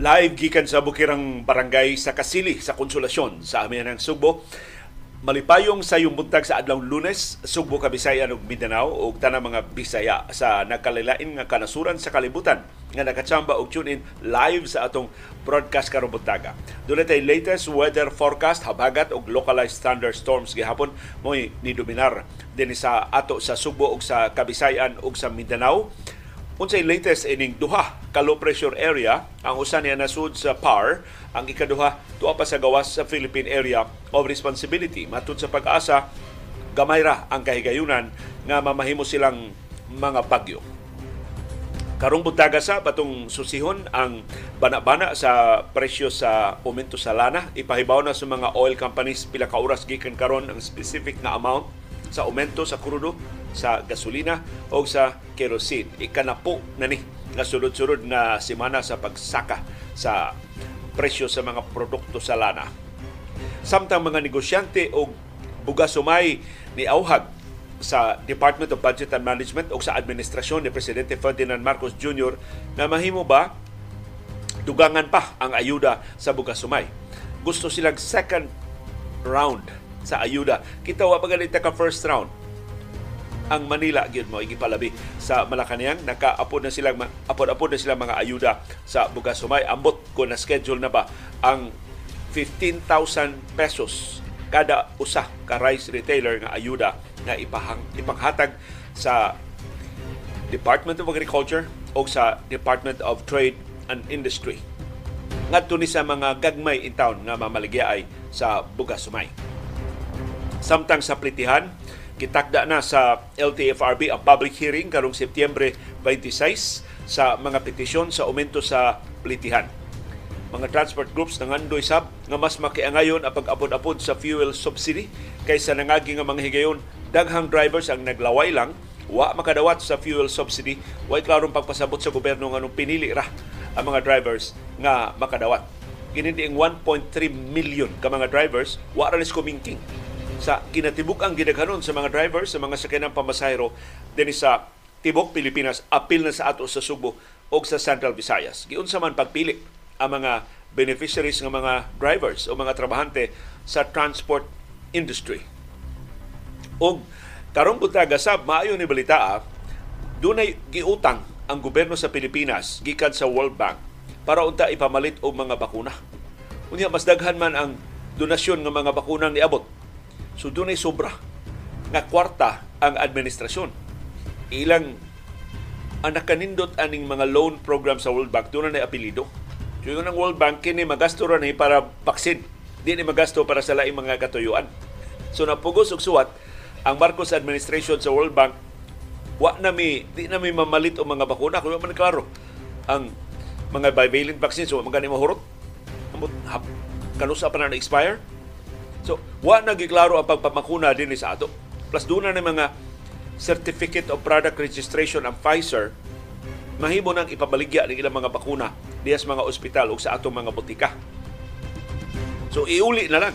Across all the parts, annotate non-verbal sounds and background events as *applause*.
Live gikan sa Bukirang Barangay sa Kasili sa Konsolasyon sa amin ng Sugbo. Malipayong sa yung buntag sa adlaw Lunes, Sugbo, Kabisayan ug Mindanao ug tanang mga Bisaya sa nakalilain nga kanasuran sa kalibutan nga nakatsamba og tune in live sa atong broadcast karong buntaga. Doon tay latest weather forecast habagat og localized thunderstorms gihapon mo ni dominar din sa ato sa Sugbo ug sa Kabisayan ug sa Mindanao Unsay latest ining duha ka low pressure area ang usa niya nasud sa PAR ang ikaduha tuwa pa sa gawas sa Philippine Area of Responsibility matud sa pag-asa gamay ra ang kahigayunan nga mamahimo silang mga bagyo. Karong buntaga sa patong susihon ang bana-bana sa presyo sa aumento sa lana. Ipahibaw na sa mga oil companies pila ka oras gikan karon ang specific na amount sa aumento sa krudo sa gasolina o sa kerosene. Ikanapo na ni nga sulod-sulod na semana sa pagsaka sa presyo sa mga produkto sa lana. Samtang mga negosyante o bugas sumay ni auhag sa Department of Budget and Management o sa administrasyon ni Presidente Ferdinand Marcos Jr. na mahimo ba dugangan pa ang ayuda sa bugas sumay. Gusto silang second round sa ayuda. Kita wa pagalit ka first round ang Manila. Gyud mo igipalabi sa Malacañang nakaapod na silang apod-apod na silang mga ayuda sa bugas sumay ambot ko na schedule na ba ang 15,000 pesos kada usa ka rice retailer nga ayuda nga ipahang, ipanghatag sa Department of Agriculture o sa Department of Trade and Industry. Ngadto ni sa mga gagmay in town nga mamaligya sa bugas sumay. Samtang sa plitihan, Gitakda na sa LTFRB ang public hearing karong Setyembre 26 sa mga petisyon sa aumento sa plitihan. Mga transport groups nangandoy sab nga mas makiangayon ang pag-apod-apod sa fuel subsidy kaysa nangagi nga mga higayon daghang drivers ang naglaway lang wa makadawat sa fuel subsidy way klarong pagpasabot sa gobyerno nga nung pinili ra ang mga drivers nga makadawat. Kini 1.3 million ka mga drivers wa ra kumingking sa kinatibuk ang gidaghanon sa mga driver sa mga sakyanan pamasahero dinhi sa tibok Pilipinas apil na sa ato sa Subo o sa Central Visayas. Giunsa man pagpili ang mga beneficiaries ng mga drivers o mga trabahante sa transport industry. O karong buntaga sa maayo ni balita dunay giutang ang gobyerno sa Pilipinas gikan sa World Bank para unta ipamalit og mga bakuna. Unya mas daghan man ang donasyon ng mga bakunang niabot So doon ay sobra nga kwarta ang administrasyon. Ilang ang nakanindot aning mga loan program sa World Bank, doon na apelido. So yun ang World Bank, kini magasto rin para vaksin. Di ni magasto para sa laing mga katuyuan. So napugos og suwat, ang Marcos administration sa World Bank, wa na mi, di na mi mamalit o mga bakuna. Kung man klaro, ang mga bivalent vaccines, so mga ni mahurot. Kanusa pa na na-expire, So, wa na giklaro ang pagpamakuna din sa ato. Plus doon na mga Certificate of Product Registration ang Pfizer, mahimo nang ipabaligya ng ilang mga bakuna diya sa mga ospital o sa atong mga botika. So, iuli na lang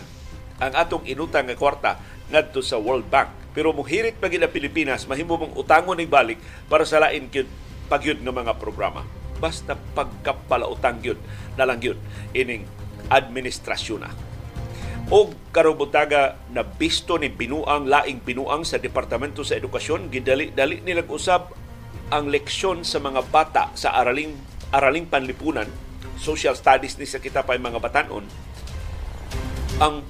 ang atong inutang nga kwarta ngadto sa World Bank. Pero muhirit pa gina Pilipinas, mahimo mong utangon ni balik para sa lain gyud pagyud ng mga programa. Basta pagkapalautang gyud na lang gyud ining administrasyon na o karubutaga na bisto ni binuang laing binuang sa Departamento sa Edukasyon gidali-dali nilang usab ang leksyon sa mga bata sa araling araling panlipunan. Social studies ni sa kita pa mga batanon. Ang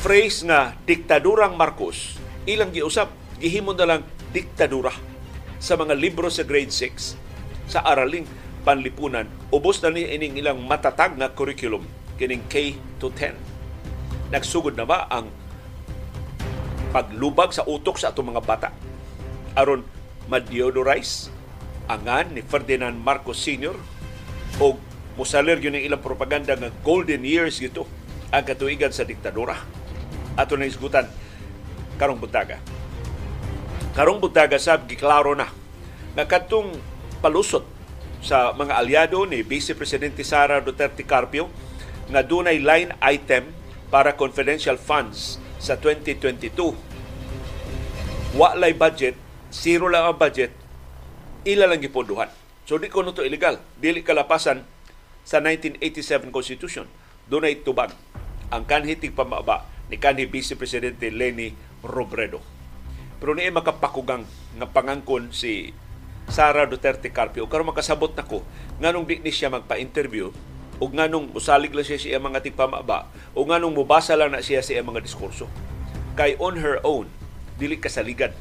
phrase nga diktadurang Marcos ilang giusap gihimo na lang diktadura sa mga libro sa grade 6 sa araling panlipunan. Ubos na ni ining ilang matatag nga curriculum kining K to 10 nagsugod na ba ang paglubag sa utok sa atong mga bata aron ma-deodorize angan ni Ferdinand Marcos Sr. o musalir yun ang ilang propaganda nga golden years gito ang katuigan sa diktadura. Ato na isgutan karong buntaga. Karong buntaga sab giklaro na nga katong palusot sa mga aliado ni Vice Presidente Sara Duterte Carpio nga dunay line item para confidential funds sa 2022. Walay budget, zero lang ang budget, ila lang giponduhan. So di ko no to illegal. Dili kalapasan sa 1987 Constitution. Doon ay tubag ang kanhitig pamaba ni kanhi Vice Presidente Leni Robredo. Pero niya makapakugang nga pangangkon si Sara Duterte Carpio karon makasabot nako nganong di ni siya magpa-interview ug nganong usalig lang siya siya mga tigpamaba o nganong mubasa lang na siya sa mga diskurso. Kay on her own, dili kasaligan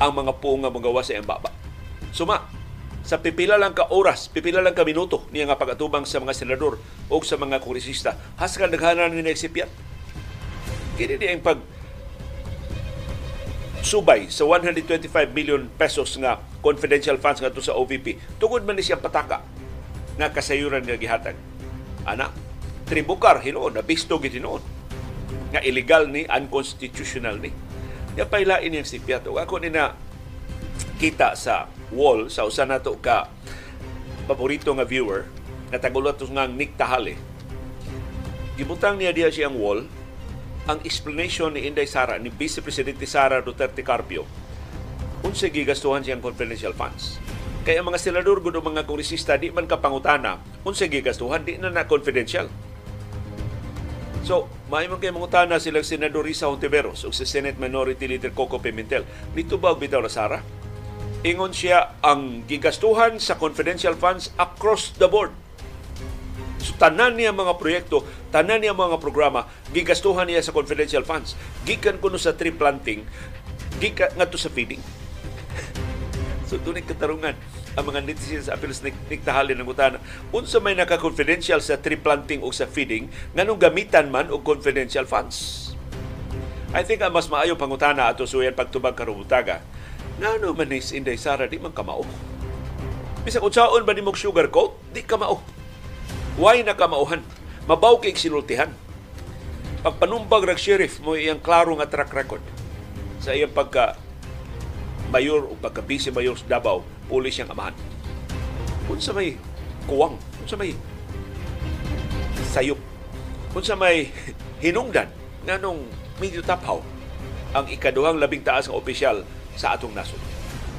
ang mga puong nga magawa sa iyang baba. Suma, sa pipila lang ka oras, pipila lang ka minuto niya nga pagatubang sa mga senador o sa mga kongresista, haskan naghanan ni nagsipyat. Kini di ang pag subay sa 125 million pesos nga confidential funds nga to sa OVP. Tungod man ni siya pataka nga kasayuran nga gihatag. Ana, tribukar hinuon, nabisto gid hinuon. Nga illegal ni, unconstitutional ni. Ya pailain yang sipyat. O ako ni na kita sa wall sa usa nato ka paborito nga viewer nga tagulat nga Nick Tahali. Gibutang niya diya siyang wall ang explanation ni Inday Sara, ni Vice Presidente Sara Duterte Carpio, unsa gigastuhan siyang confidential funds. Kaya mga senador gud mga kongresista di man kapangutana, unsa gigastuhan di na na confidential. So, may man kay mangutana silang senador Risa Hontiveros ug si Senate Minority Leader Coco Pimentel. Nito ba bitaw na Sara? Ingon siya ang gigastuhan sa confidential funds across the board So, tanan niya mga proyekto, tanan niya mga programa, gigastuhan niya sa confidential funds. Gikan kuno sa tree planting, gikan nga to sa feeding. So, tunay katarungan ang mga netizens apilos niktahalin ng utana. Unsa may naka-confidential sa tree planting o sa feeding, nganong gamitan man og confidential funds. I think ang mas maayo pangutana ato suyan pagtubag karubutaga. Ngano man ni Inday Sara di man kamao. Bisag unsaon ba ni mog sugar coat, di kamao Why nakamauhan? Mabaw kay sinultihan. Pagpanumbag rag sheriff mo iyang klaro nga track record sa iyang pagka mayor o pagka vice mayor sa Davao, pulis siyang amahan. Kung sa may kuwang, kung sa may sayop, kung sa may *laughs* hinungdan, nga nung medyo tapaw ang ikaduhang labing taas ng opisyal sa atong nasod.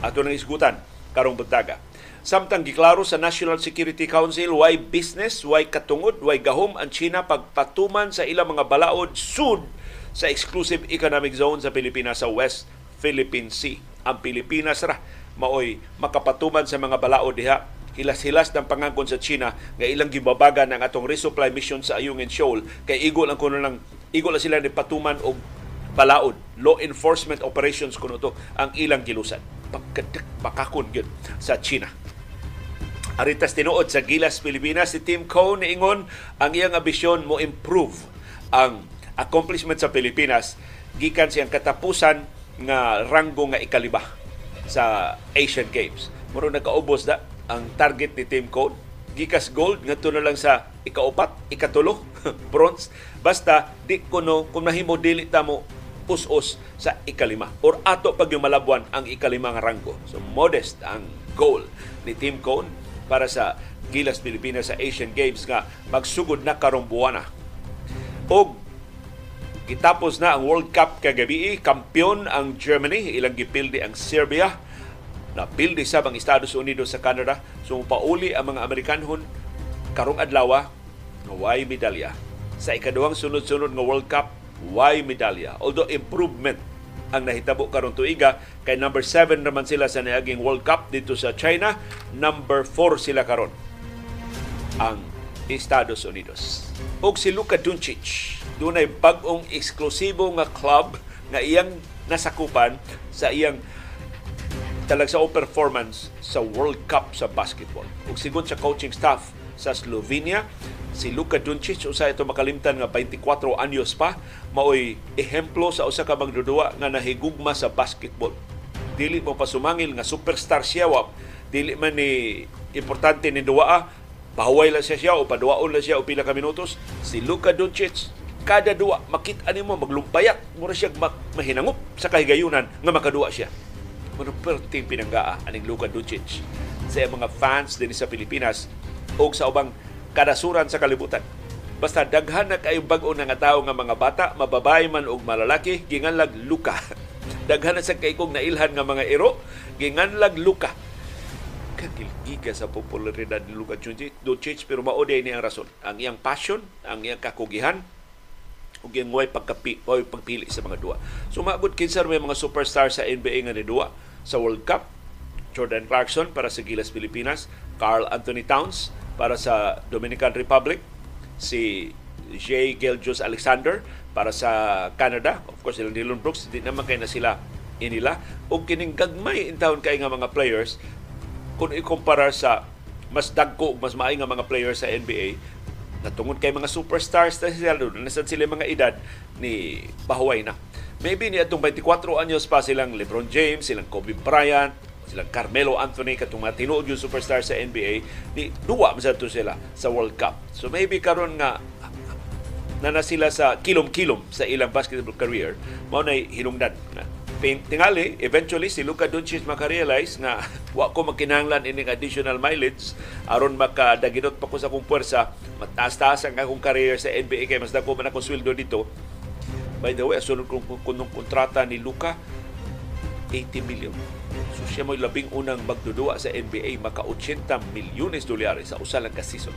Ato nang isgutan, karong buntaga Samtang giklaro sa National Security Council why business, why katungod, why gahom ang China pagpatuman sa ilang mga balaod sud sa exclusive economic zone sa Pilipinas sa West Philippine Sea. Ang Pilipinas ra. Maoy makapatuman sa mga balaod diha. Hilas-hilas ng pangangkon sa China nga ilang gibabagan ang atong resupply mission sa Ayungin Shoal. Kay igol ang kuno lang igol sila ni patuman og balaod. Law enforcement operations kuno to ang ilang gilusan. Pagkadak makakon gyud sa China. Aritas tinuod sa Gilas Pilipinas si Tim Coe niingon ang iyang ambisyon mo improve ang accomplishment sa Pilipinas. Gikan siyang katapusan nga ranggo nga ikaliba sa Asian Games. Muro nakaubos da ang target ni Tim Coe gikas gold ngadto na lang sa ikaupat, ikatulo, *laughs* bronze. Basta di kuno kung mahimo dili ta mo us-us sa ikalima or ato pag yung malabwan ang ikalima nga ranggo. So modest ang goal ni Tim Cone para sa Gilas Pilipinas sa Asian Games nga magsugod na karong buwana. Og gitapos na ang World Cup kagabi, kampiyon ang Germany, ilang gipildi ang Serbia, napildi sa ang Estados Unidos sa Canada. So pauli ang mga Amerikanhon karong adlaw nga way medalya. Sa ikaduhang sunod-sunod nga World Cup, way medalya. Although improvement ang nahitabo karon tuiga kay number 7 naman sila sa niaging World Cup dito sa China, number 4 sila karon ang Estados Unidos. Og si Luka Doncic, dunay bag-ong eksklusibo nga club nga iyang nasakupan sa iyang talag sa performance sa World Cup sa basketball. Ug sigon sa coaching staff sa Slovenia, si Luka Doncic usa ito makalimtan nga 24 anyos pa maoy ehemplo sa usa ka magdudua nga nahigugma sa basketball dili mo pasumangil nga superstar siya wa dili man ni importante ni duwa pahuway lang siya siya o paduwaon lang siya o pila ka minutos si Luka Doncic kada duwa makita nimo maglumpayat mura siya mahinangup sa kahigayunan nga makaduwa siya Muna perting pinanggaa aning Luka Doncic sa mga fans din sa Pilipinas o sa ubang kadasuran sa kalibutan. Basta daghan na kay bag-o nga tawo nga mga bata, mababay man og malalaki, ginganlag luka. *laughs* daghan na sa kay kong nailhan nga mga iro, ginganlag luka. daghang giga sa popularidad ni Luka Doncic pero mao ni ang rason. Ang iyang passion, ang iyang kakugihan, ug yung way pagkapi way pagpili sa mga duwa. So maabot kinsa may mga superstar sa NBA nga ni duwa sa World Cup. Jordan Clarkson para sa Gilas Pilipinas, Carl Anthony Towns para sa Dominican Republic, si J. Geljus Alexander para sa Canada. Of course, sila Dylan Brooks, hindi naman kay na sila inila. O kining gagmay in taon kay nga mga players, kung ikumpara sa mas dagko mas maay nga mga players sa NBA, natungod kay mga superstars na sila doon, nasan sila mga edad ni Bahuay na. Maybe ni atong 24 anyos pa silang LeBron James, silang Kobe Bryant, silang Carmelo Anthony katong mga tinuod yung superstar sa NBA ni duwa man to sila sa World Cup. So maybe karon nga na na sila sa kilom-kilom sa ilang basketball career, mao nay hinungdan na tingali eventually si Luka Doncic makarealize nga *laughs* wa ko magkinahanglan ining additional mileage aron makadaginot pa ko sa kong puwersa. Mataas-taas ang akong career sa NBA kay mas dako man akong sweldo dito. By the way asunod kong kunong kontrata ni Luka 80 million. So siya mo labing unang magdudua sa NBA maka 80 milyones dolyares sa usa lang ka season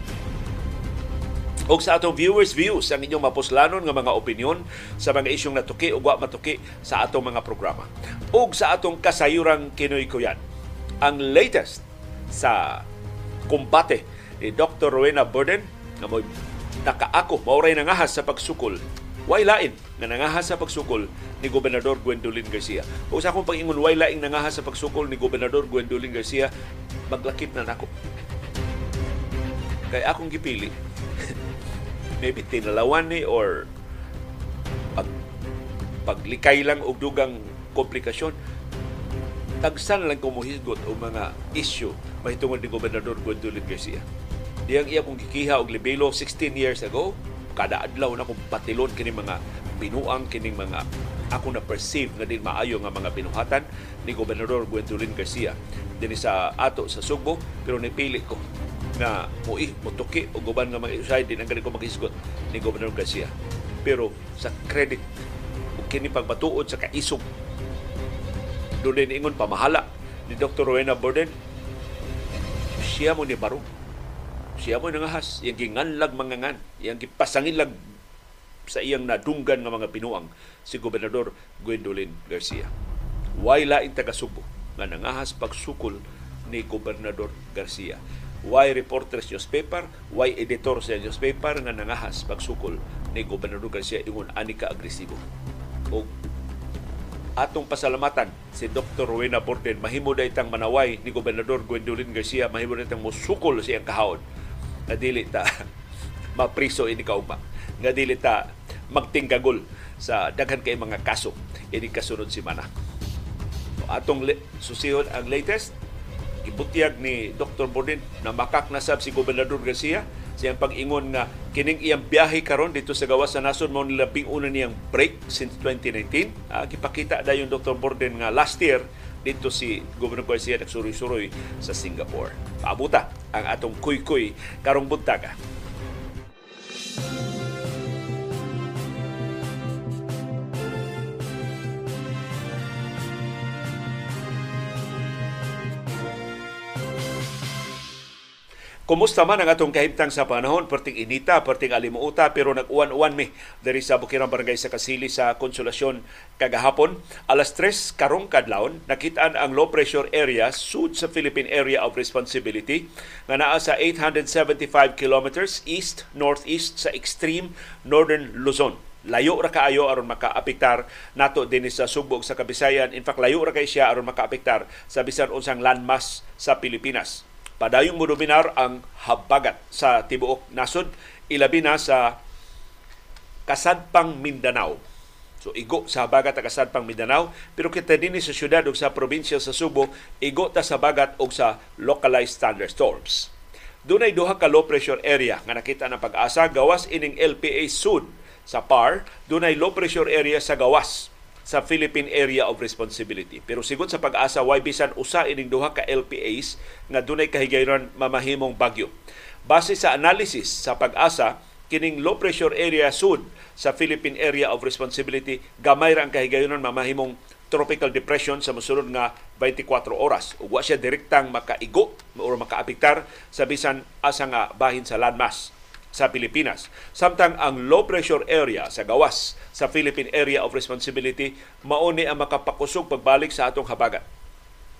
o sa atong viewers views ang inyong mapuslanon nga mga opinion sa mga isyong natuki o wa matuki sa atong mga programa. O sa atong kasayurang kinoy kuyan. Ang latest sa kumbate ni Dr. Rowena Burden nga mo nakaako mauray nangahas sa pagsukol way lain nga nangahas sa pagsukol ni Gobernador Gwendolyn Garcia. O sa akong pag-ingon way laing nangahas sa pagsukol ni Gobernador Gwendolyn Garcia, maglakip na nako. Kay akong gipili maybe tinalawan ni or pag, paglikay lang og dugang komplikasyon tagsan lang kumuhisgot o mga issue mahitungod ni Gobernador Gwendolyn Garcia. Diyang iya kong gikiha og libelo 16 years ago, kada adlaw na kong patilon kini mga binuang kining mga ako na perceive nga din maayo nga mga binuhatan ni Gobernador Gwendolyn Garcia dinhi sa ato sa Sugbo pero nipili ko nga mui mutuki o guban nga mga usay din ang ganito maghisgot ni Gobernador Garcia. Pero sa credit kini pagbatuod sa kaisog doon ingon pamahala ni Dr. Rowena Borden siya mo ni Barong siya mo nangahas iyang ginganlag mangangan iyang gipasangilag sa iyang nadunggan nga mga pinuang si Gobernador Gwendolyn Garcia. Way lain taga Subo nga nangahas pagsukol ni Gobernador Garcia why reporters newspaper, why editor sa newspaper nga nangahas pagsukol ni Gobernador Garcia ingon ani ka agresibo. O atong pasalamatan si Dr. Rowena Borden mahimo daytang manaway ni Gobernador Gwendolyn Garcia mahimo daytang musukol siyang kahawon nga dili ta *laughs* mapriso ini kaugma nga dili ta magtinggagol sa daghan kay mga kaso ini kasunod si Mana. Atong susihon ang latest gibutyag ni Dr. Bordin na makak na sab si Gobernador Garcia siyang pag-ingon nga kining iyang biyahe karon dito sa gawas sa nason mo nilabing una niyang break since 2019 uh, gipakita dayon Dr. Borden nga last year dito si Gobernador Garcia nagsuroy-suroy sa Singapore. Paabuta ang atong kuy-kuy karong buntaga. Kumusta man ang atong kahimtang sa panahon, perting inita, perting alimuuta, pero nag-uwan-uwan mi dari sa Bukirang Barangay sa Kasili sa Konsolasyon kagahapon. Alas 3 karong kadlawon, nakitaan ang low pressure area sud sa Philippine Area of Responsibility nga naa sa 875 kilometers east-northeast sa extreme northern Luzon layo ra kaayo aron makaapektar nato dinhi sa Subo sa Kabisayan. In fact, layo ra kay siya aron makaapektar sa bisan unsang landmass sa Pilipinas padayong modominar ang habagat sa tibuok nasod ilabi na sa kasadpang Mindanao. So igo sa habagat sa kasadpang Mindanao pero kita dinhi sa syudad ug sa probinsya sa Subo igo ta sa bagat ug sa localized thunderstorms. Dunay duha ka low pressure area nga nakita ng pag-asa gawas ining LPA Sud sa PAR, dunay low pressure area sa gawas sa Philippine Area of Responsibility. Pero sigon sa pag-asa, why bisan usa ining duha ka LPAs nga dunay kahigayon mamahimong bagyo. Base sa analysis sa pag-asa, kining low pressure area sud sa Philippine Area of Responsibility gamay ra ang kahigayonon mamahimong tropical depression sa mosunod nga 24 oras. Ug wa siya direktang makaigo o makaapektar sa bisan asa nga bahin sa landmass sa Pilipinas. Samtang ang low pressure area sa gawas sa Philippine Area of Responsibility mao ni ang makapakusog pagbalik sa atong habagat.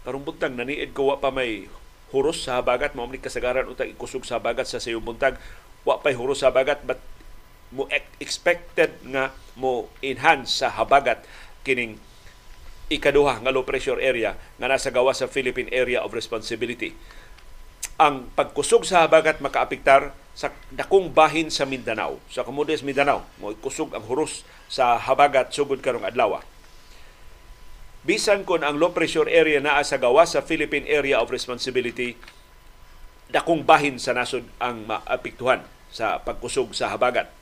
Karong buntag naniid ko wa pa may huros sa habagat mao ni kasagaran utang ikusog sa habagat sa sayong buntag wa pay huros sa habagat but mo expected nga mo enhance sa habagat kining ikaduha nga low pressure area nga nasa gawa sa Philippine Area of Responsibility. Ang pagkusog sa habagat makaapektar sa dakong bahin sa Mindanao, sa Camotes, Mindanao. Mo kusog ang huros sa habagat sugod karong adlaw. Bisan kon ang low pressure area naa sa gawa sa Philippine Area of Responsibility, dakong bahin sa nasod ang maapektuhan sa pagkusog sa habagat.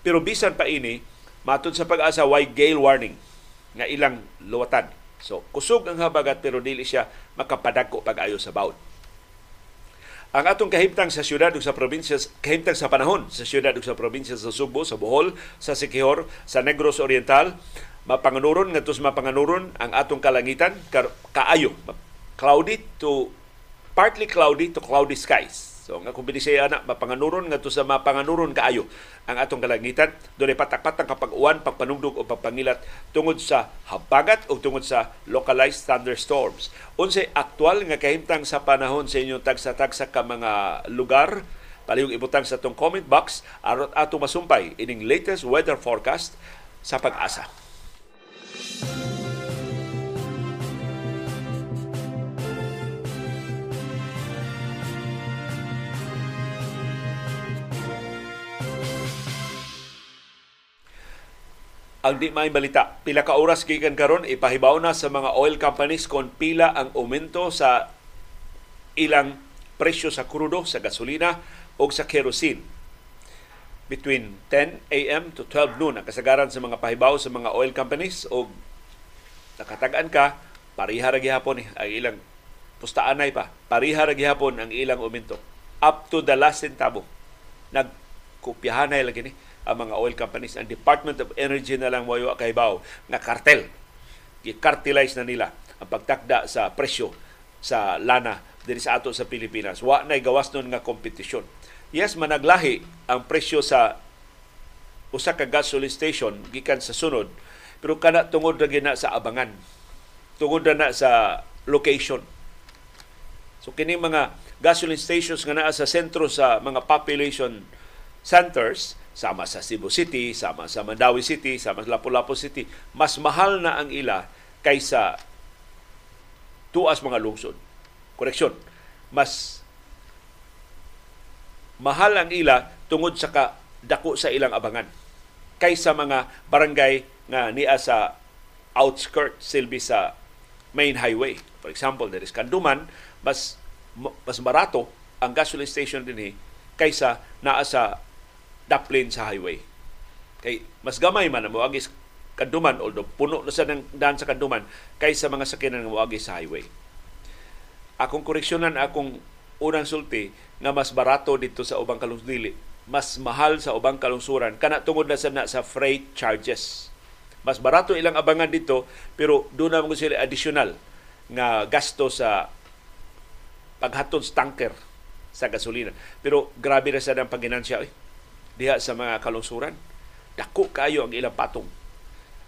Pero bisan pa ini, matod sa pag-asa, why gale warning nga ilang luwatan. So, kusog ang habagat pero dili siya makapadagko pag-ayo sa bawd. Ang atong kahimtang sa syudad ug sa probinsya, kahimtang sa panahon sa syudad ug sa probinsya sa Subo, sa Bohol, sa Siquijor, sa Negros Oriental, mapanganuron ngadto sa mapanganuron ang atong kalangitan kaayo. Cloudy to partly cloudy to cloudy skies So nga kung binisaya na mapanganuron ngadto sa mapanganuron kaayo ang atong kalangitan dunay patak-patak kapag uwan, pagpanugdog o pagpangilat tungod sa habagat o tungod sa localized thunderstorms. Unsa aktual nga kahimtang sa panahon sa inyong tagsa-tagsa ka mga lugar palihog ibutang sa tong comment box aron ato masumpay ining latest weather forecast sa pag-asa. Ang di may balita. Pila ka oras gikan karon ipahibaw na sa mga oil companies kung pila ang aumento sa ilang presyo sa krudo, sa gasolina o sa kerosene. Between 10 a.m. to 12 noon ang kasagaran sa mga pahibaw sa mga oil companies o nakatagaan ka, pariha ra gihapon eh, ang ilang pustaanay pa. Pariha ra gihapon ang ilang aumento. Up to the last centavo. Nagkopyahanay lagi ni ang mga oil companies. Ang Department of Energy na lang mayo kaibaw nga kartel. I-cartelize na nila ang pagtakda sa presyo sa lana diri sa ato sa Pilipinas. Wa na gawas nun nga kompetisyon. Yes, managlahi ang presyo sa usa ka gasoline station gikan sa sunod pero kana tungod ra gina sa abangan. Tungod na sa location. So kini mga gasoline stations nga naa sa sentro sa mga population centers sama sa Cebu City, sama sa Mandawi City, sama sa Lapu-Lapu City, mas mahal na ang ila kaysa tuas mga lungsod. Koreksyon, mas mahal ang ila tungod sa dako sa ilang abangan kaysa mga barangay nga niya sa outskirt silbi sa main highway. For example, there is Kanduman, mas mas barato ang gasoline station din kaysa naa sa daplin sa highway. Kay mas gamay man ang moagi kanduman although puno na sa daan sa kanduman kaysa mga sakyanan nga moagi sa highway. Akong koreksyonan akong unang sulti nga mas barato dito sa ubang kalungsdili, mas mahal sa ubang kalungsuran kana tungod na sa na sa freight charges. Mas barato ilang abangan dito pero doon na mo sila additional nga gasto sa paghatod sa tanker sa gasolina. Pero grabe na sa ng paginansya. Eh diha sa mga kalungsuran. Dako kayo ang ilang patong.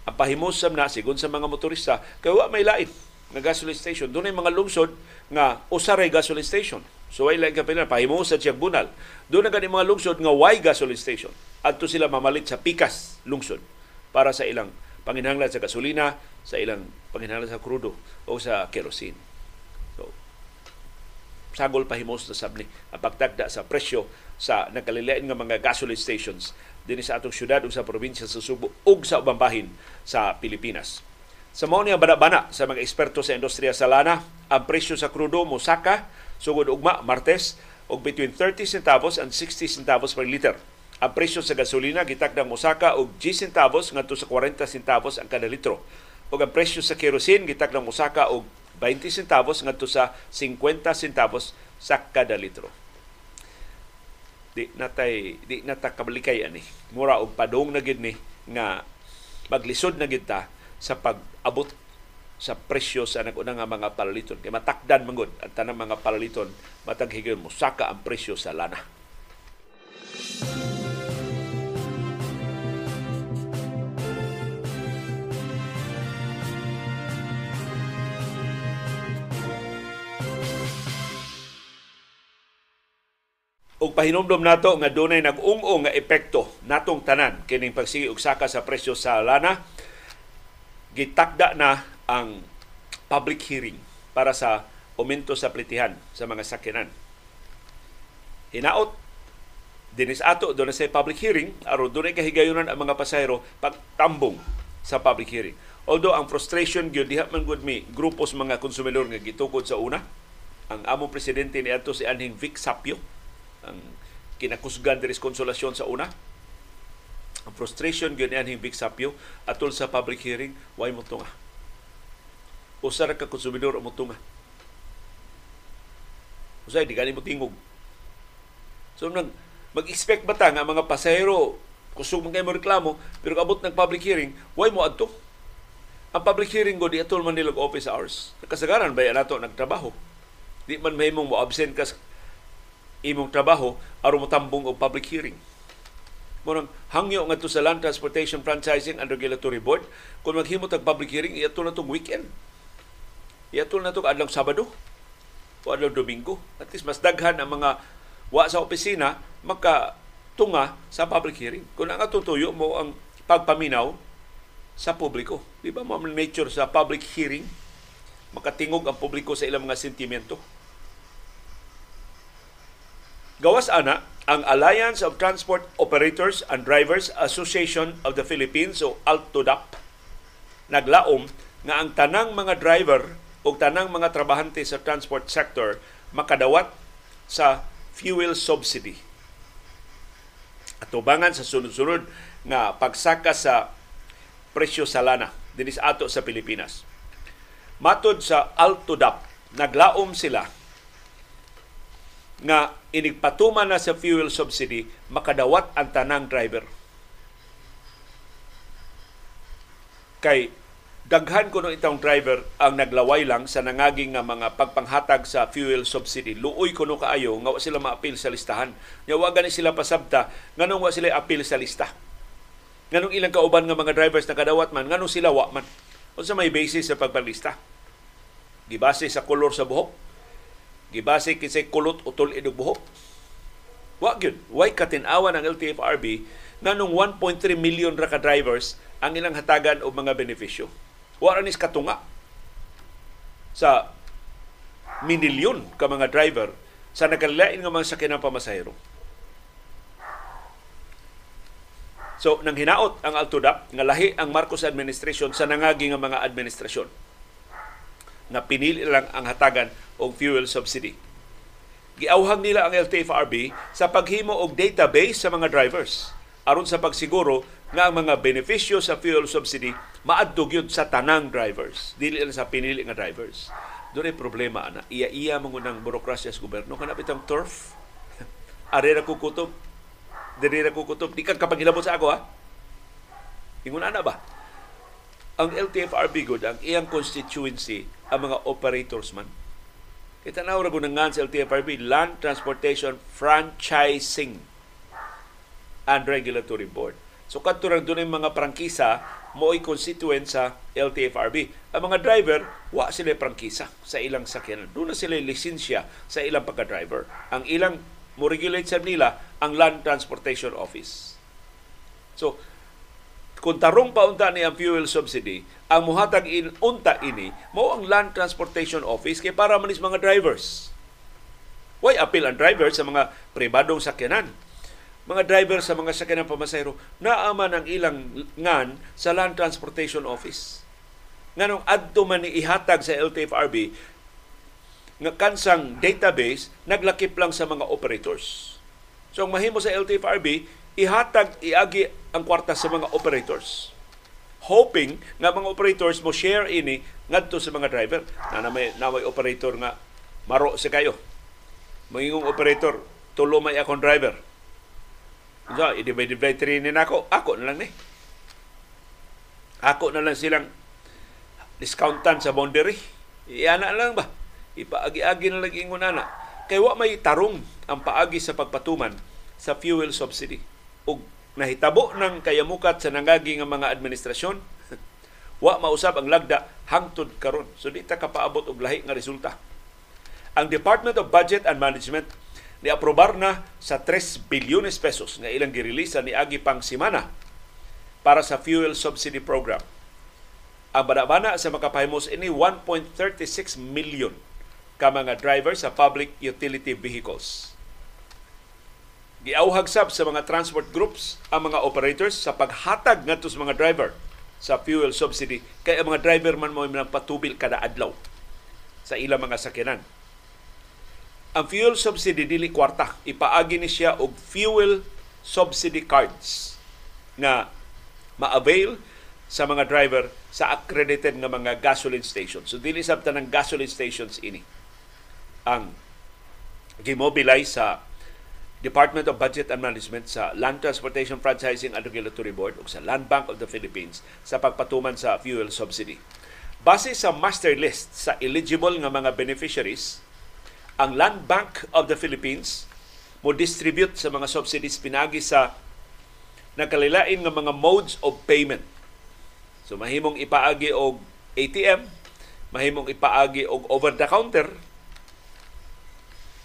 Ang pahimosam na sigon sa mga motorista kay wa may lain nga gasoline station. Doon mga lungsod nga usaray gasoline station. So ay lang kapilan pahimosam siya bunal. Doon na gani mga lungsod nga why gasoline station. Adto sila mamalit sa pikas lungsod para sa ilang panginhanglan sa gasolina, sa ilang panginhanglan sa krudo o sa kerosene. Sagol pahimos na sabni ang pagtagda sa presyo sa nagkalilain nga mga gasoline stations dinhi sa atong syudad ug sa probinsya sa Subo ug sa ubang bahin sa Pilipinas. Sa mao ni bana-bana sa mga eksperto sa industriya sa lana, ang presyo sa krudo mosaka sugod ugma Martes og between 30 centavos and 60 centavos per liter. Ang presyo sa gasolina gitakdang mosaka og 10 centavos ngadto sa 40 centavos ang kada litro. Ug ang presyo sa kerosene gitakdang mosaka og 20 centavos ngadto sa 50 centavos sa kada litro di natay di nata kabalikay ani mura og padong na gid ni nga maglisod na gid ta sa pag-abot sa presyo sa naguna nga mga palaliton. Kaya matakdan manggod ang tanang mga palaliton matag higayon mo saka ang presyo sa lana. Ug pahinumdom nato nga dunay nag-ung-ung nga epekto natong tanan kining pagsigi og saka sa presyo sa lana gitakda na ang public hearing para sa aumento sa plitihan sa mga sakyanan. Hinaot dinis ato doon sa public hearing aron dunay kahigayunan ang mga pasahero pagtambong sa public hearing. Although ang frustration gyud diha man gud mi grupos mga konsumidor nga gitukod sa una, ang amo presidente ni adto si Anhing Vic Sapio ang kinakusgan diri konsolasyon sa una. Ang frustration gyud ni Big Sapio atol sa public hearing way mo tunga. Usa ra ka konsumidor mo tunga. Usay di gani mo tingog. So nang mag-expect ba ta nga mga pasahero kusog man mo reklamo pero kabot ng public hearing, way mo adto. Ang public hearing go di atol man nila office hours. Kasagaran ba nato nagtrabaho? Di man mahimong mo absent ka imong trabaho aron motambong og public hearing. Murang hangyo ngadto sa Land Transportation Franchising and Regulatory Board kung maghimo tag public hearing iato na tong weekend. Iato na tong adlaw Sabado o adlaw Domingo. At least mas daghan ang mga wa sa opisina maka tunga sa public hearing. Kung ang atutuyo mo ang pagpaminaw sa publiko. Di ba mo nature sa public hearing? Makatingog ang publiko sa ilang mga sentimento Gawas ana ang Alliance of Transport Operators and Drivers Association of the Philippines o ALTODAP naglaom nga ang tanang mga driver o tanang mga trabahante sa transport sector makadawat sa fuel subsidy. Atubangan sa sunod-sunod nga pagsaka sa presyo sa lana dinis ato sa Pilipinas. Matod sa ALTODAP, naglaom sila nga inigpatuman na sa fuel subsidy makadawat ang tanang driver. Kay daghan kuno itong driver ang naglaway lang sa nangaging nga mga pagpanghatag sa fuel subsidy. Luoy kuno kaayo nga wa sila maapil sa listahan. Nya wa gani sila pasabta nganong wa sila apil sa lista. Nganong ilang kauban nga mga drivers nakadawat man nganong sila wa man. Unsa may basis sa pagpalista? Gibase sa kolor sa buhok, gibase kinsay kulot utol idog buhok. Wa gyud, way katinawan ang LTFRB nganong 1.3 million ra ka drivers ang ilang hatagan og mga benepisyo. Wa nis katunga sa minilyon ka mga driver sa nagkalain nga mga sakyanan pamasahero. So, nang hinaot ang Altudap, nga lahi ang Marcos administration sa nangagi nga mga administrasyon na pinili lang ang hatagan og fuel subsidy. Giauhag nila ang LTFRB sa paghimo og database sa mga drivers aron sa pagsiguro nga ang mga benepisyo sa fuel subsidy maadto gyud sa tanang drivers, dili lang sa pinili nga drivers. Doon problema na iya-iya mo ng burokrasya sa gobyerno kanap itong turf. *laughs* Are ra kukutob. Diri ra kukutob. Di ka kapag sa ako ha. Ingon ana ba? Ang LTFRB good, ang iyang constituency ang mga operators man. Kita na ura gunangan sa LTFRB, Land Transportation Franchising and Regulatory Board. So kadto ra dunay mga prangkisa mo'y constituent sa LTFRB. Ang mga driver, wa sila prangkisa sa ilang sakyanan. Doon na sila lisensya sa ilang pagka-driver. Ang ilang mo regulate sa nila ang Land Transportation Office. So, kung tarong paunta ni ang fuel subsidy, ang muhatag in unta ini mo ang Land Transportation Office kay para manis mga drivers. Why appeal ang driver sa mga pribadong sakyanan? Mga driver sa mga sakyanan pamasahero naaman ang ilang ngan sa Land Transportation Office. Nganong adto man ni ihatag sa LTFRB nga kansang database naglakip lang sa mga operators. So ang mahimo sa LTFRB ihatag iagi ang kwarta sa mga operators hoping nga mga operators mo share ini ngadto sa mga driver na may, na may operator nga maro sa kayo mangingong operator tulo may akong driver so i-divide divide ni nako ako na lang ni ako na lang silang discountan sa boundary. Iyana lang ba? Ipaagi-agi na lagi ingon ana. Kay wa may tarong ang paagi sa pagpatuman sa fuel subsidy. Ug nahitabo ng kayamukat sa nangagi nga mga administrasyon, *laughs* wa mausab ang lagda hangtod karon. So di ta kapaabot og lahi nga resulta. Ang Department of Budget and Management ni aprobar na sa 3 bilyones pesos nga ilang girelisa ni agi pang simana para sa fuel subsidy program. Ang banabana sa makapahimos ini 1.36 million ka mga driver sa public utility vehicles. Giauhag sab sa mga transport groups ang mga operators sa paghatag ngadto sa mga driver sa fuel subsidy kay ang mga driver man mo nang patubil kada adlaw sa ilang mga sakyanan. Ang fuel subsidy dili kwarta, ipaagi ni siya og fuel subsidy cards nga ma-avail sa mga driver sa accredited nga mga gasoline stations. So dili sabta ng gasoline stations ini ang gimobilize sa Department of Budget and Management sa Land Transportation Franchising and Regulatory Board o sa Land Bank of the Philippines sa pagpatuman sa fuel subsidy. Base sa master list sa eligible nga mga beneficiaries, ang Land Bank of the Philippines mo distribute sa mga subsidies pinagi sa nakalilain nga mga modes of payment. So mahimong ipaagi og ATM, mahimong ipaagi og over the counter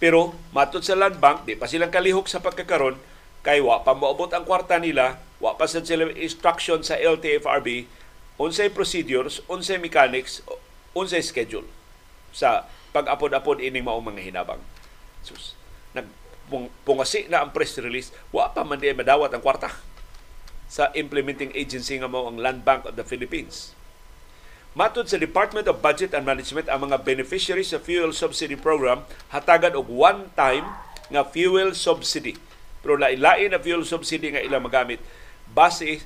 pero matod sa Land Bank, di pa silang kalihok sa pagkakaron kay wa pa moabot ang kwarta nila, wa pa sa sila instruction sa LTFRB, unsay procedures, unsay mechanics, unsay schedule sa pag-apod-apod ining maong mga hinabang. Sus, nagpungasi na ang press release, wa pa man di madawat ang kwarta sa implementing agency nga mao ang Land Bank of the Philippines. Matod sa Department of Budget and Management, ang mga beneficiaries sa fuel subsidy program hatagan og one-time nga fuel subsidy. Pero lain-lain na fuel subsidy nga ilang magamit base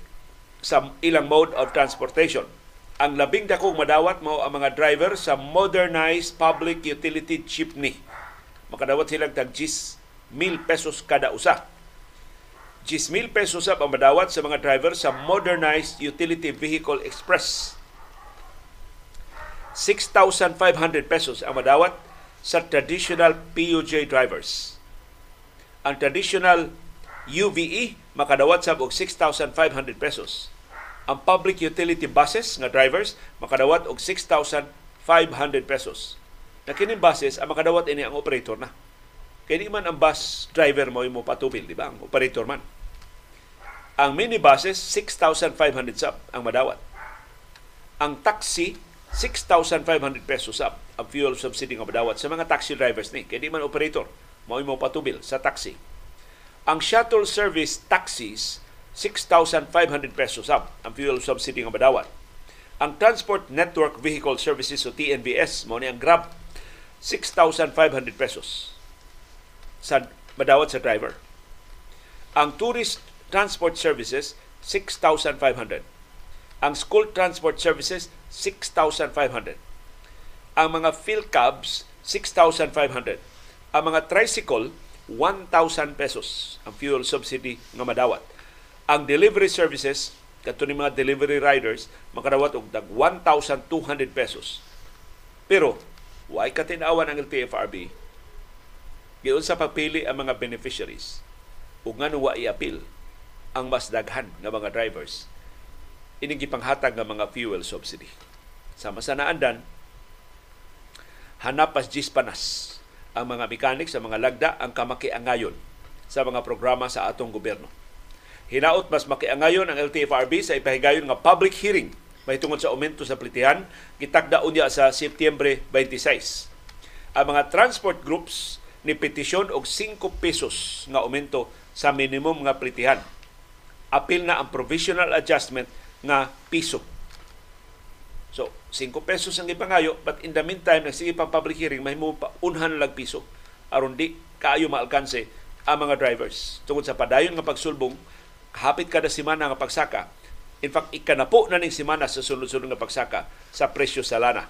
sa ilang mode of transportation. Ang labing dakong madawat mo ang mga driver sa modernized public utility jeepney. Makadawat silang tag 10,000 pesos kada usa. 10,000 pesos ang madawat sa mga driver sa modernized utility vehicle express 6,500 pesos ang madawat sa traditional PUJ drivers. Ang traditional UVE makadawat sa og 6,500 pesos. Ang public utility buses nga drivers makadawat og 6,500 pesos. Na kining buses ang makadawat ini ang operator na. Kaya di man ang bus driver mo mo patubil, di ba? Ang operator man. Ang minibuses, 6,500 sab ang madawat. Ang taxi, 6,500 pesos up ang fuel subsidy nga madawat sa mga taxi drivers ni. Kaya di man operator, mao mo patubil sa taxi. Ang shuttle service taxis, 6,500 pesos up ang fuel subsidy nga madawat. Ang Transport Network Vehicle Services o TNVS, mo ni ang Grab, 6,500 pesos sa madawat sa driver. Ang Tourist Transport Services, 6,500 ang school transport services, 6,500. Ang mga field cabs, 6,500. Ang mga tricycle, 1,000 pesos ang fuel subsidy nga madawat. Ang delivery services, kato ni mga delivery riders, makadawat og dag 1,200 pesos. Pero, why katinawan ang LTFRB? Giyon sa pagpili ang mga beneficiaries. Ug nga wa i-appeal ang mas daghan nga mga drivers ining gipanghatag nga mga fuel subsidy. Sama sa naandan, hanap pas panas ang mga mechanics sa mga lagda ang kamakiangayon sa mga programa sa atong gobyerno. Hinaot mas makiangayon ang LTFRB sa ipahigayon nga public hearing mahitungod sa aumento sa plitihan gitagda unya sa Setyembre 26. Ang mga transport groups ni petisyon og 5 pesos nga aumento sa minimum nga plitihan. Apil na ang provisional adjustment nga piso. So, 5 pesos ang ipangayo, but in the meantime, nagsige pang public hearing, mahimo pa unhan lang piso aron di kaayo maalkanse ang mga drivers. Tungod sa padayon nga pagsulbong, hapit kada semana nga pagsaka. In fact, ikanapo na ning semana sa sunod-sunod nga pagsaka sa presyo sa lana.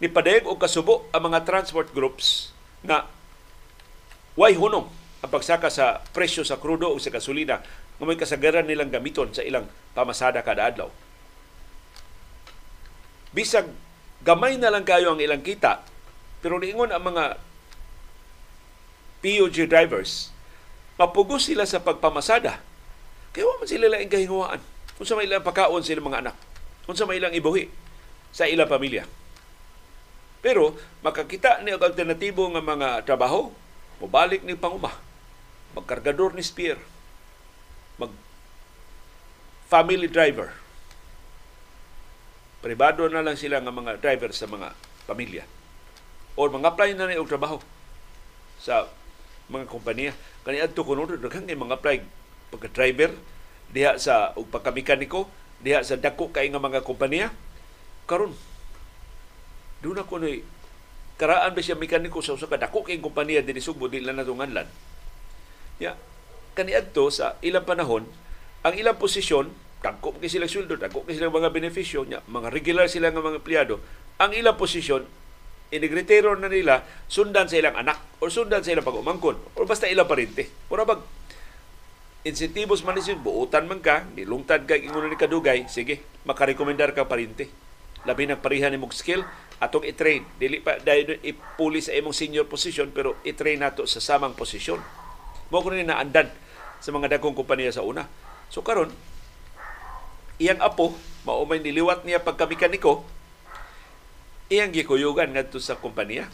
Nipadayag og kasubo ang mga transport groups na way hunong ang pagsaka sa presyo sa krudo o sa gasolina nga may kasagaran nilang gamiton sa ilang pamasada kada adlaw. bisag gamay na lang kayo ang ilang kita pero niingon ang mga POG drivers mapugos sila sa pagpamasada. Kaya man sila lang kahinguan kung sa may ilang pakaon sila mga anak? Kung sa may ilang ibuhi sa ilang pamilya? Pero makakita ni og alternatibo nga mga trabaho mobalik ni panguma magkargador ni spear family driver. Privado na lang sila nga mga driver sa mga pamilya. O mga apply na og trabaho sa mga kompanya kaniadto kuno daghang mga apply pagka-driver diha sa og pagkamekaniko diha sa dako kay nga mga kompanya karon doon ako ni karaan ba siya mekaniko sa usa ka dako kay kompanya dinhi Sugbo di lang natunganlan ya kaniadto sa ilang panahon ang ilang posisyon dagko kay sila sweldo, dagko kay sila mga benepisyo, nya, mga regular sila nga mga empleyado, ang ilang posisyon inigritero na nila sundan sa ilang anak o sundan sa ilang pag-umangkon o basta ilang parente. Mura bag insentivos man isin, buutan man ka, nilungtad ka, ingon ni kadugay, sige, makarekomendar ka parente. Labi ng parihan ni mong skill, atong i-train. Dili pa dahil ipuli sa imong senior position, pero i-train nato sa samang posisyon. Mo ko na naandan sa mga dagkong kompanya sa una. So karon iyang apo, maumay niliwat niya pagkamekaniko, iyang gikuyugan ngadto sa kompanya.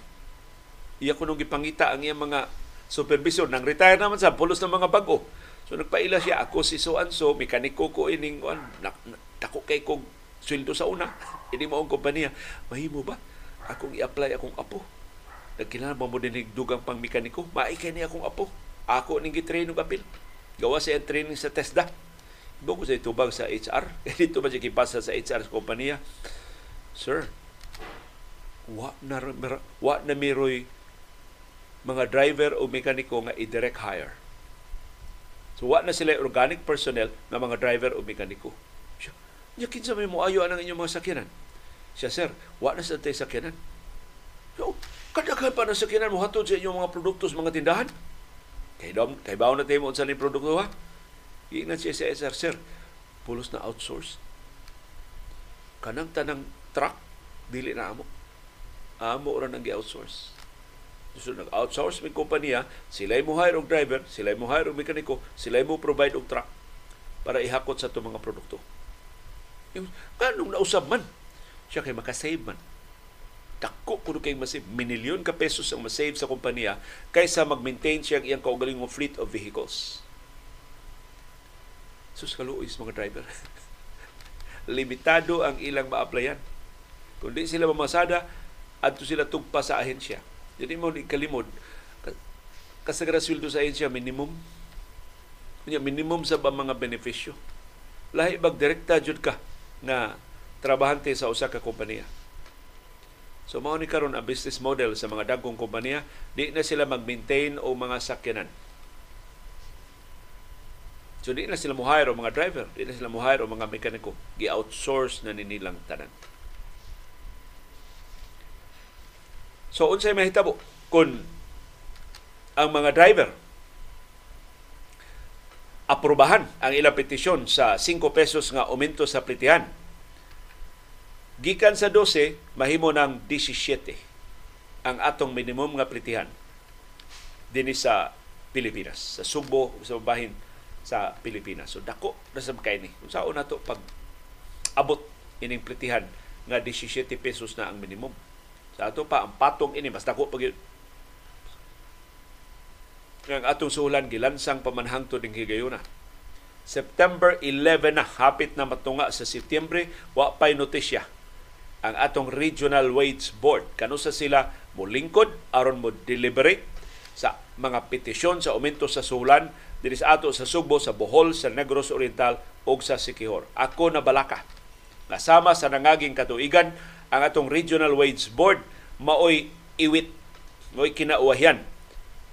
Iya kunong gipangita ang iyang mga supervisor nang retire naman sa pulos ng mga bago. So nagpaila siya ako si so and so mekaniko ko ining kuan dako kay kog sweldo sa una. *laughs* Ini mo ang kompanya. Mahimo ba? Akong i-apply akong apo. Nagkailangan mo din dugang pang mekaniko. Maikay ni akong apo. Ako ning gitrain og apil. Gawa sa training sa TESDA Doon ko sa itubag sa HR. *laughs* Dito ba siya kipasa sa HR sa kompanya? Sir, wa na, wa na miroy mga driver o mekaniko nga i-direct hire. So wa na sila organic personnel nga mga driver o mekaniko. Siya, niya kinsa may mo ayo ang inyong mga sakyanan. Siya, sir, wa na sa tayo sakyanan. So, kadaghan pa na sakyanan mo hatod sa inyong mga produkto sa mga tindahan. Kay kay bawo na tayo mo sa ni produkto ha. Giingnan siya sa SR, sir, pulos na outsource. Kanang tanang truck, dili na amo. Amo ra nang gi-outsource. So, nag-outsource may kompanya, sila mo hire og driver, sila mo hire og mekaniko, sila mo provide og truck para ihakot sa itong mga produkto. Kanong nausab man, siya kay makasave man. Dako kuno kay masave, minilyon ka pesos ang masave sa kompanya kaysa mag-maintain siya ang iyang kaugalingong fleet of vehicles. Sus kaluoy mga driver. *laughs* Limitado ang ilang ma-applyan. Kung di sila mamasada, adto sila tugpa sa ahensya. Jadi mo kalimod, kasagara sweldo sa ahensya, minimum. Kunya, minimum sa ba mga benepisyo. Lahi bag direkta jud ka nga trabahante sa usa ka kompanya. So mao ni karon ang business model sa mga dagkong kompanya, di na sila mag-maintain o mga sakyanan So di na sila mo hire o mga driver, di na sila mo hire o mga mekaniko. Gi-outsource na ninilang tanan. So unsay mahitabo kung ang mga driver aprobahan ang ilang petisyon sa 5 pesos nga aumento sa plitihan. Gikan sa 12, mahimo ng 17 ang atong minimum nga plitihan dinhi sa Pilipinas, sa Subo, sa bahin sa Pilipinas. So dako na sa kay ni. Kung saan na to pag abot ining plitihan nga 17 pesos na ang minimum. Sa ato pa ang patong ini mas dako pag ang atong sulan gilansang pamanhangto ding higayuna. September 11 na hapit na matunga sa Setyembre wa pay notisya ang atong Regional Wage Board kano sa sila molingkod aron mo deliberate sa mga petisyon sa aumento sa sulan diri sa ato sa Subo, sa Bohol, sa Negros Oriental ug sa Sikihor. Ako na balaka. Kasama sa nangaging katuigan ang atong Regional Wage Board maoy iwit, maoy kinauwahian,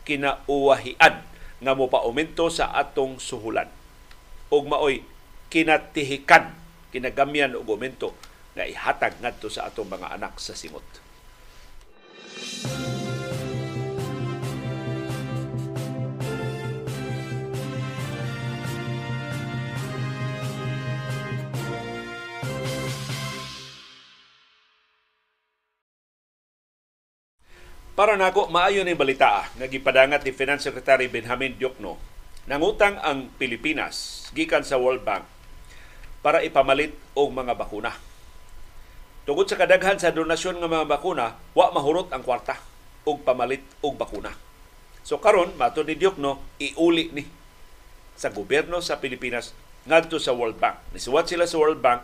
kinauwahian nga mo paumento sa atong suhulan. ug maoy kinatihikan, kinagamyan og aumento nga ihatag ngadto sa atong mga anak sa singot. Música Para nako maayo ni balita nga gipadangat ni Finance Secretary Benjamin Diokno nangutang ang Pilipinas gikan sa World Bank para ipamalit og mga bakuna. Tungod sa kadaghan sa donasyon ng mga bakuna, wa mahurot ang kwarta og pamalit og bakuna. So karon mato ni Diokno iuli ni sa gobyerno sa Pilipinas ngadto sa World Bank. Nisuwat sila sa World Bank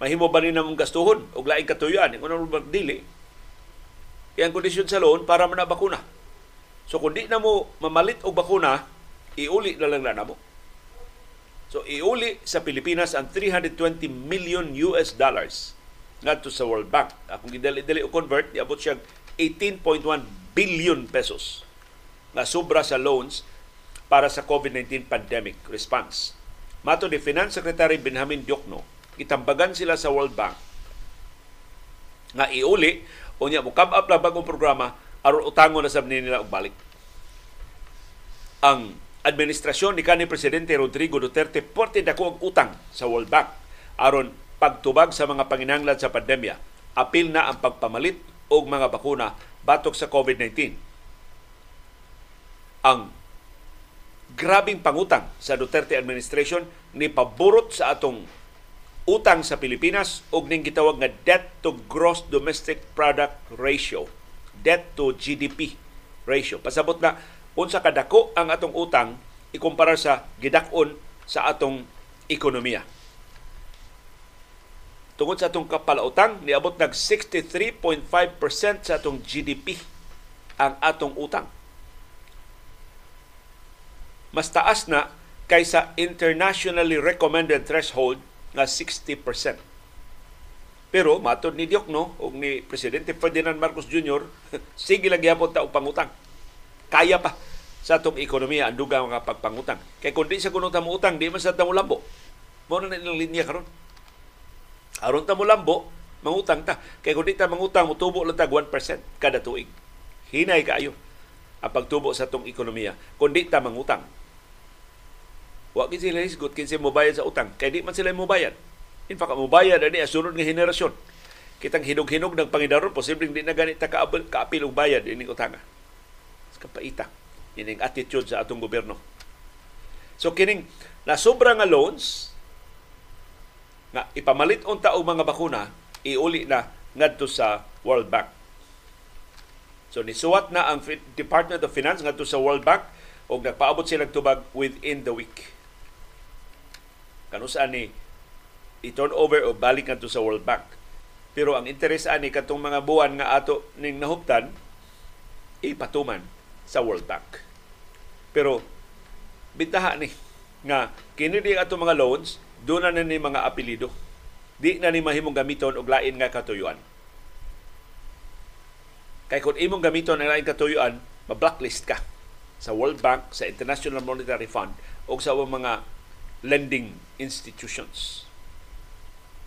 mahimo ba ni namong gastuhon og laing katuyuan kung ano dili ang kondisyon sa loan para man bakuna. So kung di na mo mamalit og bakuna, iuli na lang na namo. So iuli sa Pilipinas ang 320 million US dollars ngadto sa World Bank. Kung gidali-dali o convert, iabot siya 18.1 billion pesos na sobra sa loans para sa COVID-19 pandemic response. Mato ni Finance Secretary Benjamin Diokno, itambagan sila sa World Bank nga iuli Unya mo come up lang bagong programa aron utangon na sab nila og balik. Ang administrasyon ni kanhi presidente Rodrigo Duterte porte dako ang utang sa World Bank aron pagtubag sa mga panginahanglan sa pandemya. Apil na ang pagpamalit og mga bakuna batok sa COVID-19. Ang grabing pangutang sa Duterte administration ni paborot sa atong utang sa Pilipinas og ning gitawag nga debt to gross domestic product ratio debt to GDP ratio. Pasabot na unsa kadako ang atong utang ikumpara sa gidakon sa atong ekonomiya. Tungod sa atong kapalautang niabot nag 63.5% sa atong GDP ang atong utang. Mas taas na kaysa internationally recommended threshold nga 60%. Pero matod ni Diokno o ni Presidente Ferdinand Marcos Jr., *laughs* sige lang gyapon ta og pangutang. Kaya pa sa atong ekonomiya ang dugang mga pagpangutang. Kay kung di sa kuno ta utang, di man sa ta lambo. Mo na nilang linya karon. Aron ta mo lambo, mangutang ta. Kay kung di ta mangutang, mutubo lang ta 1% kada tuig. Hinay kaayo ang pagtubo sa atong ekonomiya kung di ta mangutang. Wa gid sila hisgot kinsa mo bayad sa utang kay di man sila mo bayad. In fact, mo bayad ani asunod nga henerasyon. Kitang hinog-hinog ng pangidaron posibleng di na ganit kaapil, kaapil og bayad ini utanga. Sa kapaita. Ining attitude sa atong gobyerno. So kining na sobra nga loans nga ipamalit unta og mga bakuna iuli na ngadto sa World Bank. So nisuwat na ang Department of Finance ngadto sa World Bank og nagpaabot silang tubag within the week kanusaan ni i-turn over o balik ngadto sa World Bank. Pero ang interes ani katong mga buwan nga ato ning nahuptan ipatuman sa World Bank. Pero bitaha ni nga kini di ato mga loans doon na ni mga apelido. Di na ni mahimong gamiton og lain nga katuyuan. Kay kung imong gamiton ang lain katuyuan, ma-blacklist ka sa World Bank, sa International Monetary Fund o sa mga lending institutions.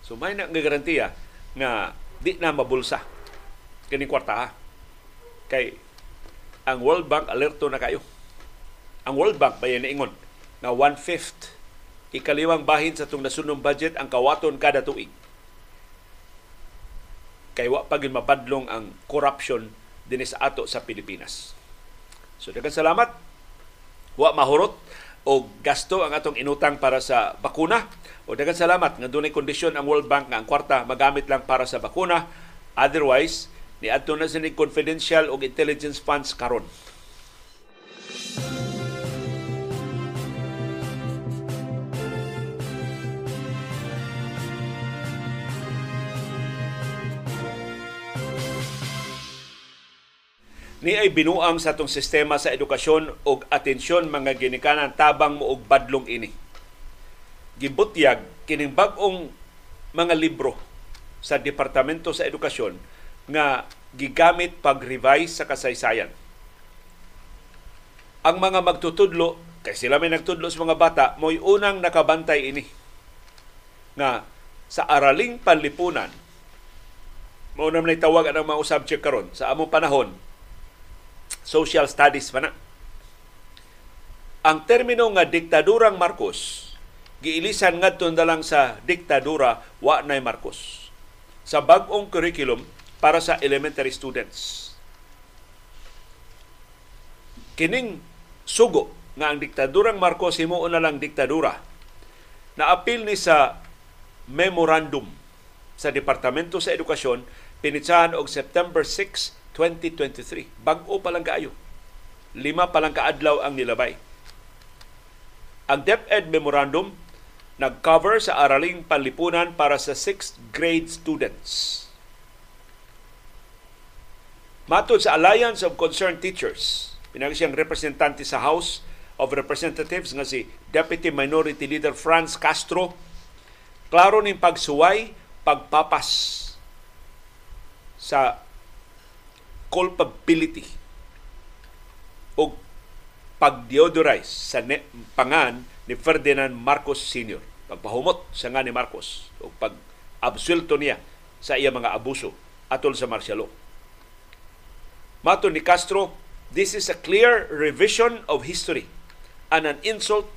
So may na nga garantiya nga di na mabulsa kini kwarta ha. Kay ang World Bank alerto na kayo. Ang World Bank bayan ingon na one-fifth ikaliwang bahin sa itong nasunong budget ang kawaton kada tuig. Kay wa pagin mapadlong ang corruption din sa ato sa Pilipinas. So daghang salamat. Wa mahurot o gasto ang atong inutang para sa bakuna. O dagan salamat nga dunay kondisyon ang World Bank nga ang kwarta magamit lang para sa bakuna. Otherwise, ni adto na sa confidential o intelligence funds karon. Ni ay binuang sa atong sistema sa edukasyon og atensyon mga ginikanan tabang mo og badlong ini. Gibutyag kining bag-ong mga libro sa Departamento sa Edukasyon nga gigamit pag-revise sa kasaysayan. Ang mga magtutudlo, kay sila may nagtudlo sa mga bata, mo'y unang nakabantay ini nga sa araling panlipunan mo na tawag ang mga subject karon sa among panahon social studies pa na. Ang termino nga diktadurang Marcos giilisan ngadto na lang sa diktadura wa nay Marcos sa bag-ong curriculum para sa elementary students. kining sugo nga ang diktadurang Marcos himuon na lang diktadura na apil ni sa memorandum sa Departamento sa Edukasyon pinitsahan og September 6, 2023. Bag-o pa lang kaayo. Lima pa lang kaadlaw ang nilabay. Ang DepEd Memorandum nag-cover sa araling panlipunan para sa 6th grade students. Matod sa Alliance of Concerned Teachers, pinag siyang representante sa House of Representatives nga si Deputy Minority Leader Franz Castro, klaro ning pagsuway, pagpapas sa culpability o pag-deodorize sa ne- pangan ni Ferdinand Marcos Sr. Pagpahumot sa nga ni Marcos o pag-absuelto niya sa iya mga abuso atol sa martial law. Mato ni Castro, this is a clear revision of history and an insult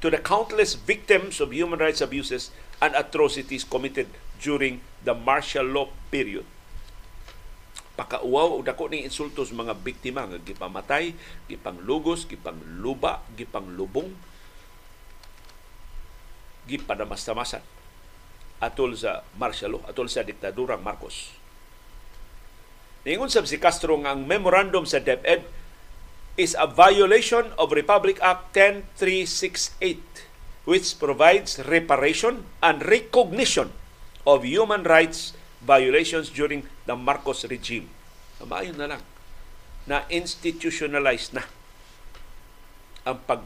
to the countless victims of human rights abuses and atrocities committed during the martial law period pakauwaw og dako ning insulto sa mga biktima nga gipamatay, gipanglugos, gipangluba, gipanglubong, gipadamastamasan atol sa martial law, atol sa diktadurang Marcos. Ningon sab si Castro nga ang memorandum sa DepEd is a violation of Republic Act 10368 which provides reparation and recognition of human rights violations during the Marcos regime. Maayon na lang na institutionalized na ang pag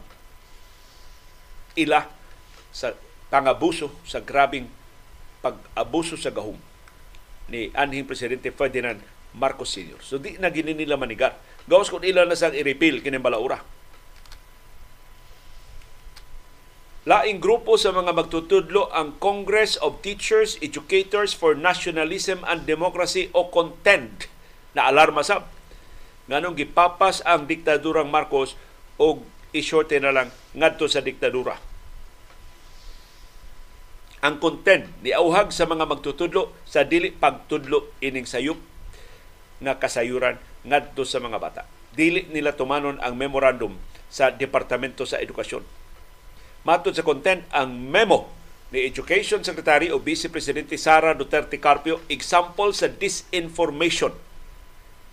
ila sa pangabuso sa grabing pag-abuso sa gahom ni anhing presidente Ferdinand Marcos Sr. So di na gini nila manigar. Gawas kung ilan na sang i-repeal kini. Laing grupo sa mga magtutudlo ang Congress of Teachers, Educators for Nationalism and Democracy o CONTEND na alarma sab nganong gipapas ang diktadurang Marcos og isorte na lang ngadto sa diktadura. Ang content ni auhag sa mga magtutudlo sa dili pagtudlo ining sayop nga kasayuran ngadto sa mga bata. Dili nila tumanon ang memorandum sa Departamento sa Edukasyon Matod sa content, ang memo ni Education Secretary o Vice Presidente Sara Duterte Carpio, example sa disinformation.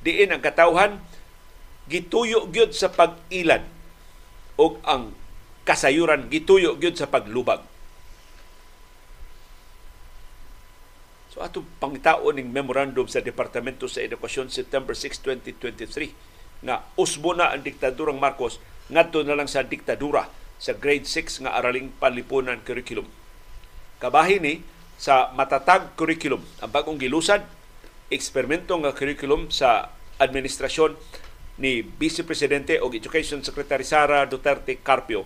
Diin ang katawhan, gituyo gyud sa pag-ilan o ang kasayuran gituyo gyud sa paglubag. So ato pangitaon ning memorandum sa Departamento sa Edukasyon September 6, 2023 nga usbo na ang diktadurang Marcos ngadto na lang sa diktadura sa grade 6 nga araling panlipunan curriculum. Kabahin ni sa matatag curriculum ang bagong gilusad eksperimento nga curriculum sa administrasyon ni Vice Presidente o Education Secretary Sara Duterte Carpio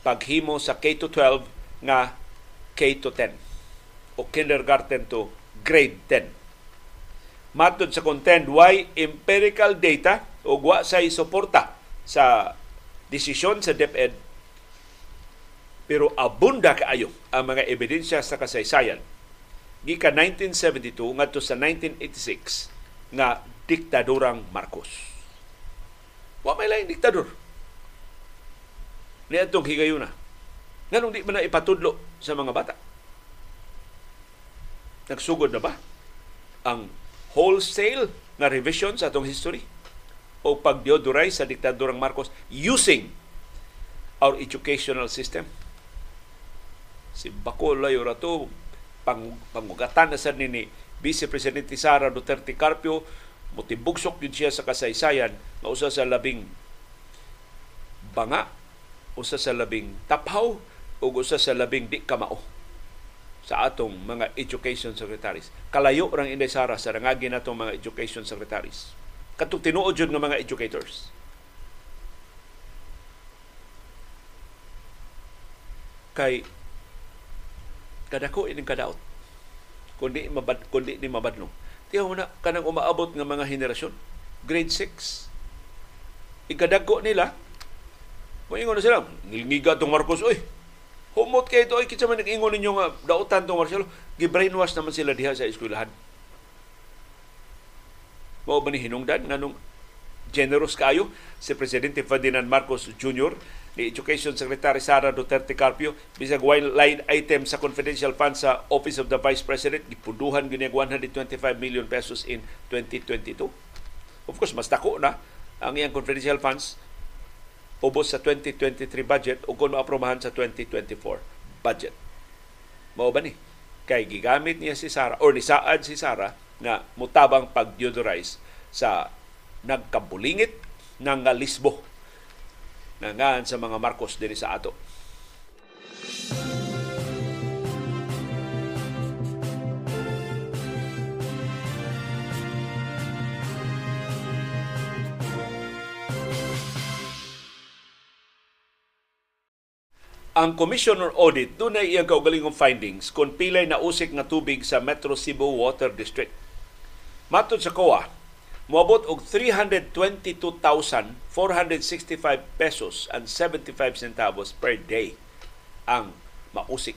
paghimo sa K-12 nga K-10 o kindergarten to grade 10. Matod sa content, why empirical data o wa sa suporta sa desisyon sa DepEd pero abunda kaayo ang mga ebidensya sa kasaysayan gikan 1972 ngadto sa 1986 nga diktadurang Marcos. Wa may lain diktador. Ni atong higayuna. Nganong di man ipatudlo sa mga bata? Nagsugod na ba ang wholesale na revision sa atong history o pagdioduray sa diktadurang Marcos using our educational system? Si Bacolay Orato, pang, pangugatan na sa ni Vice Presidente Sara Duterte Carpio, mutibugsok yun siya sa kasaysayan na usa sa labing banga, usa sa labing taphaw, o usa sa labing di kamao sa atong mga education secretaries. Kalayo rang Inday Sara sa rangagi natong mga education secretaries. Katong tinuod yun ng mga educators. Kay kadako ining kadaot. Kundi mabad kundi ni mabadlong. Tiyaw na kanang umaabot nga mga henerasyon. Grade 6 ikadagko nila. Moingon na sila ngilngiga tong Marcos oy. Humot kay ito ay kitsa man nag-ingon ninyo nga dautan tong Marcelo. Gibrainwash naman sila diha sa eskwelahan. Mao ba ni hinungdan nganong generous kayo si Presidente Ferdinand Marcos Jr. ni Education Secretary Sara Duterte Carpio bisag line item sa confidential fund sa Office of the Vice President gipuduhan gini 125 million pesos in 2022 of course mas dako na ang iyang confidential funds ubos sa 2023 budget o kung maaprobahan sa 2024 budget. Mao ba ni? Kay gigamit niya si Sara or nisaad si Sara nga mutabang pag-deodorize sa nagkabulingit ng Lisbo nangaan sa mga Marcos diri sa ato. Ang Commissioner Audit dunay iyang kaugalingong findings kung pilay na usik nga tubig sa Metro Cebu Water District. Matod sa COA, moabot og 322,465 pesos and 75 centavos per day ang mausik.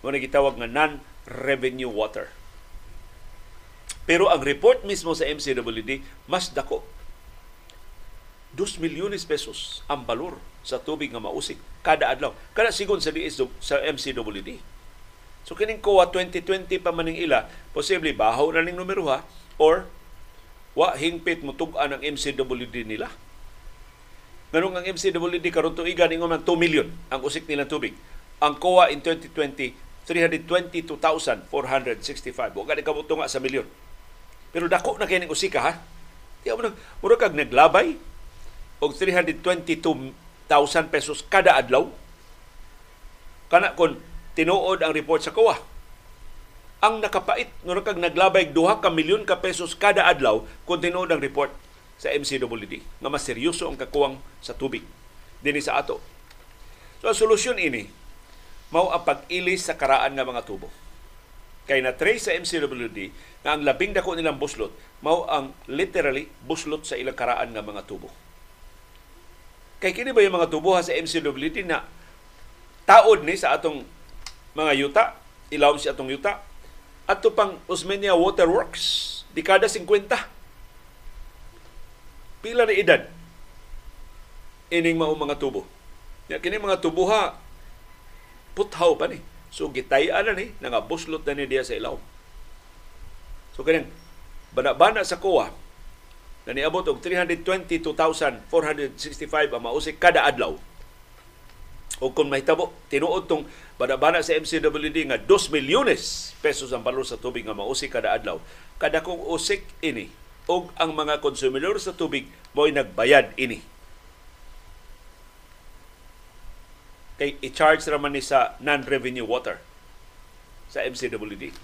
Mo gitawag nga non-revenue water. Pero ang report mismo sa MCWD mas dako. 2 milyones pesos ang balor sa tubig nga mausik kada adlaw. Kada sigon sa DIS sa MCWD. So kining COA 2020 pa maning ila, posible bahaw na ning numero ha or wa hingpit mo tug-an ang MCWD nila. Ganun ang MCWD karon tuigan ingon man 2 million ang usik nila tubig. Ang COA in 2020 322,465. Wa gani kabuto nga sa milyon. Pero dako na kay ning usika ha. Di mo mura kag naglabay og 322,000 pesos kada adlaw. Kana kon tinuod ang report sa COA ang nakapait no kag naglabay duha ka milyon ka pesos kada adlaw kung tinuod ang report sa MCWD nga mas seryoso ang kakuwang sa tubig dinhi sa ato. So ang solusyon ini mao ang pag-ilis sa karaan nga mga tubo. Kay na trace sa MCWD nga ang labing dako nilang buslot mao ang literally buslot sa ilang karaan nga mga tubo. Kay kini ba yung mga tubo sa MCWD na taod ni sa atong mga yuta, ilaw si atong yuta, ato pang Osmeña Waterworks, dekada 50. Pila na edad ining mao mga tubo. Ya kini mga tubo ha puthaw pa ni. So gitay-an na ni nangabuslot na ni diya sa ilaw. So kaning bana-bana sa kuwa na niabot og 322,465 ang mausik kada adlaw. O kung mahitabo, tinuod tong Bana-bana sa MCWD nga 2 milyones pesos ang balor sa tubig nga mausik kada adlaw. Kada kong usik ini og ang mga konsumidor sa tubig mo'y nagbayad ini. Kay i-charge raman ni sa non-revenue water sa MCWD.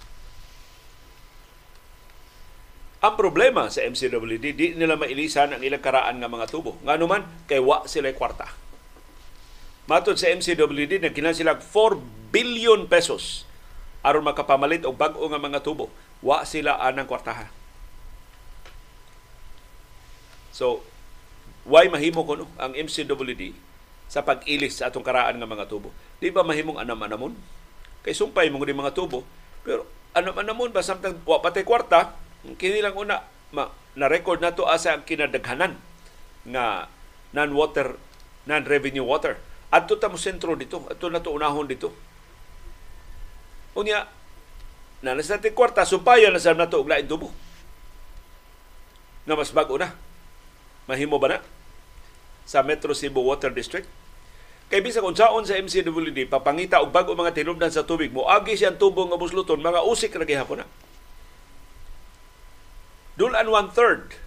Ang problema sa MCWD, di nila mailisan ang ilang karaan nga mga tubo. Nga naman, kay wa sila kwarta Matod sa MCWD, nagkinan sila 4 billion pesos aron makapamalit og bag-o nga mga tubo. Wa sila anang kwartaha. So, why mahimo ko no, ang MCWD sa pag-ilis sa atong karaan nga mga tubo? Di ba mahimong anam-anamon? Kay sumpay mo mga tubo, pero anam-anamon ba samtang wa patay kwarta, kini lang una ma, na-record na to asa ang kinadaghanan nga non-water, non-revenue water Adto ta mo sentro dito, adto na to unahon dito. Unya, na nasa natin kwarta, sumpayan na sa na to og lain tubo. Na mas bago na. Mahimo ba na? Sa Metro Cebu Water District. Kay bisa kung saon sa MCWD, papangita og bago mga tinubdan sa tubig mo, agi siyang tubo nga busluton, mga usik na gihapon na. Dulan one-third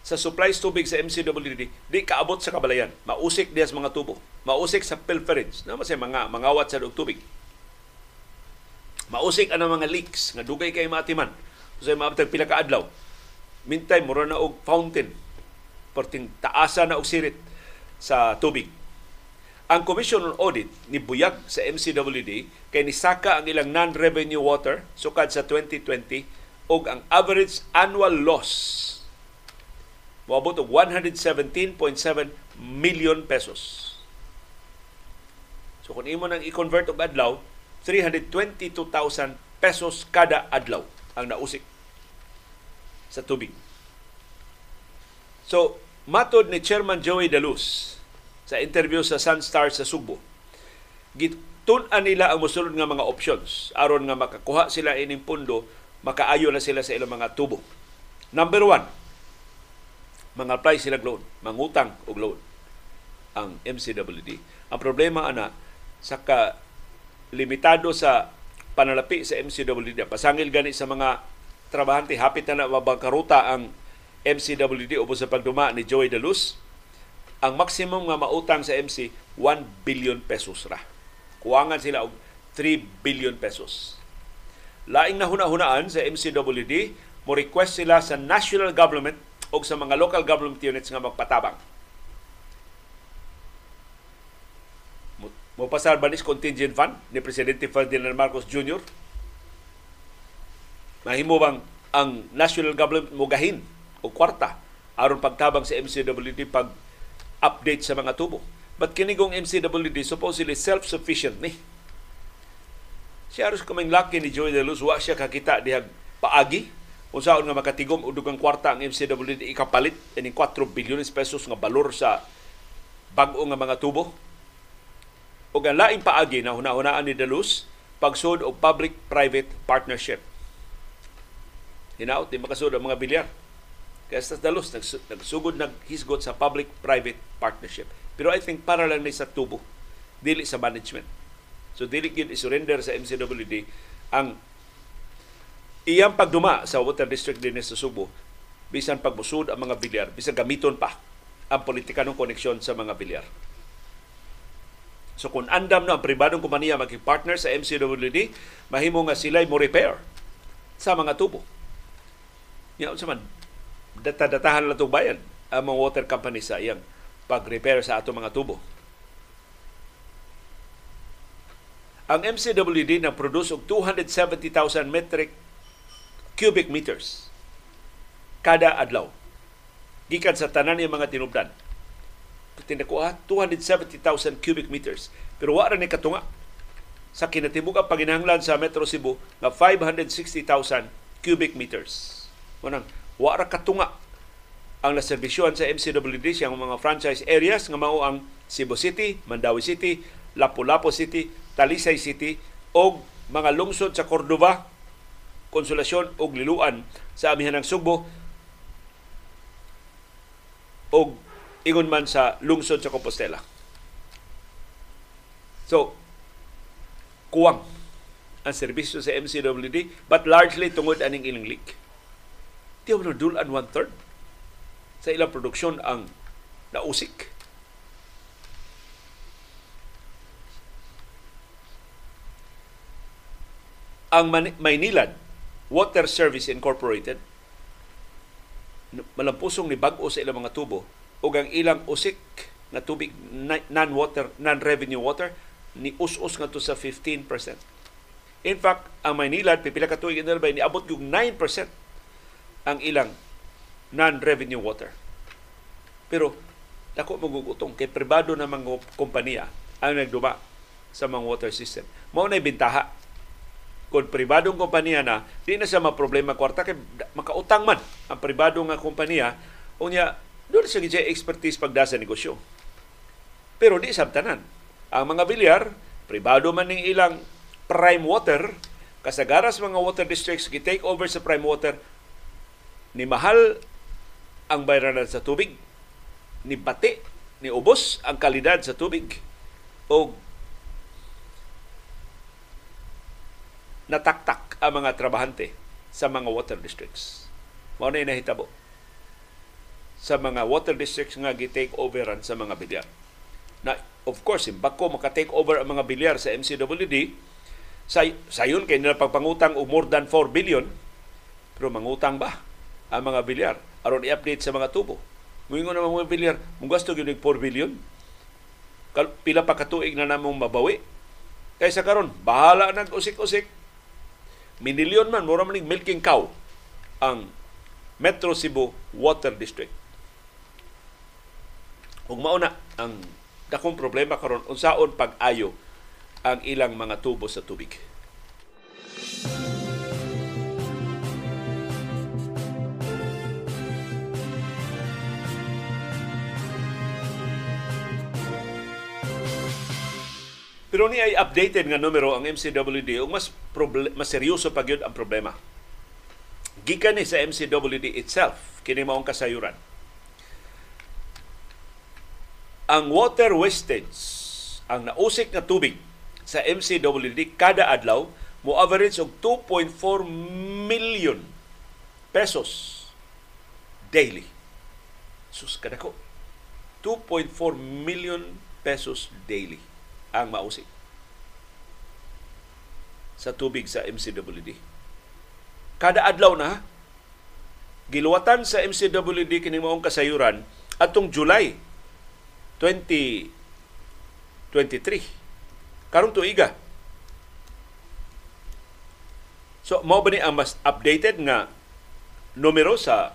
sa supplies tubig sa MCWD di kaabot sa kabalayan. Mausik diya sa mga tubo. Mausik sa pilferage. Na masay mga mangawat sa tubig. Mausik ang mga leaks nga dugay kay matiman. Sa so, maabtag pila ka adlaw. Mintay mura na og fountain. Perting taasa na og sirit sa tubig. Ang Commission on Audit ni Buyag sa MCWD kay nisaka ang ilang non-revenue water sukad sa 2020 og ang average annual loss moabot og 117.7 million pesos. So kung imo nang i-convert og adlaw, 322,000 pesos kada adlaw ang nausik sa tubig. So, Matod ni Chairman Joey Daluz sa interview sa Sunstar sa Subo, gitun-an nila ang musulod nga mga options aron nga makakuha sila ining pundo, makaayo na sila sa ilang mga tubo. Number one, mga apply sila loan, mangutang og loan ang MCWD. Ang problema ana sa ka limitado sa panalapi sa MCWD. Pasangil gani sa mga trabahante, hapit na na mabangkaruta ang MCWD ubos sa pagduma ni Joey Daluz, ang maximum nga mautang sa MC 1 billion pesos ra. Kuwangan sila og 3 billion pesos. Laing nahuna-hunaan sa MCWD, mo request sila sa national government o sa mga local government units nga magpatabang. Mo pasar banis contingent fund ni Presidente Ferdinand Marcos Jr. Mahimo bang ang national government mo gahin o kwarta aron pagtabang sa MCWD pag update sa mga tubo. But kinigong MCWD supposedly self-sufficient ni. Siya aros kaming laki ni Joey De Luz, wa siya kakita dihag paagi kung saan nga makatigom o dugang kwarta ang MCWD ikapalit ining 4 bilyones pesos nga balor sa bag-o nga mga tubo. O ang laing paagi na hunahunaan ni De Luz, pagsud og public-private partnership. Hinaot, di makasud ang mga bilyar kaya sa dalos, nagsugod naghisgot sa public-private partnership. Pero I think para lang ni sa tubo, dili sa management. So dili gyud surrender sa MCWD ang iyang pagduma sa water district din sa Subo bisan pagmusud ang mga bilyar, bisan gamiton pa ang politika ng koneksyon sa mga bilyar. So kung andam na ang pribadong kumaniya maging-partner sa MCWD, mahimo nga sila'y mo repair sa mga tubo. Yan sa man, data-datahan lang itong bayan ang mga water company sa iyang pag-repair sa ato mga tubo. Ang MCWD na produce og 270,000 metric cubic meters kada adlaw. Gikan sa tanan ng mga tinubdan. Tinakuha 270,000 cubic meters. Pero wala ni katunga sa kinatibuk ang paginahanglan sa Metro Cebu na 560,000 cubic meters. Manang Wa katunga ang naserbisyohan sa MCWD siyang mga franchise areas nga mao ang Cebu City, Mandawi City, Lapu-Lapu City, Talisay City o mga lungsod sa Cordova, Konsolasyon o Liluan sa amihan ng Sugbo o ingon man sa lungsod sa Compostela. So, kuwang ang serbisyo sa MCWD but largely tungod aning ilang leak di mo dulan one-third sa ilang produksyon ang nausik. Ang Maynilad Water Service Incorporated malampusong ni bag-o sa ilang mga tubo ug ang ilang usik na tubig non-water non-revenue water ni us-us nga to sa 15%. In fact, ang Maynilad pipila ka tuig ni abot yung 9% ang ilang non-revenue water. Pero dako magugutong kay pribado na mga kompanya ang nagduma sa mga water system. Mao na bintaha. Kung pribadong kompanya na, di na siya problema kwarta kay makautang man ang pribado nga kompanya unya doon siya gid expertise pagda sa negosyo. Pero di sabtanan. Ang mga bilyar, pribado man ning ilang prime water, kasagaras mga water districts gi-take over sa prime water, ni mahal ang bayranan sa tubig, ni bati, ni ubos ang kalidad sa tubig, o nataktak ang mga trabahante sa mga water districts. Mao na nahitabo sa mga water districts nga gi-take overan sa mga bilyar. Na of course, bako maka-take over ang mga bilyar sa MCWD, say, sayon kay nila pagpangutang og more than 4 billion, pero mangutang ba? ang mga bilyar aron i-update sa mga tubo. Moingon na mga bilyar, mong gasto gyud 4 billion. Pila pa katuig na namong mabawi. Kaysa karon, bahala nag usik-usik. Minilyon man, mura man milking cow ang Metro Cebu Water District. Kung mauna ang dakong problema karon unsaon pag-ayo ang ilang mga tubo sa tubig. Pero ni ay updated nga numero ang MCWD ug mas proble- mas seryoso pa ang problema. Gikan ni sa MCWD itself kini maong kasayuran. Ang water wastage, ang nausik nga tubig sa MCWD kada adlaw mo average og 2.4 million pesos daily. Sus kadako. 2.4 million pesos daily ang mausik sa tubig sa MCWD. Kada adlaw na, giluwatan sa MCWD kini maong kasayuran atong July 2023. Karong tuiga. So, mao ba ni ang mas updated nga numero sa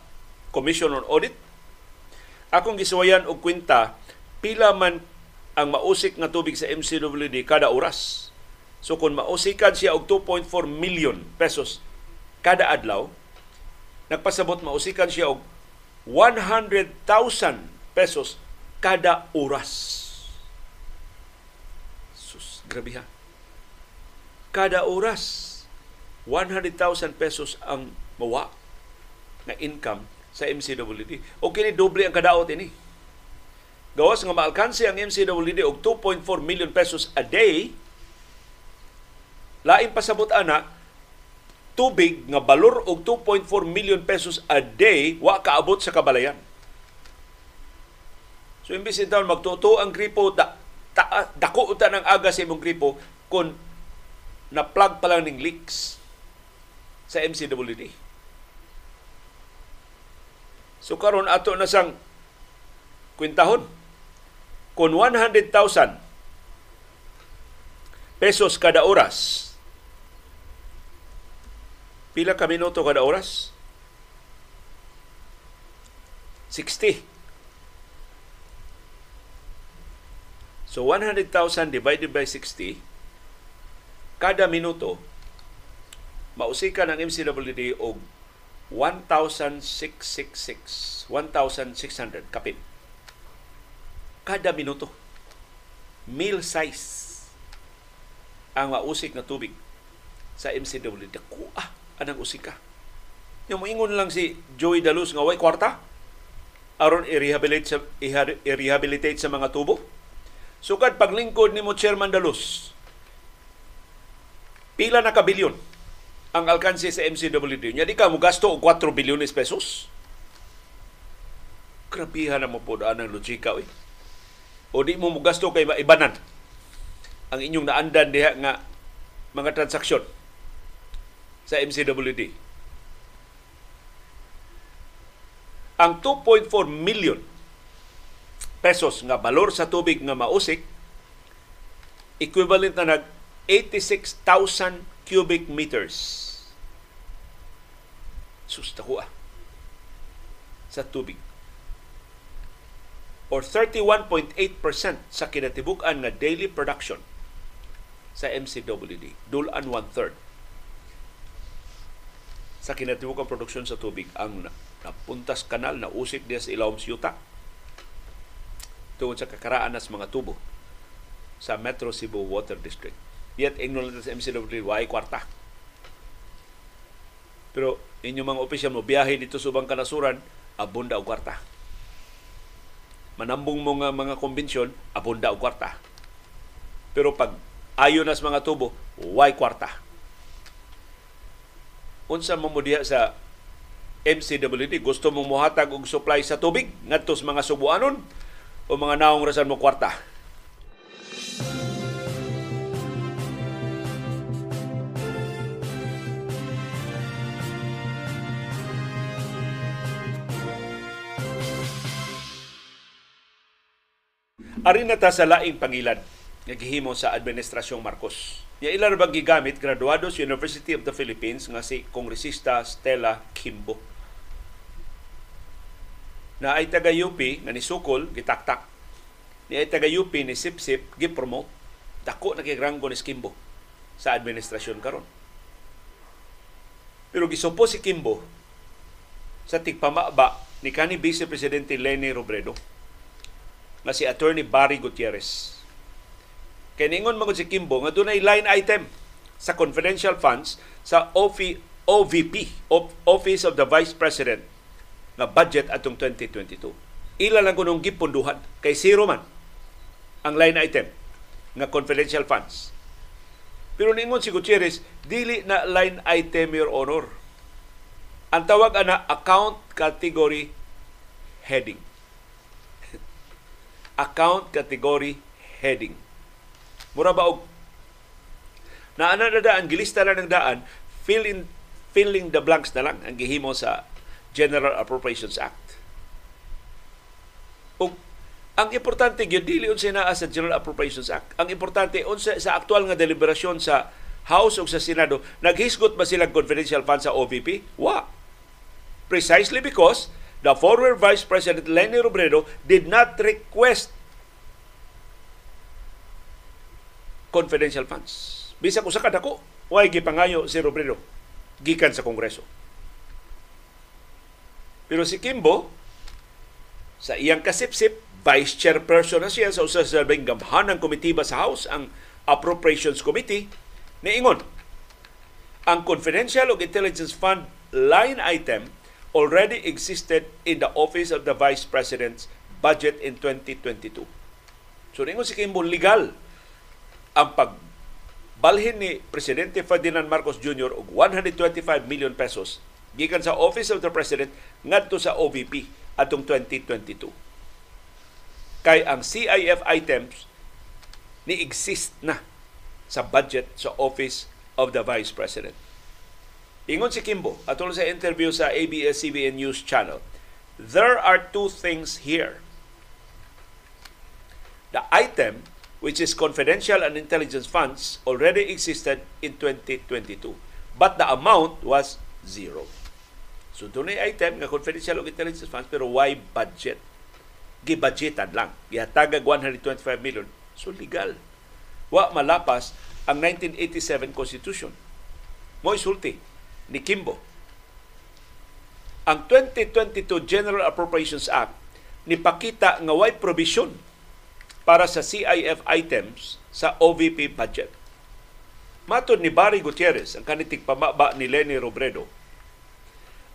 Commission on Audit? Akong gisuwayan og kwenta pila man ang mausik nga tubig sa MCWD kada oras. So kung mausikan siya og 2.4 million pesos kada adlaw, nagpasabot mausikan siya og 100,000 pesos kada oras. Sus, grabe ha. Kada oras, 100,000 pesos ang mawa na income sa MCWD. O kini doble ang kadaot ini. Gawas nga maalkanse ang MCWD og 2.4 million pesos a day, lain pasabot ana tubig nga balor og 2.4 million pesos a day wa kaabot sa kabalayan. So imbis in taon magtuto ang gripo da, ta, dako uta ng aga sa imong gripo kung na-plug pa lang ning leaks sa MCWD. So karon ato na sang kwintahon kung 100,000 pesos kada oras pila ka minuto kada oras? 60 So 100,000 divided by 60 kada minuto mausikan ang MCWD og 1,666 1,600 kapit kada minuto meal size ang mausik na tubig sa MCWD dako ah anang usika yung moingon lang si Joey Dalus nga way kwarta aron i-rehabilitate sa i-rehabilitate sa mga tubo sukad paglingkod nimo Chairman Dalus pila na ka bilyon ang alkanse sa MCWD. Nya di ka mo gasto og 4 bilyones pesos. Krabihan na mo po daan ang logika. Eh. O di mo mo gasto kay maibanan ang inyong naandan diha nga mga transaksyon sa MCWD. Ang 2.4 million pesos nga balor sa tubig nga mausik equivalent na nag 86,000 cubic meters. Susta ko. Sa tubig. Or 31.8% sa kinatibuk-an nga daily production sa MCWD. Dulan one-third sa kinatibuk-an produksyon sa tubig ang napuntas kanal na usik diya sa ilawom siyuta tungod sa kakaraan nas mga tubo sa Metro Cebu Water District. Yet, ignorant sa MCWD, why kwarta. Pero inyo mga opisyal mo, biyahe dito sa ubang kanasuran, abunda og kwarta. Manambong mo nga mga konbensyon, abunda og kwarta. Pero pag ayo nas mga tubo, why kwarta. Unsa mo diha sa MCWD, gusto mong muhatag og supply sa tubig ngadto sa mga subuanon o mga naong rasan mo kwarta. Arin na ta sa laing pangilan nga gihimo sa Administrasyong Marcos. Ya ilar bang gigamit graduado sa University of the Philippines nga si Kongresista Stella Kimbo. Na ay taga UP nga ni Sukol gitaktak. Ni ay taga UP ni Sipsip gipromote. Dako na kigranggo ni Kimbo sa administrasyon karon. Pero gisupo si Kimbo sa tigpamaba ni kani Vice Presidente Leni Robredo nga si Attorney Barry Gutierrez Kay ningon magud si Kimbo nga dunay line item sa confidential funds sa OVP, OVP Office of the Vice President nga budget atong 2022. Ila lang kunong gipunduhan kay zero man ang line item nga confidential funds. Pero ningon si Gutierrez, dili na line item, Your Honor. Ang tawag ana account category heading. Account category heading. Mura ba og na ana na daan gilista na ng daan fill in filling the blanks na lang ang gihimo sa General Appropriations Act. Og ang importante gyud dili unsa naa sa General Appropriations Act. Ang importante unsa sa aktual nga deliberasyon sa House ug sa Senado naghisgot ba sila confidential fund sa OVP? Wa. Precisely because the former Vice President Lenny Robredo did not request confidential funds. Bisag usa ka dako, way gipangayo si Robredo gikan sa Kongreso. Pero si Kimbo, sa iyang kasipsip, vice chairperson na siya sa usa sa gamhanang komitiba sa House, ang Appropriations Committee, niingon, ang Confidential o Intelligence Fund line item already existed in the Office of the Vice President's budget in 2022. So, niingon si Kimbo, legal ang pagbalhin ni Presidente Ferdinand Marcos Jr. og 125 million pesos gikan sa Office of the President ngadto sa OVP atong 2022. Kay ang CIF items ni exist na sa budget sa Office of the Vice President. Ingon si Kimbo atol sa interview sa ABS-CBN News Channel, there are two things here. The item which is confidential and intelligence funds already existed in 2022 but the amount was zero. So doon item nga confidential og intelligence funds pero why budget? Gibudgetan lang. Gihatagag 125 million. So legal. Wa malapas ang 1987 Constitution. Mo isulti ni Kimbo. Ang 2022 General Appropriations Act nipakita nga way provision para sa CIF items sa OVP budget. Matod ni Barry Gutierrez, ang kanitig pamaba ni Lenny Robredo,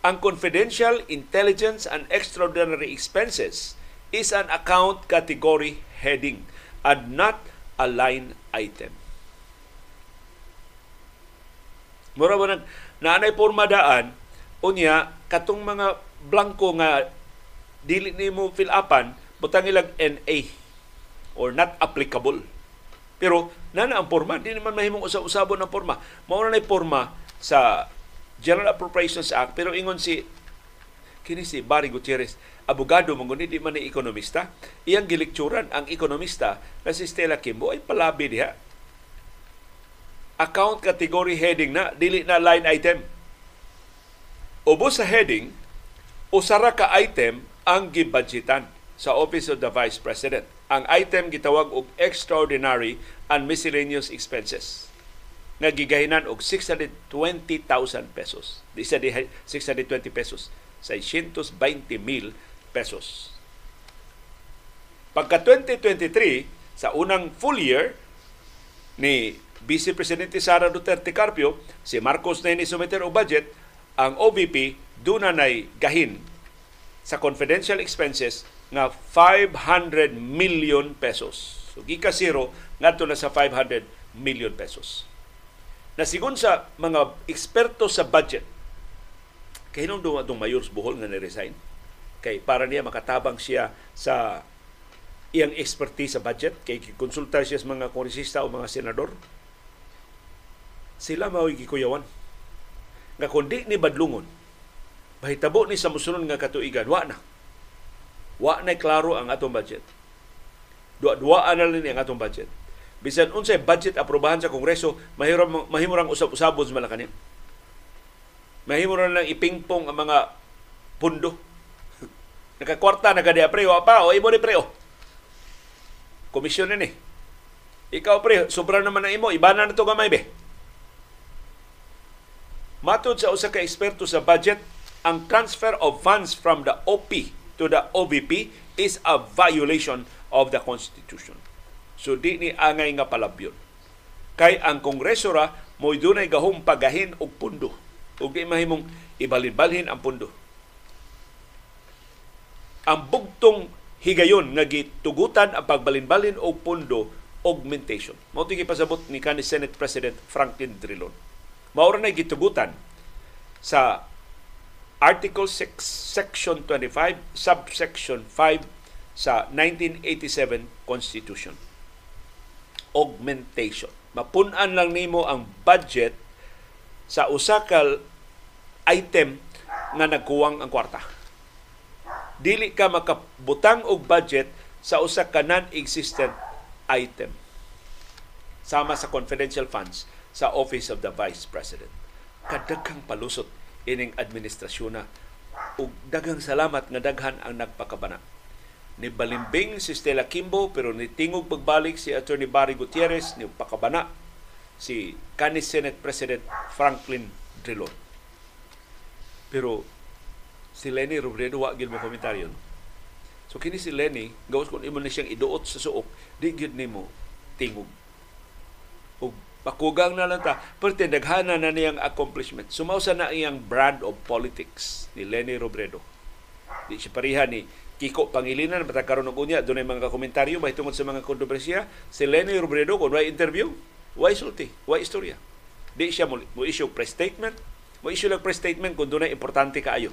ang confidential intelligence and extraordinary expenses is an account category heading and not a line item. Mura ba naanay porma daan, unya, katong mga blanco nga dili ni mo fill upan, butang ilag NA or not applicable. Pero nana ang porma, di naman mahimong usab-usabon ang porma. Mao na porma sa General Appropriations Act pero ingon si kini si Barry Gutierrez abogado manguni di man ni ekonomista iyang gilikturan ang ekonomista na si Stella Kimbo ay palabi diha account category heading na dili na line item ubos sa heading usara ka item ang gibudgetan sa Office of the Vice President ang item gitawag og extraordinary and miscellaneous expenses nga gigahinan og 620,000 pesos. Di sa 620 pesos, 620 mil pesos. Pagka 2023, sa unang full year ni Vice Presidente Sara Duterte Carpio, si Marcos na ini sumeter budget, ang OVP duna nay gahin sa confidential expenses nga 500 million pesos. So, gika zero, ngadto na sa 500 million pesos na sigon sa mga eksperto sa budget, kay nung duwa itong mayors buhol nga ni-resign, kay para niya makatabang siya sa iyang expertise sa budget, kay konsulta siya sa mga kongresista o mga senador, sila mao'y gikuyawan. Nga kundi ni Badlungon, bahitabo ni sa musunod nga katuigan, wa na. Wa na klaro ang atong budget. Dua-duaan na lang ang atong budget bisan unsay budget aprobahan sa Kongreso mahimo mahimurang usab-usabon sa Malacañang mahimo lang ipingpong ang mga pundo *laughs* nakakwarta nagadiya preo pa o imo ni preo komisyon ni ikaw pre sobra naman ang imo ibana na to gamay be Matod sa usa ka eksperto sa budget, ang transfer of funds from the OP to the OVP is a violation of the Constitution. So di ni angay nga palabyon. Kay ang Kongreso ra mo dunay gahong pagahin og pundo. Ug di mahimong ibalin-balhin ang pundo. Ang bugtong higayon nga gitugutan ang pagbalin-balin og pundo augmentation. Mao pasabot ni kanhi Senate President Franklin Drilon. Mao na gitugutan sa Article 6, Section 25, Subsection 5 sa 1987 Constitution. Augmentation. Mapunan lang nimo ang budget sa usa ka item nga nagkuwang ang kwarta. Dili ka makabutang og budget sa usa ka non-existent item sama sa confidential funds sa Office of the Vice President. Kadaghang palusot ining administrasyon na ug daghang salamat nga daghan ang nagpakabana. Ni balimbing si Stella Kimbo pero ni tingog pagbalik si Attorney Barry Gutierrez ni pakabana si kanis Senate President Franklin Drilon. Pero si Lenny Robredo wa gid mo komentaryo. So kini si Lenny, gawas kung imo ni siyang iduot sa suok, di gid nimo tingog. Ug Pakugang na lang ta. Pero tindaghana na niyang accomplishment. Sumausa na iyang brand of politics ni Lenny Robredo. Di siya pariha ni Kiko Pangilinan, matag karon og unya, doon mga komentaryo mahitungod sa mga kontrobersiya. Si Lenny Robredo, kung may interview, why sulti, why istorya. Di siya mo, mo issue press statement, mo issue lang press statement kung doon importante kaayo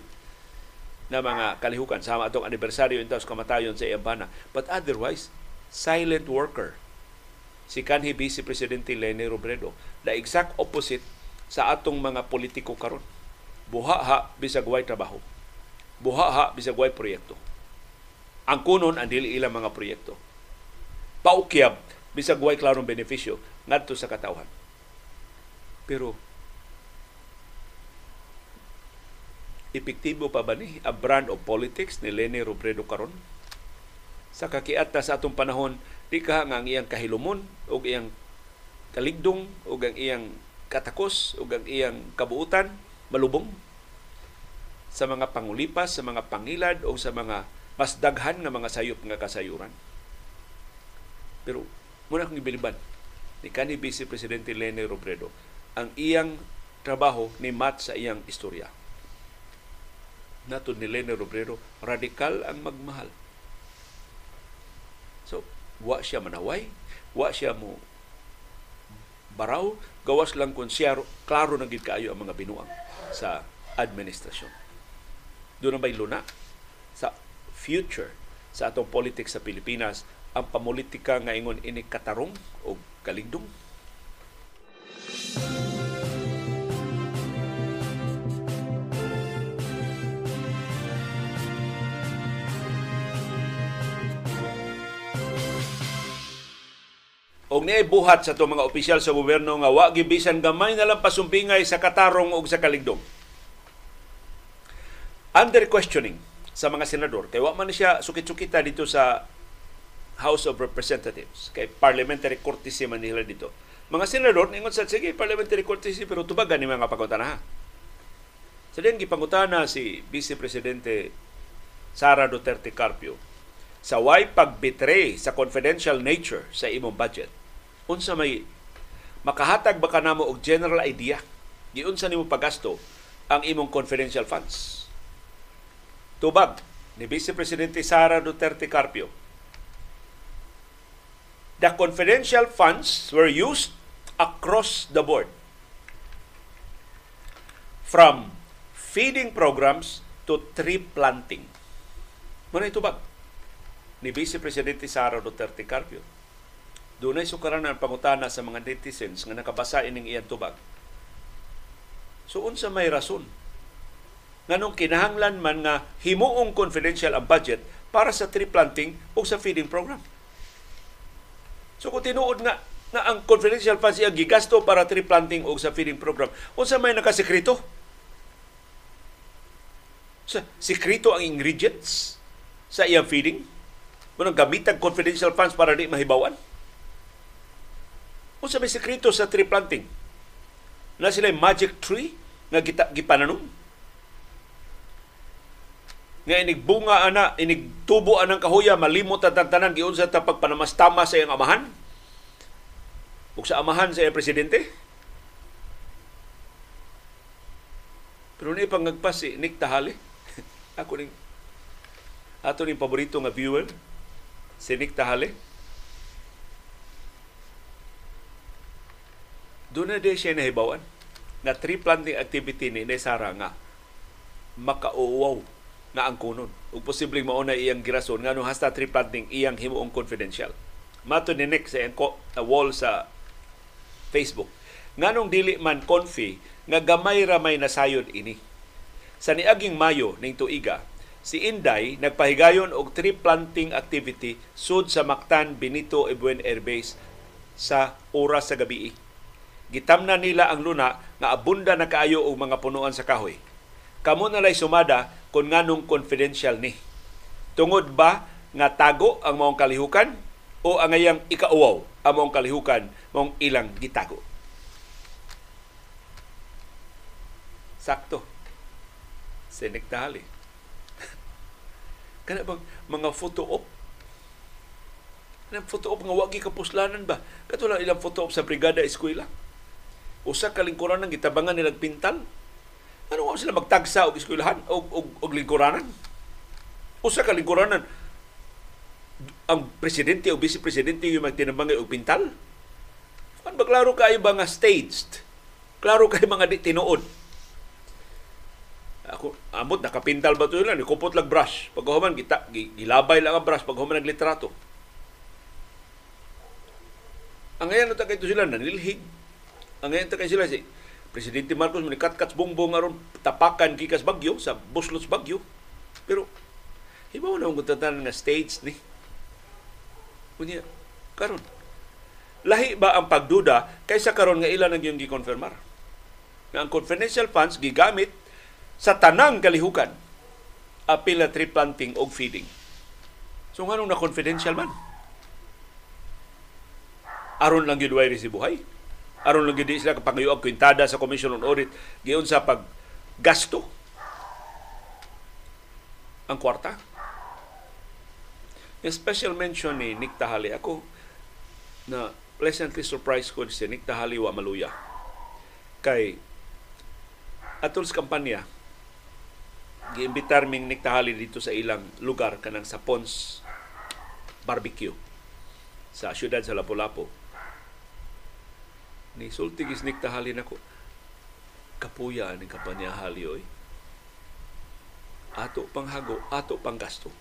na mga kalihukan sama atong anibersaryo intaws kamatayon sa iyang bana. But otherwise, silent worker si kanhi Vice Presidente Leni Robredo the exact opposite sa atong mga politiko karon. Buha ha bisag way trabaho. Buha ha bisag way proyekto. Ang kunon ang dili ilang mga proyekto. Paukyab bisag way klarong benepisyo ngadto sa katawhan. Pero epektibo pa ba ni a brand of politics ni Leni Robredo karon? Sa kakiata sa atong panahon di ka nga ang iyang kahilumon o iyang kaligdong o ang iyang katakos o ang iyang kabuutan malubong sa mga pangulipas, sa mga pangilad o sa mga mas daghan nga mga sayop nga kasayuran. Pero muna kong ibiliban ni kanhi Vice Presidente Lene Robredo ang iyang trabaho ni mat sa iyang istorya. Nato ni Lene Robredo, radikal ang magmahal. Wa siya manaway, wa siya mo baraw, gawas lang kung siya klaro na gid kaayo ang mga binuang sa administrasyon. Doon na may luna sa future sa atong politics sa Pilipinas ang pamulitika nga ingon ini katarong o kalingdong. Música og niay sa itong mga opisyal sa gobyerno nga wa gibisan gamay na lang pasumpingay sa katarong og sa kaligdong. Under questioning sa mga senador kay wa man siya sukit-sukita dito sa House of Representatives kay parliamentary courtesy man nila dito. Mga senador ningon sa sige parliamentary courtesy pero tubagan ni mga pangutana. Sa so, gipangutana si Vice Presidente Sara Duterte Carpio sa way pagbetray sa confidential nature sa imong budget? Unsa may makahatag ba kanamo og general idea? Giunsa nimo pagasto ang imong confidential funds. Tubag ni Vice Presidente Sara Duterte Carpio. The confidential funds were used across the board. From feeding programs to tree planting. Muna itubag ni Vice Presidente Sara Duterte Carpio Dunay sukaran ang pangutana sa mga netizens nga nakabasa ining iyang tubag. So unsa may rason nganong kinahanglan man nga himuong confidential ang budget para sa tree planting o sa feeding program. So kung tinuod nga na ang confidential funds iya gigasto para tree planting o sa feeding program, unsa may nakasekreto? Sa sekreto ang ingredients sa iyang feeding? Munang gamitan confidential funds para di mahibawan? Unsa may sekreto sa tree planting? Na sila magic tree nga kita gipananom? nga inigbunga ana inigtubo anang kahuya malimot ang tanan giunsa ta pagpanamastama sa iyang amahan ug sa amahan sa iyang presidente pero ni pangagpas si Nick Tahali *laughs* ako ning ato ning paborito nga viewer si Nick Tahali doon na di siya nahibawan na tree planting activity ni Nesara nga makauwaw nga ang kunon. Ug posibleng mauna iyang girason ngano hasta tree planting iyang himuong confidential. Mato ni Nick sa ko na wall sa Facebook. Nganong dili man confi nga gamay ra may nasayod ini. Sa niaging Mayo ning tuiga, si Inday nagpahigayon og tree planting activity sud sa Mactan Benito Ebuen Air Base sa oras sa gabi. Gitamna nila ang luna nga abunda na kaayo og mga punuan sa kahoy. Kamo na lay sumada kung nganong confidential ni. Tungod ba nga tago ang maong kalihukan o ang ngayang ikauwaw ang maong kalihukan maong ilang gitago. Sakto. Sinek Dali. Kana bang mga photo op? Kanang photo op nga wagi kapuslanan ba? Kato lang ilang photo op sa brigada eskwela. Usa ka lingkuran ng gitabangan nilang pintal ano mo sila magtagsa og eskwelahan og og, og lingkuranan? Usa ka lingkuranan ang presidente o vice presidente yung magtinabangay og pintal? Ano ba klaro kayo staged? Klaro kayo mga di tinuod? Ako, amot, nakapintal ba ito lang? Kupot lang brush. Pag human, gita, gilabay lang ang brush. Pag human, naglitrato. Ang ngayon, ito kayo sila, nanilhig. Ang ngayon, ito kayo sila, si Presidente Marcos manikat-kats bongbong aron tapakan gikas Bagyo sa Buslos Bagyo. Pero hibaw na ang gutatan nga states ni. Kunya karon lahi ba ang pagduda kaysa karon nga ilan ang yung gikonfirmar? Nga ang confidential funds gigamit sa tanang kalihukan apil na tree planting og feeding. So nganong na confidential man? Aron lang yun way buhay aron lang gid sila kapangayuab kwintada sa Commission on Audit giun sa pag gasto ang kwarta. Yung special mention ni Nick Tahali ako na pleasantly surprised ko si Nick Tahali wa maluya. Kay atol kampanya giimbitar ming Nick Tahali dito sa ilang lugar kanang sa Pons Barbecue sa siyudad sa Lapu-Lapu. Ni sulti gisnik tahalin ako kapuya ni kapanya halioy ato panghago ato pang gasto.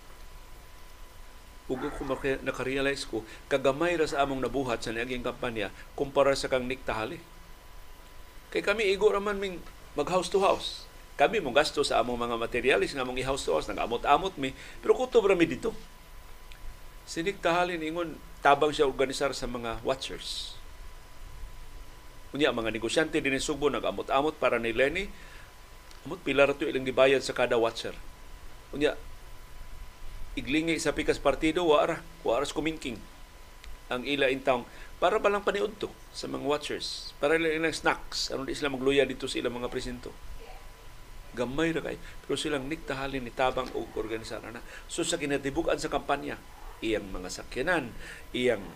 Ug ko nakarealize ko kagamay ra sa among nabuhat sa niaging kampanya kumpara sa kang niktahali. Kay kami igo raman ming mag house to house kami mong gasto sa among mga materialis nga mong i-house to house nag-amot-amot mi pero kutob ra mi dito sinik tahalin ingon tabang siya organisar sa mga watchers Unya mga negosyante din Subo nag-amot-amot para ni Lenny. Amot pila ra ilang gibayad sa kada watcher. Unya iglingi sa pikas partido wa ara, wa aras kumingking ang ila intawng para ba lang paniudto sa mga watchers para lang snacks aron di sila magluya dito sa ilang mga presinto gamay ra kay pero silang niktahalin ni tabang og organisar na so sa kinatibukan sa kampanya iyang mga sakyanan iyang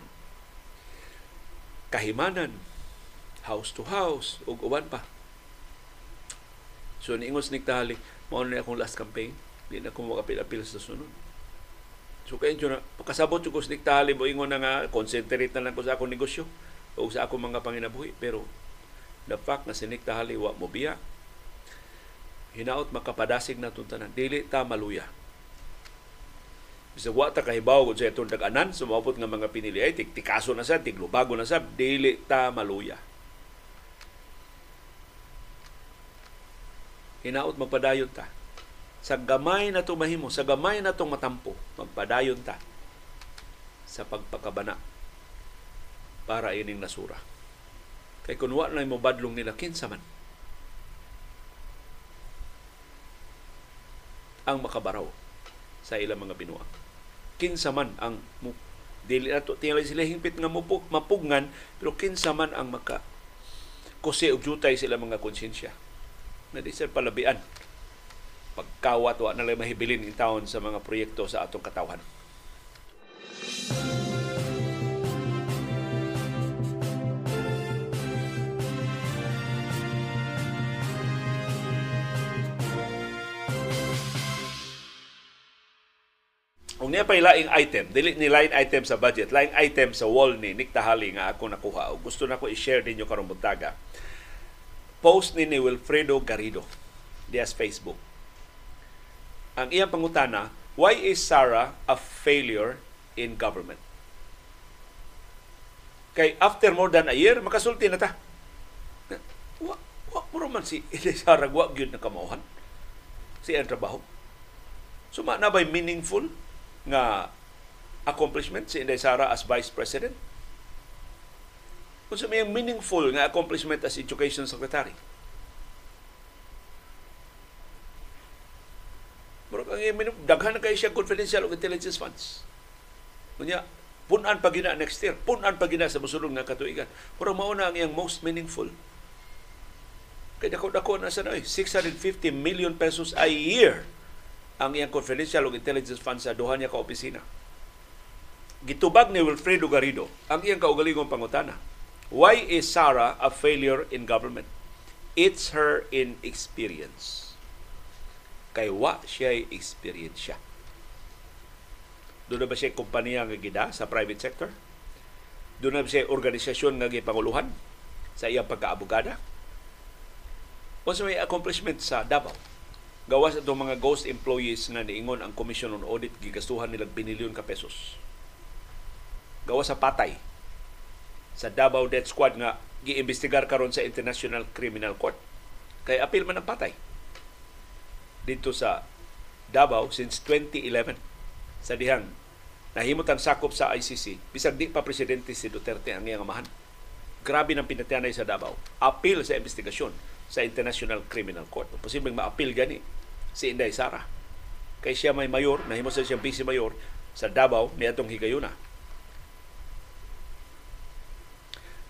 kahimanan house to house ug uban pa. So niingos ni Tali, mao na akong last campaign, di na ko makapil-apil sa sunod. So kay na pakasabot ko ni Tali mo ingon na nga concentrate na lang ko sa akong negosyo o sa akong mga panginabuhi pero the fact na si Nick Tahali wa mo biya hinaot makapadasig na tuntanan dili ta maluya Bisa wa ta kahibaw sa itong dag-anan, sumapot nga mga pinili ay tikaso na sa, tiglubago na sa, dili ta maluya. hinaot magpadayon ta. Sa gamay na to mahimo, sa gamay na tong matampo, magpadayon ta sa pagpakabana para ining nasura. Kay kung wa na mo badlong nila, kinsa man. Ang makabaraw sa ilang mga binuang. Kinsa man ang dili nato tingala sila hingpit nga mupug, mapugnan pero kinsa man ang maka kusi og jutay sila mga konsensya na di sir palabian pagkawat wa na mahibilin in taon sa mga proyekto sa atong katawhan. Kung niya pa laing item, dili ni line item sa budget, line item sa wall ni Nick Tahali nga ako nakuha. O gusto na ko i-share ninyo karong buntaga. Post ni ni Wilfredo Garrido diya sa Facebook. Ang iyang pangutana, why is Sarah a failure in government? Kay after more than a year, makasulti na ta. Wa, wa mo man si *laughs* Sarah wa gyud na kamauhan. Si ang trabaho. Suma na ba'y meaningful nga accomplishment si Inday Sara as Vice President? Kung sa may meaningful nga accomplishment as Education Secretary. Murag ang daghan na kayo siya confidential o intelligence funds. Kunya, punan pa gina next year, punan pa gina sa musulong nga katuigan. Murag mauna ang iyang most meaningful. Kaya dako-dako na sa na 650 million pesos a year ang iyang confidential ug intelligence fund sa duha niya ka opisina. Gitubag ni Wilfredo Garrido ang iyang kaugalingong pangutana. Why is Sarah a failure in government? It's her inexperience. Kay wa siya experience siya. Doon ba siya kompanya nga gida sa private sector? Doon ba siya organisasyon nga gipanguluhan sa iyang pagkaabogada? O sa may accomplishment sa Davao? Gawas itong mga ghost employees nga niingon ang Commission on Audit gigastuhan nila binilyon ka pesos. Gawas sa patay sa Davao Death Squad nga giimbestigar karon sa International Criminal Court. Kay apil man ang patay dito sa Davao since 2011 sa dihang nahimot ang sakop sa ICC bisag di pa presidente si Duterte ang iyang amahan. Grabe ng pinatianay sa Davao. Apil sa investigasyon sa International Criminal Court. Posibleng ma-appeal gani si Inday Sara. Kay siya may mayor, nahimo sa siyang vice mayor sa Davao ni atong higayuna.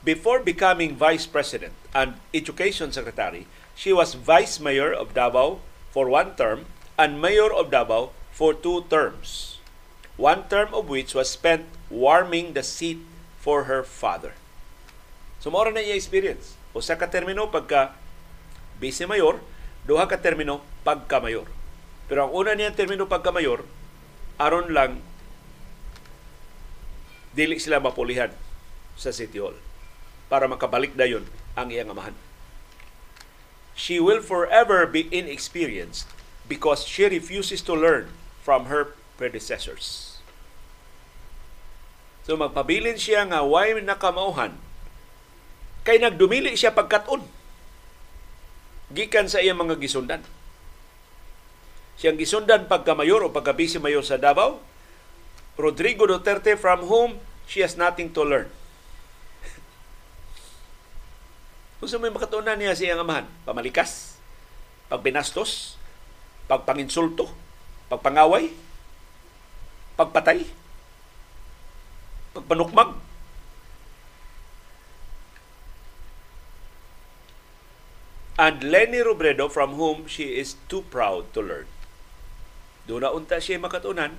Before becoming Vice President and Education Secretary, she was Vice Mayor of Davao for one term and Mayor of Davao for two terms. One term of which was spent warming the seat for her father. So, na iya experience. O sa katermino pagka vice mayor, duha ka termino pagka mayor. Pero ang una niya termino pagka mayor, aron lang dili sila mapulihan sa City Hall para makabalik dayon ang iyang amahan. She will forever be inexperienced because she refuses to learn from her predecessors. So magpabilin siya nga why nakamauhan kay nagdumili siya pagkaton gikan sa iyang mga gisundan. Siyang gisundan pagka-mayor o pagka-vice mayor sa Davao, Rodrigo Duterte from whom she has nothing to learn. *laughs* Kung sa may makatunan niya siyang amahan, pamalikas, pagbinastos, pagpanginsulto, pagpangaway, pagpatay, pagpanukmag, and Lenny Robredo from whom she is too proud to learn. Doon unta siya makatunan,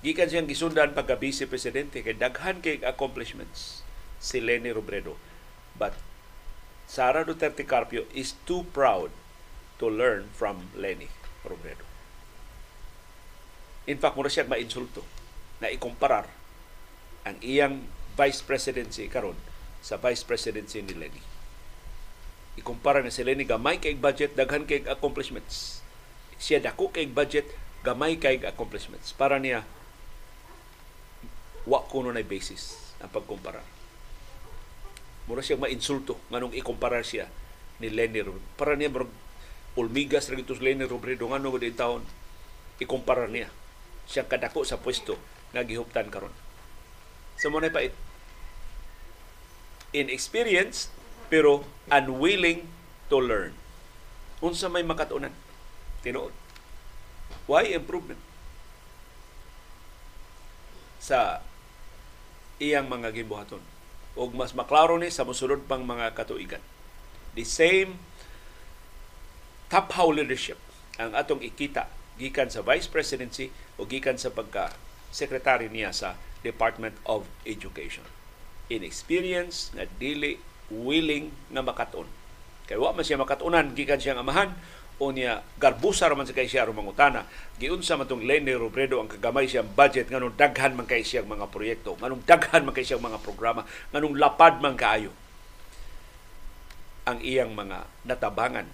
gikan siyang gisundan pagka vice presidente kay daghan kay accomplishments si Lenny Robredo. But Sara Duterte Carpio is too proud to learn from Lenny Robredo. In fact, mura siya mainsulto na ikumparar ang iyang vice presidency karon sa vice presidency ni Lenny ikumpara na sila ni gamay kay budget daghan kay accomplishments. Siya dako kay budget gamay kay accomplishments. Para niya wa kuno na basis ang pagkumpara. Mura siya mainsulto nganong ikumpara siya ni Lenny Robredo para niya bro ulmigas ra gitos Lenny Robredo ngano gud taon ikumpara niya. Siya kadako sa pwesto nga gihuptan karon. So mo na pa inexperienced pero unwilling to learn. Unsa may makatunan? Tinuod. Why improvement? Sa iyang mga gibuhaton. O mas maklaro ni sa musulod pang mga katuigan. The same top how leadership ang atong ikita gikan sa vice presidency o gikan sa pagka secretary niya sa Department of Education. Inexperience nga dili willing nga makaton. Kay wa man siya makatunan gikan siyang amahan o niya garbusa raman sa kay siya rumangutana. Giunsa man tong Lenny Robredo ang kagamay siyang budget nganong daghan man kay siyang mga proyekto, nganong daghan man kay siyang mga programa, nganong lapad man kaayo ang iyang mga natabangan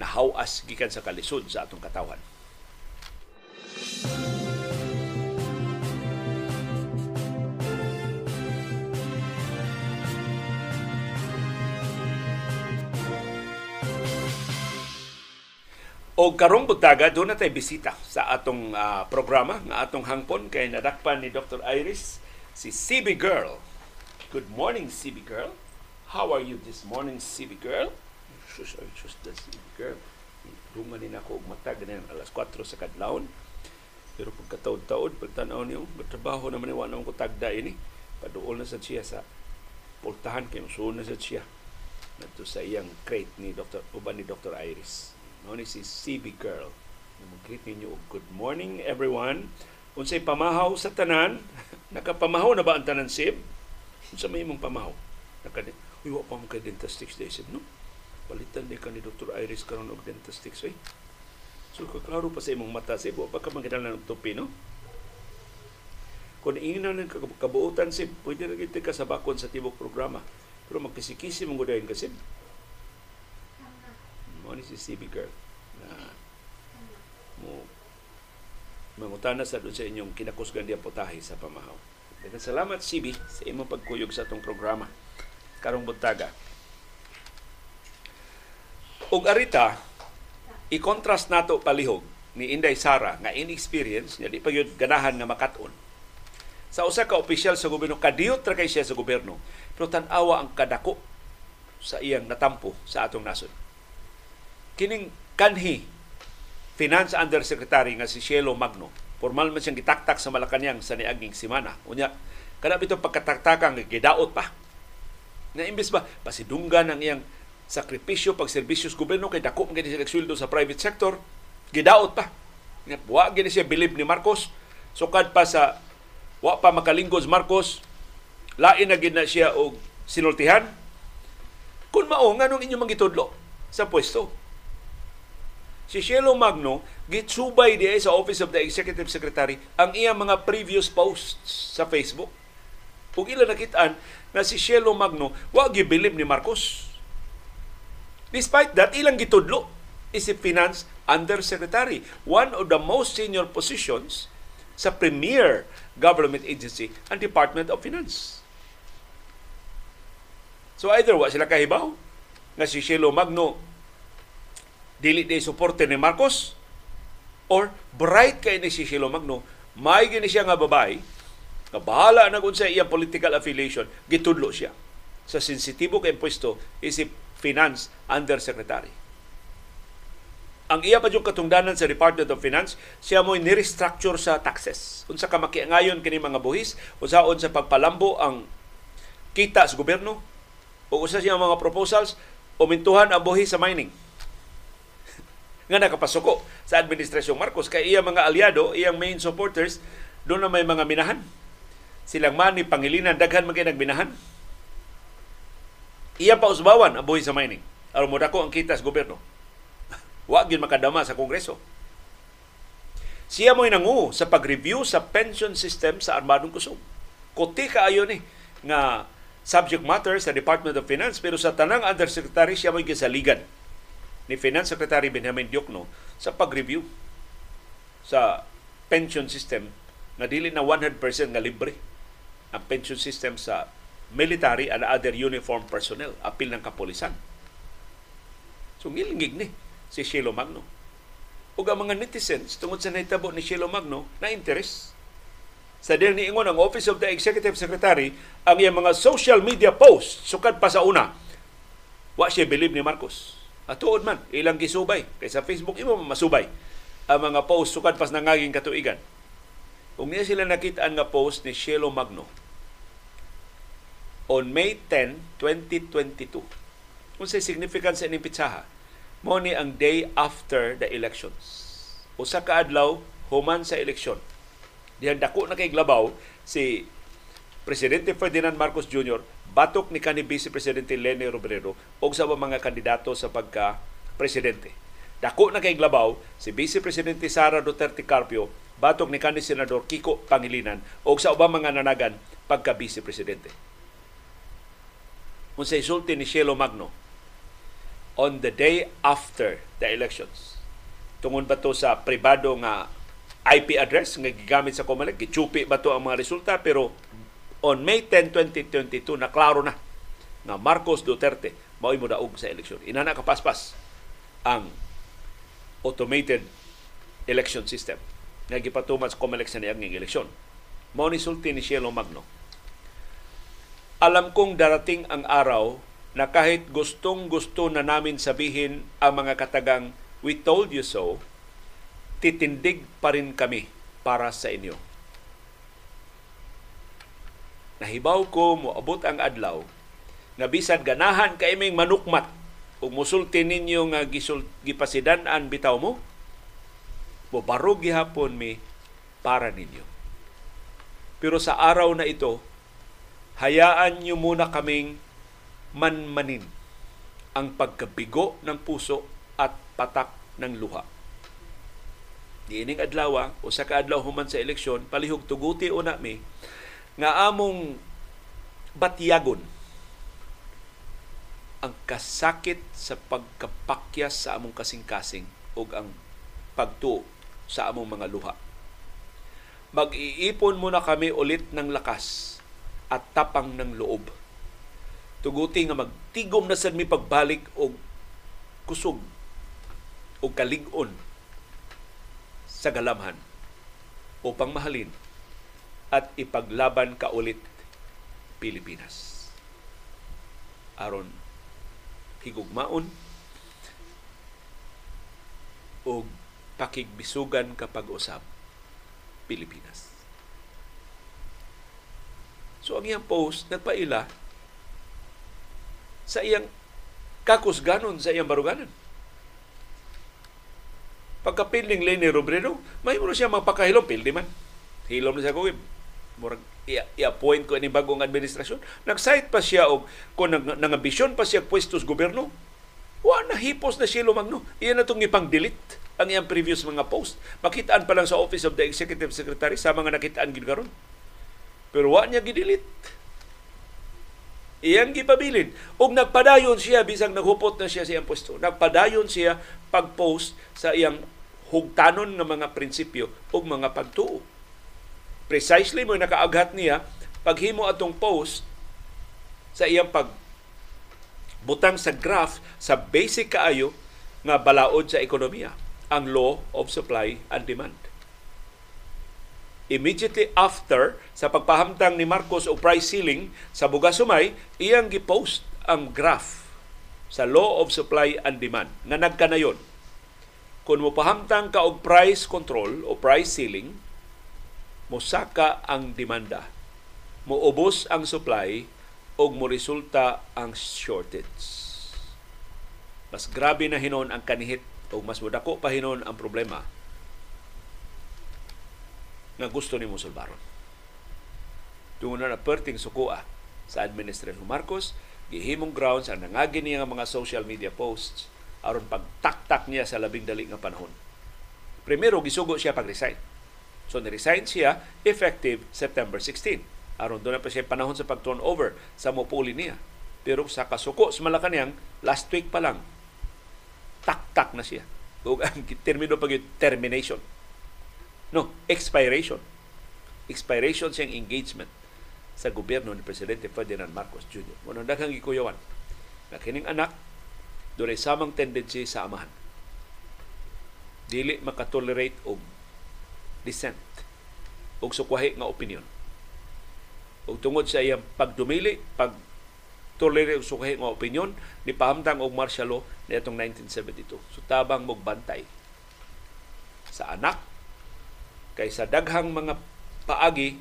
na hawas gikan sa kalisod sa atong katawan. O karong butaga, doon na tayo bisita sa atong uh, programa, nga atong hangpon, kay nadakpan ni Dr. Iris, si CB Girl. Good morning, CB Girl. How are you this morning, CB Girl? Sus, ay, sus, the CB Girl. Dungan ako matag na alas 4 sa kadlawon. Pero pagkataod-taod, pagtanaw niyo, magtrabaho naman iwan naman ko tagda ini. Paduol na sa siya sa pultahan kayo, suon na sa siya. Nato sa iyang crate ni Dr. uban ni Dr. Iris. No, ni si CB Girl. Mag-greet ninyo, good morning everyone. Unsay pamahaw sa tanan? *laughs* Nakapamahaw na ba ang tanan sib? Unsa may imong pamahaw? Naka Uy, wa pa mo kay dentistix day sib, no? Palitan ni ka Dr. Iris karon og dentistix, eh. So, kaklaro pa sa imong mata sib, wa pa ka magkinalan ng tupi, no? Kung ina ng kabuutan sib, pwede na kita ka sa tibok programa. Pero magkisikisi mong gudahin kasi mo ni si CB girl na mo mangutana sa doon sa inyong kinakusgan diya potahe sa pamahaw. Daghang salamat CB sa imong pagkuyog sa atong programa karong buntaga. Ug arita i-contrast nato palihog ni Inday Sara nga inexperience niya di pa gyud ganahan nga makat-on. Sa usa ka opisyal sa gobyerno kadiyot ra kay siya sa gobyerno pero tan-awa ang kadako sa iyang natampo sa atong nasod kining kanhi Finance Undersecretary nga si Cielo Magno, formal man siyang gitaktak sa Malacanang sa niaging simana. Unya, kada bito pagkataktakan gidaot pa. Na imbes ba pasidunggan ang iyang sakripisyo pag serbisyos gobyerno kay dako man siya nagsweldo sa private sector, gidaot pa. Nga wa gini siya bilib ni Marcos, sukad pa sa wa pa makalingkod Marcos, lain na gid na siya og sinultihan. Kung mao nganong inyo mangitudlo sa pwesto, si Cielo Magno gitsubay di sa Office of the Executive Secretary ang iyang mga previous posts sa Facebook. Ug ila nakitaan na si Cielo Magno wa gibilib ni Marcos. Despite that, ilang gitudlo is si Finance Undersecretary, one of the most senior positions sa premier government agency, ang Department of Finance. So either wa sila kahibaw nga si Cielo Magno dili day suporte ni Marcos? Or bright kay ni si Shilo Magno may gini siya nga babae nga bahala na kung sa iyang political affiliation gitudlo siya sa sensitibo kay pwesto isip finance undersecretary. Ang iya pa yung katungdanan sa Department of Finance, siya mo ni-restructure sa taxes. Unsa ka makiangayon kini mga buhis, unsaon sa pagpalambo ang kita sa gobyerno, o usa siya mga proposals, umintuhan ang buhis sa mining nga nakapasuko sa administrasyong Marcos kay iya mga aliado, iyang main supporters doon na may mga minahan. Silang man ni Pangilinan daghan magay nagminahan. Iya pa usbawan ang buhay sa mining. Aron mo dako ang kita sa gobyerno. *laughs* Wa gyud makadama sa kongreso. Siya mo'y nangu sa pag-review sa pension system sa Armadong Kusog. Kuti kaayo ni nga subject matter sa Department of Finance pero sa tanang undersecretary siya mo'y gisaligan ni Finance Secretary Benjamin Diokno sa pag-review sa pension system na dili na 100% nga libre ang pension system sa military and other uniform personnel, apil ng kapolisan. So ngilingig ni si Shelo Magno. Ug ang mga netizens tungod sa nahitabo ni Shelo Magno na interes sa dil ni ingon ang Office of the Executive Secretary ang iyang mga social media posts sukad pa sa una wa siya believe ni Marcos Atuod man, ilang gisubay. Kay sa Facebook, imo masubay ang mga post sukad pas nangaging katuigan. Kung niya sila nakita nga post ni Shelo Magno on May 10, 2022, kung sa significance sa pitsaha, Mo ni ang day after the elections. Usa ka adlaw human sa eleksyon. Diyan dako na kay glabaw si Presidente Ferdinand Marcos Jr. batok ni kanhi Vice Presidente Leni Robredo og sa mga kandidato sa pagka presidente. Dako na kay glabaw si Vice Presidente Sara Duterte Carpio batok ni kanhi Senador Kiko Pangilinan og sa ubang mga nanagan pagka Vice Presidente. Unsay sulti ni Cielo Magno on the day after the elections. Tungod ba to sa pribado nga IP address nga gigamit sa Comelec, gichupi ba to ang mga resulta pero on May 10, 2022 na klaro na nga Marcos Duterte mao'y mo daog sa eleksyon. Inana kapaspas ang automated election system nga gipatuman sa COMELEC sa niyang eleksyon. Mao ni sulti ni Cielo Magno. Alam kong darating ang araw na kahit gustong gusto na namin sabihin ang mga katagang we told you so, titindig pa rin kami para sa inyo. Nahibaw ko moabot ang adlaw nga bisan ganahan kay ming manukmat ug musulti ninyo nga gisul, gipasidan-an bitaw mo mobarog gihapon mi para ninyo. Pero sa araw na ito, hayaan niyo muna kaming manmanin ang pagkabigo ng puso at patak ng luha. Diining adlaw, o sa kaadlaw human sa eleksyon, palihog tuguti una mi, nga among batyagon ang kasakit sa pagkapakyas sa among kasing-kasing ug ang pagtuo sa among mga luha. Mag-iipon muna kami ulit ng lakas at tapang ng loob. Tuguti nga magtigom na sad mi pagbalik og kusog o kalig-on sa galamhan upang mahalin at ipaglaban ka ulit Pilipinas. Aron higugmaon o pakigbisugan kapag usab Pilipinas. So ang iyang post nagpaila sa iyang kakusganon sa iyang baruganan. Pagkapiling Lenny Robredo, may mo siya magpakahilom, pildi man. Hilom na siya kuwib. Murag i-appoint ko ni bagong administrasyon. Nag-cite pa siya og kung nang, nangambisyon pa siya pwestos gobyerno. Wa na hipos na siya lumagno. Iyan na itong ipang-delete ang iyang previous mga post. Makitaan pa lang sa Office of the Executive Secretary sa mga nakitaan gid karon. Pero wa niya gidelete. Iyang gipabilin. Og nagpadayon siya bisang naghupot na siya sa iyang pwesto. Nagpadayon siya pag-post sa iyang hugtanon nga mga prinsipyo ug mga pagtuo. Precisely mo nakaaghat niya paghimo atong post sa iyang pag butang sa graph sa basic kaayo nga balaod sa ekonomiya ang law of supply and demand. Immediately after sa pagpahamtang ni Marcos o price ceiling sa Bugasumay, iyang gipost ang graph sa law of supply and demand nga nagkanayon kung mopahamtang ka og price control o price ceiling, mosaka ang demanda. Moubos ang supply o moresulta ang shortage. Mas grabe na hinon ang kanihit o mas mudako pa hinon ang problema nga gusto ni Musulbaron. Tungo na perting sukua sa Administrasyon Marcos, gihimong grounds ang nangagi niya mga social media posts aron pagtaktak niya sa labing dali nga panahon. Primero, gisugo siya pag-resign. So, ni-resign siya effective September 16. Aron doon na pa siya panahon sa pag-turnover sa mupuli niya. Pero sa kasuko sa Malacanang, last week pa lang, taktak na siya. *laughs* O ang termino pag termination. No, expiration. Expiration siyang engagement sa gobyerno ni Presidente Ferdinand Marcos Jr. Muna daghang gikuyawan na kining anak doon samang tendency sa amahan. Dili makatolerate og dissent og sukwahi nga opinion. Og tungod sa iyang pagdumili, pag tolerate og sukwahi nga opinion, ni pahamtang og martial law niadtong 1972. So tabang mog bantay sa anak kaysa daghang mga paagi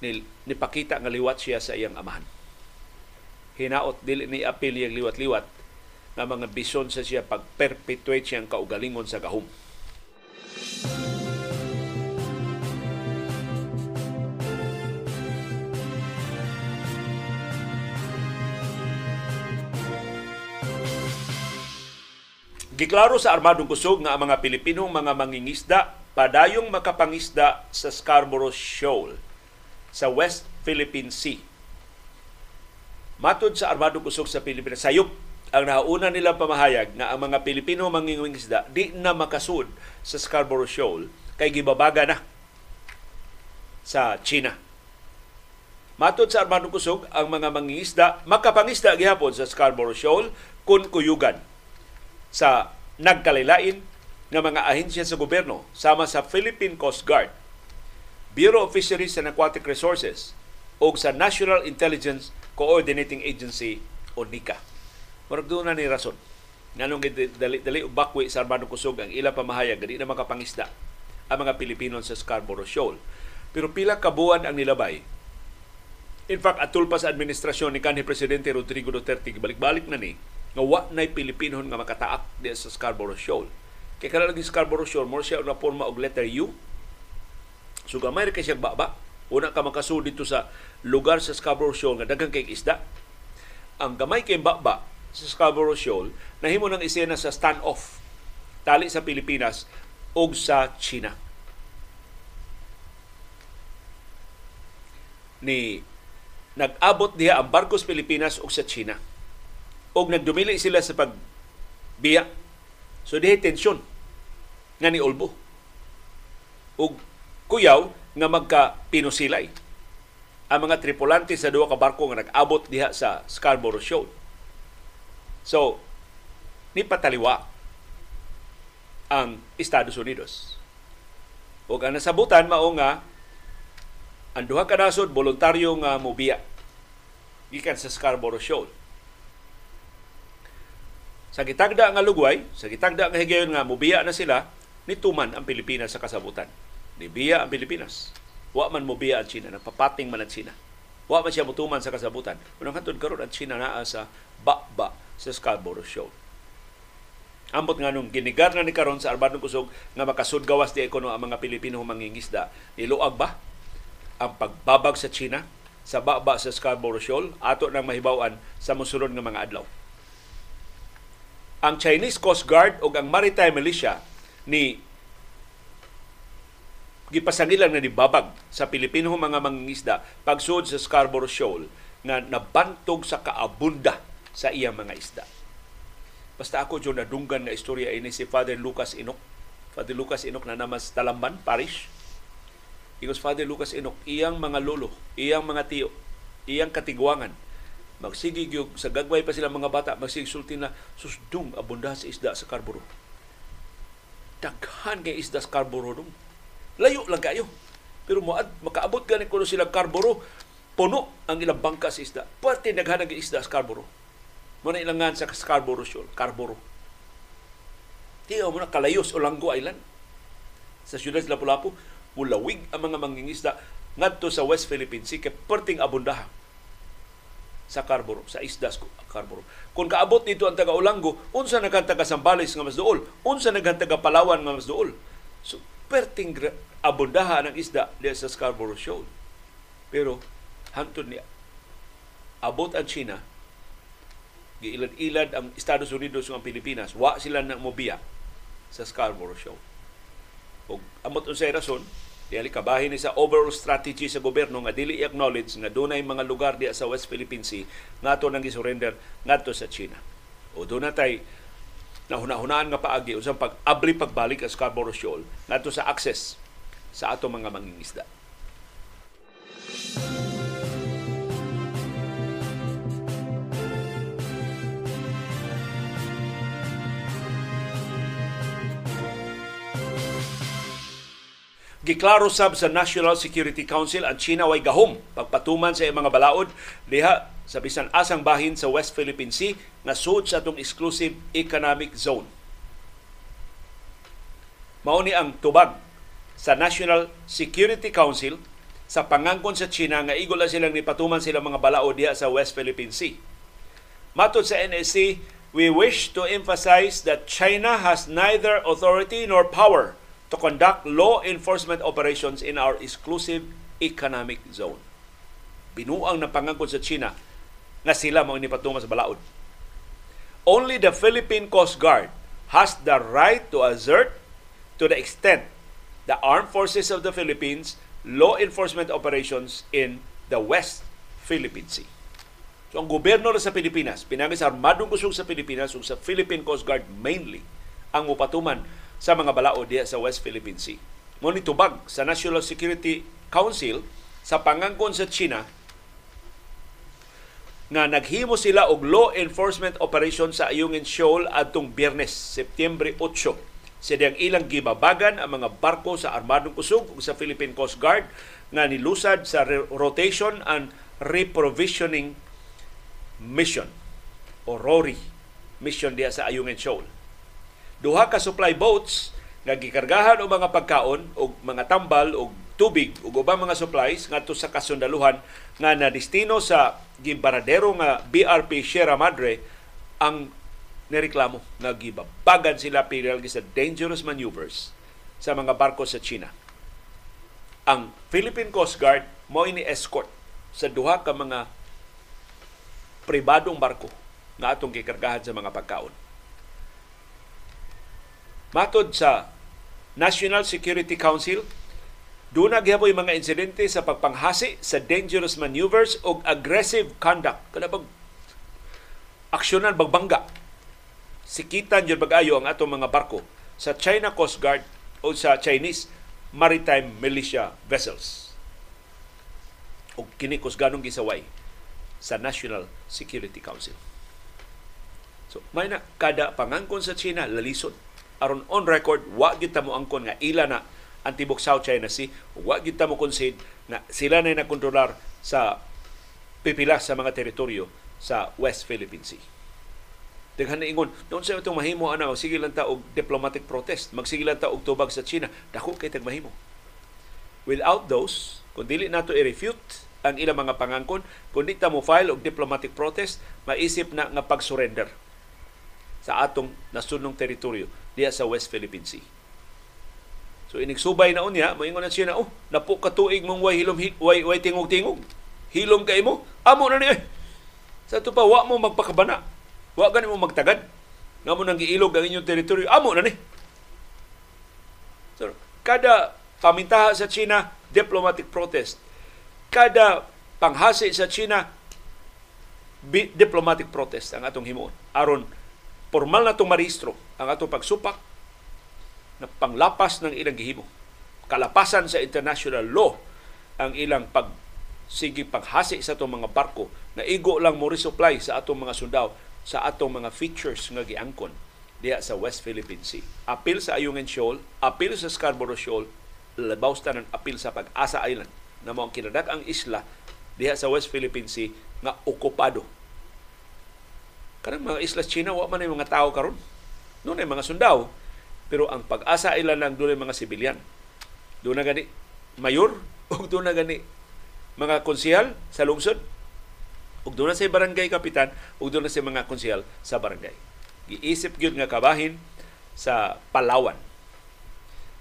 ni, nipakita nga liwat siya sa iyang amahan. Hinaot dili ni apil yang liwat-liwat nga mga bison sa siya pag-perpetuate siyang kaugalingon sa gahom. Giklaro sa armadong kusog nga ang mga Pilipinong mga mangingisda padayong makapangisda sa Scarborough Shoal sa West Philippine Sea. Matod sa armadong kusog sa Pilipinas, sayop ang nauna nilang pamahayag na ang mga Pilipino mangingisda di na makasud sa Scarborough Shoal kay gibabaga na sa China. Matod sa armadong kusog, ang mga mangingisda makapangisda gihapon sa Scarborough Shoal kung kuyugan sa nagkalilain ng mga ahensya sa gobyerno sama sa Philippine Coast Guard, Bureau of Fisheries and Aquatic Resources o sa National Intelligence Coordinating Agency o NICA. Marag doon na ni rason. Nanong dali, dali bakwi sa Armando Kusog ang ilang pamahayag gani na makapangisda ang mga Pilipino sa Scarborough Shoal. Pero pila kabuan ang nilabay. In fact, atul pa sa administrasyon ni kanhi Presidente Rodrigo Duterte, balik-balik na ni, nga wa na'y Pilipino nga makataak di sa Scarborough Shoal. Kaya kaya lagi Scarborough Shoal, more siya na forma og letter U. So gamay kay siya baba. Una ka makasud dito sa lugar sa Scarborough Shoal nga daghang kay isda. Ang gamay kay baba sa Scarborough Shoal nahimo ng isena sa standoff tali sa Pilipinas ug sa China. Ni nag-abot diha ang barkos Pilipinas ug sa China og nagdumili sila sa pagbiya. So dihay tensyon nga ni Olbo. Og kuyaw nga magka pinusilay ang mga tripulante sa duha ka barko nga nag-abot diha sa Scarborough Shoal. So, ni pataliwa ang Estados Unidos. O ang nasabutan mao nga ang duha ka nasod voluntaryo nga mobiya gikan sa Scarborough Shoal sa gitagda nga lugway, sa gitagda nga higayon nga mubiya na sila, nituman ang Pilipinas sa kasabutan. Nibiya ang Pilipinas. Wa man mubiya ang China, nagpapating man ang China. Wa man siya mutuman sa kasabutan. Unang hatod karon ang China naa sa ba sa Scarborough Shoal. Ambot nga nung ginigar na ni karon sa Arbanong Kusog nga makasudgawas di ekono ang mga Pilipino mangingisda. Niluag ba ang pagbabag sa China sa baba sa Scarborough Shoal ato nang mahibawan sa mosulod nga mga adlaw ang Chinese Coast Guard o ang Maritime Militia ni gipasangilan na ni babag sa Pilipino mga mangingisda pagsud sa Scarborough Shoal nga nabantog sa kaabunda sa iyang mga isda. Basta ako dyan nadunggan nga istorya ini si Father Lucas Inok. Father Lucas Inok na naman sa Talamban Parish. Because Father Lucas Inok, iyang mga lolo, iyang mga tiyo, iyang katigwangan, magsigig yung sa gagway pa sila mga bata magsigig sulti na susdung abunda sa isda sa karburo. Daghan kay isda sa karburo dong layo lang kayo. Pero moad makaabot gani kuno sila karburo puno ang ilang bangka sa isda. Pati daghan ang isda sa karburo. Mo na ilangan sa Scarborough Shoal karburo. Tiyo mo na kalayos o Langgo Island. Sa siyudad sa Lapu-Lapu mulawig ang mga mangingisda ngadto sa West Philippine Sea kay perting abundahan sa Carboro, sa isda sa Carboro. Kung kaabot nito ang taga Ulango, unsa naghan taga Sambales nga mas duol, unsa naghan taga Palawan nga mas duol. So, perting abundahan ang isda diya sa Scarborough Shoal. Pero, hantod niya, abot ang China, giilad-ilad ang Estados Unidos ang Pilipinas, wa sila nang mobiya sa Scarborough Shoal. O amot unsay rason, Dili kabahin ni sa overall strategy sa gobyerno nga dili acknowledge nga dunay mga lugar diya sa West Philippine Sea nga ato nang gisurrender ngadto sa China. O doon natay nahuna-hunaan nga paagi usang pag-abli pagbalik sa Scarborough Shoal ngadto sa access sa ato mga mangingisda. Giklaro sab sa National Security Council ang China way gahom pagpatuman sa mga balaod diha sa bisan asang bahin sa West Philippine Sea nga sud sa atong exclusive economic zone. Mao ni ang tubag sa National Security Council sa pangangkon sa China nga igol silang nipatuman sila mga balaod diha sa West Philippine Sea. Matod sa NSC, We wish to emphasize that China has neither authority nor power to conduct law enforcement operations in our exclusive economic zone. Binuang ng pangangkon sa China nga sila mao ni patungo sa balaod. Only the Philippine Coast Guard has the right to assert to the extent the armed forces of the Philippines law enforcement operations in the West Philippine Sea. So ang gobyerno sa Pilipinas, pinangis armadong kusog sa Pilipinas ug sa Philippine Coast Guard mainly ang mupatuman sa mga balao diya sa West Philippine Sea. Mo tubag sa National Security Council sa pangangkon sa China nga naghimo sila og law enforcement operation sa Ayungin Shoal adtong Biyernes, Setyembre 8. Sa diyang ilang gibabagan ang mga barko sa Armadong Kusog ug sa Philippine Coast Guard nga nilusad sa rotation and reprovisioning mission o RORI mission diya sa Ayungin Shoal. Duha ka supply boats nga gikargahan og mga pagkaon og mga tambal og tubig ug ubang mga supplies ngadto sa kasundaluhan nga na destino sa gibaradero nga BRP Sierra Madre ang nireklamo nga gibabagan sila pinal sa dangerous maneuvers sa mga barko sa China. Ang Philippine Coast Guard mo ini escort sa duha ka mga pribadong barko nga atong gikargahan sa mga pagkaon. Matod sa National Security Council, doon na gihapon mga insidente sa pagpanghasi sa dangerous maneuvers o aggressive conduct. Kada bag aksyonan bagbangga. Sikitan yun bagayo ang atong mga barko sa China Coast Guard o sa Chinese Maritime Militia Vessels. O kini ganong gisaway sa National Security Council. So, may na kada pangangkon sa China lalisod aron on record wa gyud mo angkon nga ila na ang tibok South China Sea wa gyud mo concede na sila na nakontrolar sa pipila sa mga teritoryo sa West Philippine Sea. Daghan na ingon, noon sa itong mahimo ana, sige lang ta og diplomatic protest, magsige lang ta og tubag sa China, dako kay tag mahimo. Without those, kung dili nato i-refute ang ilang mga pangangkon kundi ta mo file og diplomatic protest maisip na nga pag-surrender sa atong nasunong teritoryo diya sa West Philippine Sea. So inigsubay na unya, moingon na siya na, oh, napo ka tuig mong way hilom way, way tingog-tingog. Hilom kay mo, amo na ni eh. Sa to pa wa mo magpakabana. Wa gani mo magtagad. Nga mo nang giilog ang inyong teritoryo, amo na ni. So, kada pamintaha sa China, diplomatic protest kada panghasi sa China diplomatic protest ang atong himuon aron formal na itong marehistro ang atong pagsupak na panglapas ng ilang gihimo kalapasan sa international law ang ilang pag sige paghasi sa atong mga barko na igo lang mo resupply sa atong mga sundao sa atong mga features nga giangkon diya sa West Philippine Sea. Apil sa Ayungin Shoal, apil sa Scarborough Shoal, labaw ng apil sa Pag-asa Island na mao kinadak ang isla diha sa West Philippine Sea nga okupado. Kanang mga islas China wa man ay mga tao karon. Noon ay mga sundao pero ang pag-asa ila lang doon mga sibilyan. Doon na gani mayor *laughs* ug doon na gani mga konsehal sa lungsod ug doon na sa barangay kapitan ug doon na sa mga konsehal sa barangay. Giisip gyud nga kabahin sa Palawan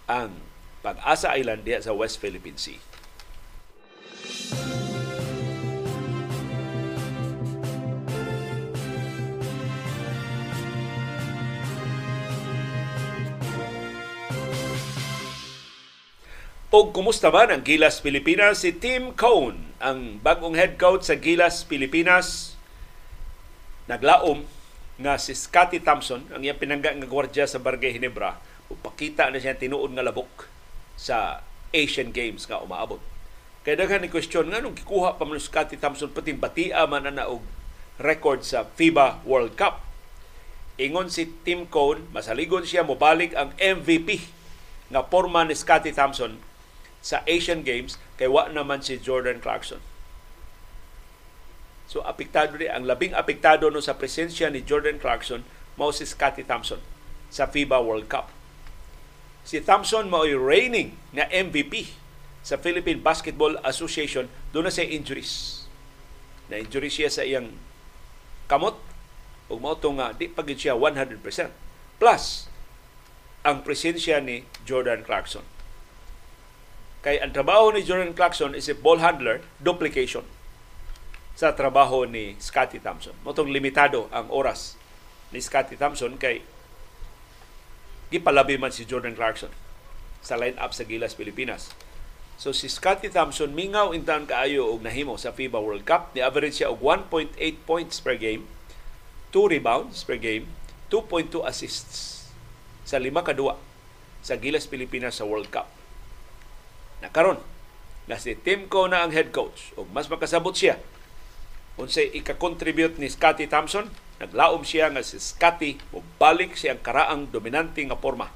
ang Pag-asa Island diya sa West Philippine Sea. O kumusta ba ang Gilas Pilipinas? Si Tim Cone, ang bagong head coach sa Gilas Pilipinas, naglaom nga si Scotty Thompson, ang iyang pinangga nga gwardya sa Barangay Hinebra, upakita na siya tinuod nga labok sa Asian Games nga umaabot. Kaya daghan ni question nga nung gikuha pa man Scotty Thompson pati batia man na og record sa FIBA World Cup. Ingon si Tim Cone, masaligon siya mobalik ang MVP nga porma ni Scotty Thompson sa Asian Games kay wa naman si Jordan Clarkson. So apektado di ang labing apektado no sa presensya ni Jordan Clarkson mao si Scottie Thompson sa FIBA World Cup. Si Thompson mao reigning na MVP sa Philippine Basketball Association doon na sa injuries. Na injury siya sa iyang kamot ug mao to nga di pagid siya 100%. Plus ang presensya ni Jordan Clarkson. Kay ang trabaho ni Jordan Clarkson is a ball handler, duplication sa trabaho ni Scotty Thompson. Motong limitado ang oras ni Scotty Thompson kay gipalabi man si Jordan Clarkson sa line-up sa Gilas, Pilipinas. So si Scotty Thompson mingaw intan kaayo og nahimo sa FIBA World Cup. Ni average siya og 1.8 points per game, 2 rebounds per game, 2.2 assists sa lima kadua sa Gilas Pilipinas sa World Cup. Nakaron na si Tim Ko na ang head coach. Ug mas makasabot siya. Unsay ika-contribute ni Scotty Thompson naglaom siya nga si Scotty mo balik siyang karaang dominante nga forma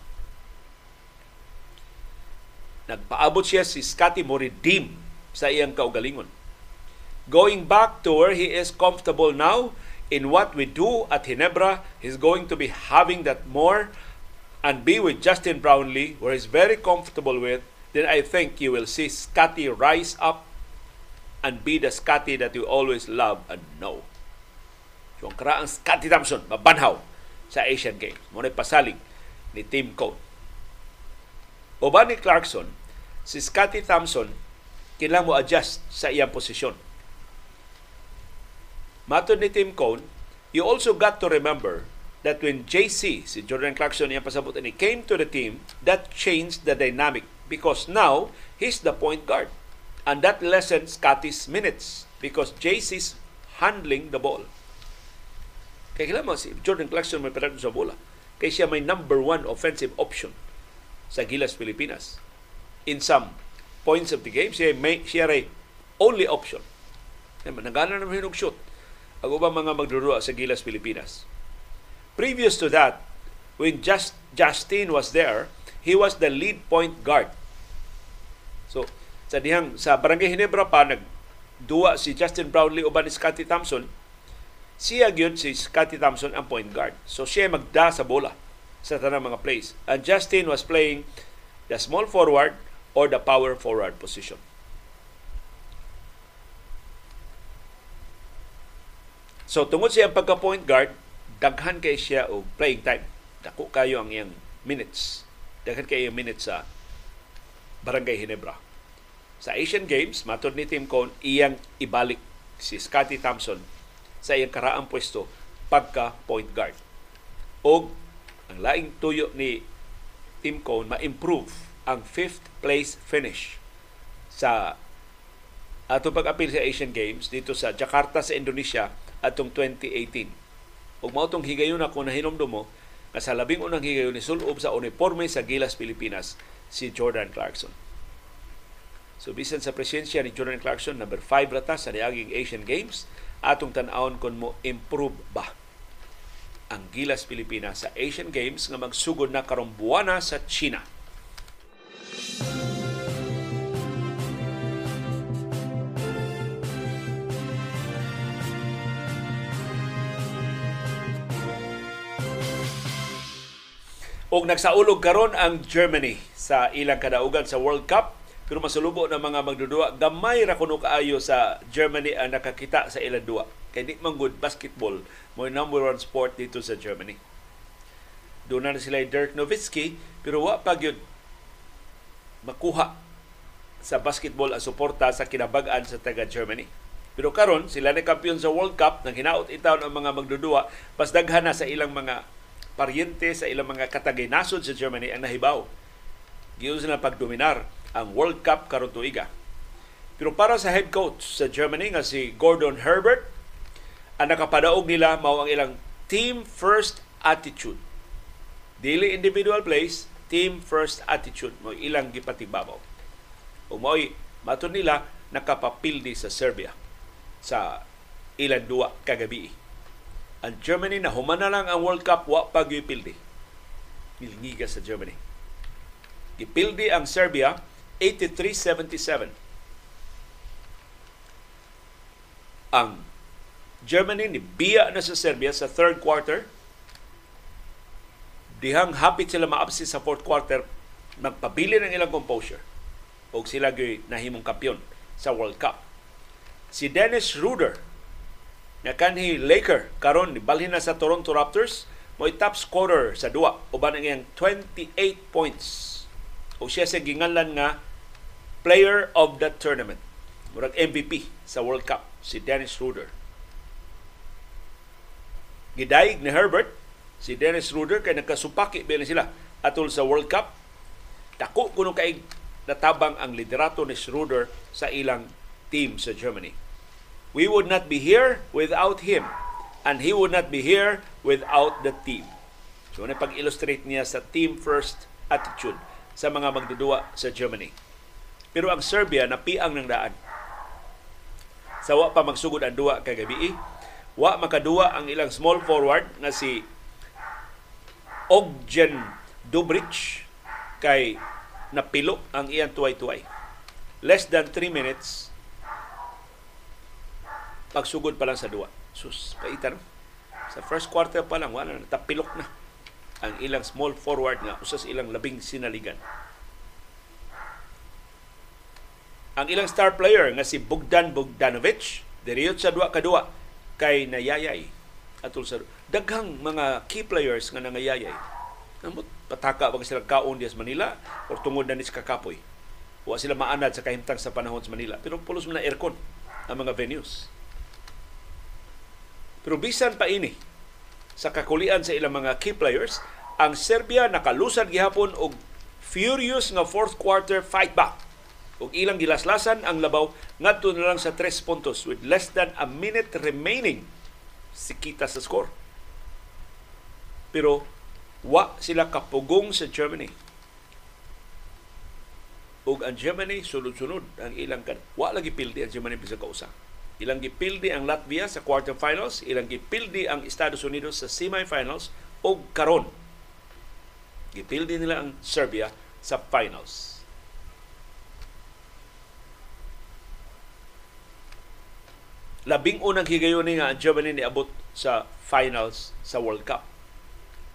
nagpaabot siya si Scotty mo redeem sa iyang kaugalingon. Going back to where he is comfortable now in what we do at Hinebra he's going to be having that more and be with Justin Brownlee where he's very comfortable with then I think you will see Scotty rise up and be the Scotty that you always love and know. So ang karaang Scotty Thompson, mabanhaw sa Asian Games. Muna pasalig ni Team Cone. O ba ni Clarkson, si Scotty Thompson kailangan mo adjust sa iyang posisyon. Matod ni Tim Cone, you also got to remember that when JC, si Jordan Clarkson, iyang pasabot ni, came to the team, that changed the dynamic because now he's the point guard. And that lessens Scotty's minutes because JC's handling the ball. Kaya kailangan mo si Jordan Clarkson may perado sa bola. Kaya siya may number one offensive option sa Gilas Pilipinas. In some points of the game, siya may siya ray only option. Nagana naman hinog shoot. Ang ubang mga magdudua sa Gilas Pilipinas. Previous to that, when Just, Justin was there, he was the lead point guard So, sa dihang sa Barangay Hinebra pa nagduwa si Justin Brownlee uban ni Scotty Thompson. Siya gyud si Scotty Thompson ang point guard. So siya magda sa bola sa tanang mga plays. And Justin was playing the small forward or the power forward position. So tungod siya ang pagka-point guard, daghan kay siya og playing time. Dako kayo ang iyang minutes. Daghan kayo ang minutes sa Barangay Hinebra. Sa Asian Games, matod ni Tim Cone, iyang ibalik si Scotty Thompson sa iyang karaang pwesto pagka point guard. O ang laing tuyo ni Tim Cone ma-improve ang fifth place finish sa atong pag-apil sa Asian Games dito sa Jakarta sa Indonesia atong 2018. Ug mao tong higayon ako na hinomdom mo nga sa labing unang higayon ni sulob sa uniforme sa Gilas Pilipinas si Jordan Clarkson. So bisan sa presensya ni Jordan Clarkson, number 5 rata sa niaging Asian Games, atong tan-awon kon mo improve ba ang Gilas Pilipinas sa Asian Games nga magsugod na karong buwana sa China. Og nagsaulog karon ang Germany sa ilang kadaugan sa World Cup. Pero masulubo na mga magdudua. Gamay ra kuno kaayo sa Germany ang nakakita sa ilang duwa kay di man good basketball mo number one sport dito sa Germany. Doon na sila Dirk Nowitzki pero wa pa gyud makuha sa basketball ang suporta sa kinabag-an sa taga Germany. Pero karon sila na kampiyon sa World Cup nang hinaot itaw ang mga magdudua pas daghan na sa ilang mga paryente sa ilang mga katagay nasod sa Germany ang nahibaw. Giyon sila pagdominar ang World Cup karon tuiga. Pero para sa head coach sa Germany nga si Gordon Herbert, ang nakapadaog nila mao ang ilang team first attitude. Dili individual plays, team first attitude mo ilang gipatibabaw. O mo'y mato nila nakapapildi sa Serbia sa ilang duwa kagabi ang Germany na human na lang ang World Cup wa pa gipildi. Milingiga sa Germany. Gipildi ang Serbia 83-77. Ang Germany ni biya na sa Serbia sa third quarter. Dihang hapit sila maabsi sa fourth quarter, nagpabili ng ilang composure. O sila gay nahimong kampiyon sa World Cup. Si Dennis Ruder nga kanhi Laker karon balhin na sa Toronto Raptors mo'y top scorer sa duwa uban ang iyang 28 points o siya sa ginganlan nga player of the tournament. Murag MVP sa World Cup si Dennis Schroeder gidayeg ni Herbert si Dennis Schroeder kay nagkasupaki bilin sila atol sa World Cup. Dako kuno kay natabang ang liderato ni Schroeder sa ilang team sa Germany. We would not be here without him and he would not be here without the team. So, na pag-illustrate niya sa team first attitude sa mga magdudua sa Germany. Pero ang Serbia napiang ng daan. Sa wa pa magsugod ang duwa kay gabi, wa makadua ang ilang small forward nga si Ogjen Dubric kay napilo ang iyang tuway-tuway. Less than 3 minutes pagsugod pa lang sa duwa. Sus, paitan. Sa first quarter pa lang, wala na, tapilok na ang ilang small forward nga usas ilang labing sinaligan. Ang ilang star player nga si Bogdan Bogdanovic, diriyot sa duwa kadua kay nayayay atul sa daghang mga key players nga nangayayay. Namot pataka wag sila kaon sa Manila o tungod na ni sa kakapoy. Wa sila maanad sa kahimtang sa panahon sa Manila. Pero pulos mo na aircon ang mga venues. Pero bisan pa ini sa kakulian sa ilang mga key players, ang Serbia nakalusad gihapon og furious nga fourth quarter fight back. Ug ilang gilaslasan ang labaw ngadto na lang sa 3 puntos with less than a minute remaining sikita sa score. Pero wa sila kapugong sa Germany. Ug ang Germany sulod-sunod ang ilang kan. Wa lagi pildi ang Germany bisa kausa. Ilang gipildi ang Latvia sa quarterfinals, ilang gipildi ang Estados Unidos sa semifinals o karon. Gipildi nila ang Serbia sa finals. Labing unang higayon nga ang Germany ni abot sa finals sa World Cup.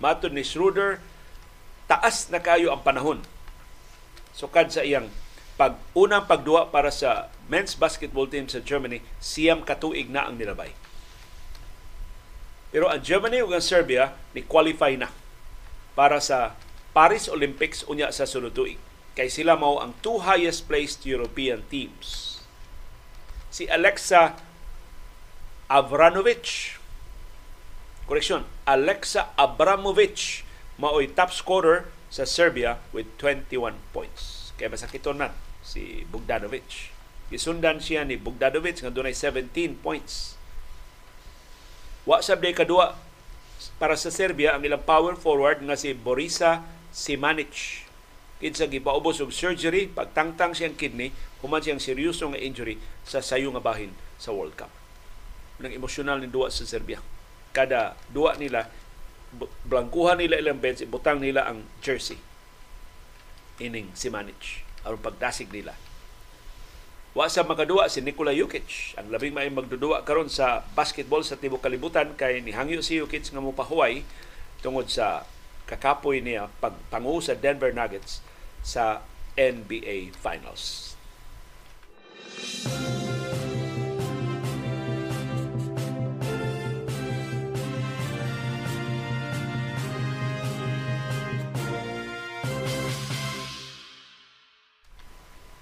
Matod ni Schroeder, taas na kayo ang panahon. Sukad sa iyang pag unang pagduwa para sa men's basketball team sa Germany, siyam katuig na ang nilabay. Pero ang Germany ug ang Serbia ni qualify na para sa Paris Olympics unya sa sunod tuig. Kay sila mao ang two highest placed European teams. Si Alexa Avranovic Correction, Alexa Abramovic mao'y top scorer sa Serbia with 21 points. Kaya masakiton man si Bogdanovic. Gisundan siya ni Bogdanovic nga dunay 17 points. Wa sabday kadua para sa Serbia ang ilang power forward nga si Borisa Simanic. Kinsa gipaubos og surgery, pagtangtang siyang kidney, human siyang seryoso nga injury sa sayo nga bahin sa World Cup. Nang emosyonal ni duwa sa Serbia. Kada duwa nila, blangkuhan nila ilang bench, butang nila ang jersey. Ining Simanic aron pagdasig nila. Wa sa makaduwa si Nikola Jokic, ang labing may magdudua karon sa basketball sa tibuok kalibutan kay nihangyo si Jokic nga mopahuway tungod sa kakapoy niya pagpangu sa Denver Nuggets sa NBA Finals.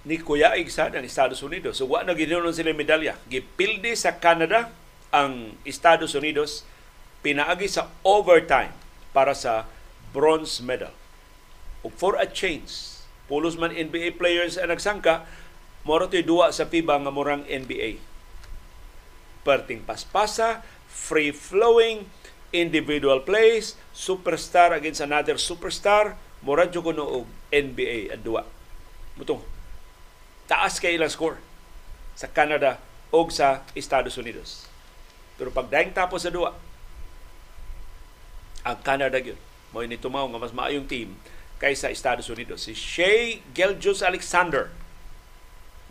Ni Kuya Igsa ng Estados Unidos. So, wa na ginunon sila medalya. Gipildi sa Canada ang Estados Unidos pinaagi sa overtime para sa bronze medal. Ug for a change, pulos man NBA players ang nagsangka, moro duwa sa FIBA nga murang NBA. Perting paspasa, free-flowing, individual plays, superstar against another superstar, mura jud kuno og NBA ang duwa. Mutong taas kay ilang score sa Canada o sa Estados Unidos. Pero pag daing tapos sa duwa, ang Canada yun, mo ini tumaw nga mas maayong team kaysa Estados Unidos. Si Shea Geljus Alexander,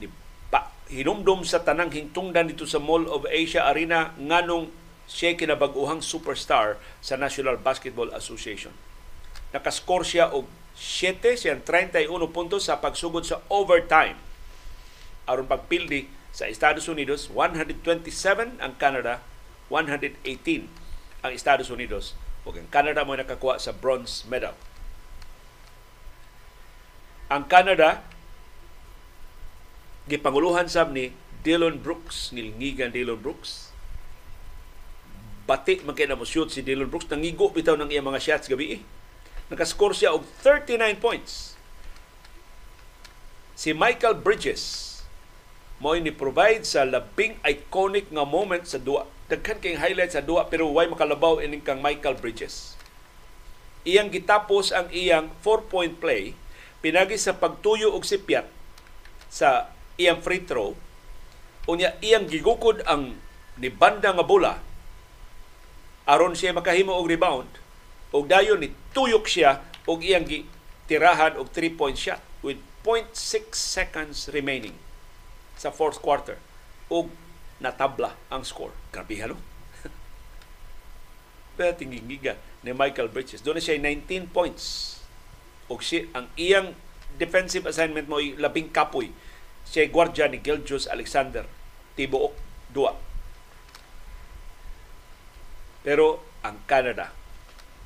ni pa, hinumdum sa tanang hingtungdan dito sa Mall of Asia Arena nganong siya kinabag-uhang superstar sa National Basketball Association. Nakascore siya og 7 siyang 31 puntos sa pagsugod sa overtime aron pagpildi sa Estados Unidos 127 ang Canada 118 ang Estados Unidos ug ang Canada mo nakakuha sa bronze medal. Ang Canada gipanguluhan sab ni Dylan Brooks, nilngigan Dylan Brooks. Bati man mo shoot si Dylan Brooks, nangigo bitaw ng iyang mga shots gabi. Eh. Nakascore siya og 39 points. Si Michael Bridges mo ni provide sa labing iconic nga moment sa duwa. Daghan kay highlight sa duwa pero way makalabaw ining kang Michael Bridges. Iyang gitapos ang iyang four-point play pinagi sa pagtuyo og sipyat sa iyang free throw unya iyang gigukod ang ni banda nga bola aron siya makahimo og rebound og dayon ni tuyok siya og iyang tirahan og three-point shot with 0.6 seconds remaining sa fourth quarter ug natabla ang score. Grabe halo. Pero *laughs* tingingiga ni Michael Bridges. Doon siya 19 points. Og si ang iyang defensive assignment mo labing kapoy. Siya gwardya ni Giljus Alexander. Tibuok dua. Pero ang Canada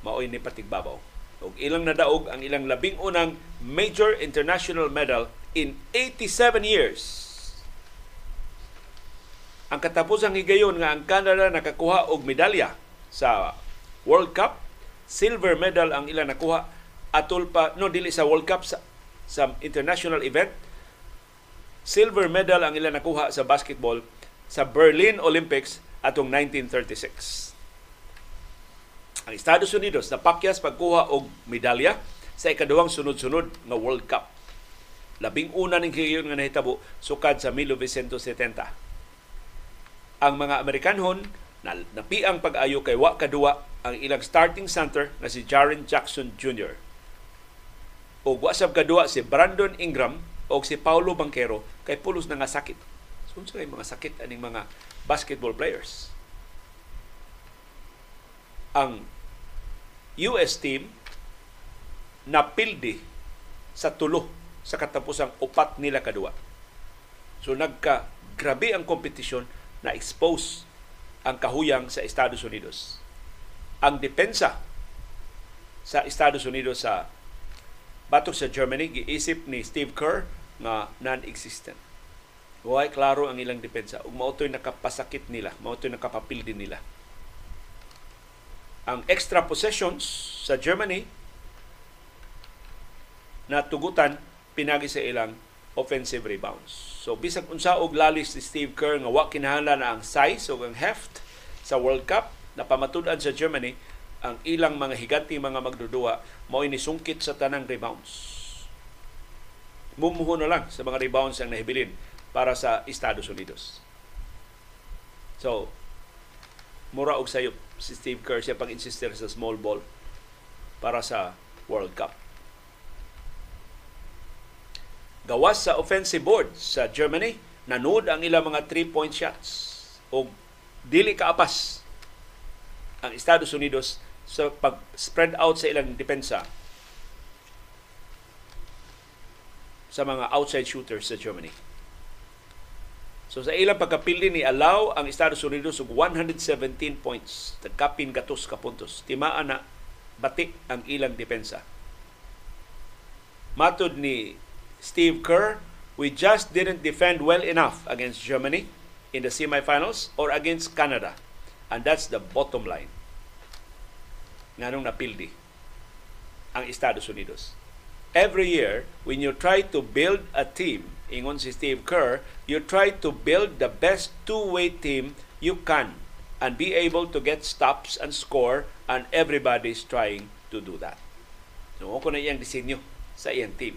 maoy ni patigbabaw. Og ilang nadaog ang ilang labing unang major international medal in 87 years. Ang katapusang higayon nga ang Canada nakakuha og medalya sa World Cup, silver medal ang ilang nakuha atol pa no dili sa World Cup sa, sa international event. Silver medal ang ilang nakuha sa basketball sa Berlin Olympics atong 1936 ang Estados Unidos napakyas pagkuha og medalya sa ikaduhang sunod-sunod nga World Cup. Labing una ning higayon nga nahitabo sukad sa 1970. Ang mga Amerikanhon na napiang pag-ayo kay wa kadua ang ilang starting center na si Jaren Jackson Jr. O wa sab kadua si Brandon Ingram o si Paulo Banquero kay pulos na nga sakit. So, kay mga sakit aning mga basketball players. Ang US team napildi sa tulo sa katapusang upat nila kadua. So nagka grabe ang kompetisyon na expose ang kahuyang sa Estados Unidos. Ang depensa sa Estados Unidos sa batok sa Germany giisip ni Steve Kerr nga non-existent. Huwag klaro ang ilang depensa ug mautoy nakapasakit nila, mautoy nakapapildi nila ang extra possessions sa Germany na tugutan pinagi sa ilang offensive rebounds. So bisag unsa og lalis si Steve Kerr nga wa kinahanglan na ang size o ang heft sa World Cup na pamatud-an sa Germany ang ilang mga higanti mga magdudua mao ini sungkit sa tanang rebounds. Mumuho na lang sa mga rebounds ang nahibilin para sa Estados Unidos. So, mura og sayop si Steve Kerr siya pag-insister sa small ball para sa World Cup. Gawas sa offensive board sa Germany, nanood ang ilang mga three-point shots o dili kaapas ang Estados Unidos sa pag-spread out sa ilang depensa sa mga outside shooters sa Germany. So sa ilang pagkapili ni allow ang Estados Unidos og 117 points. Tagkapin gatos ka puntos. Timaan na batik ang ilang depensa. Matod ni Steve Kerr, we just didn't defend well enough against Germany in the semifinals or against Canada. And that's the bottom line. Nganong napildi ang Estados Unidos. Every year, when you try to build a team ingon si Steve Kerr, you try to build the best two-way team you can and be able to get stops and score and everybody's trying to do that. So, ko na iyang disenyo sa iyang team.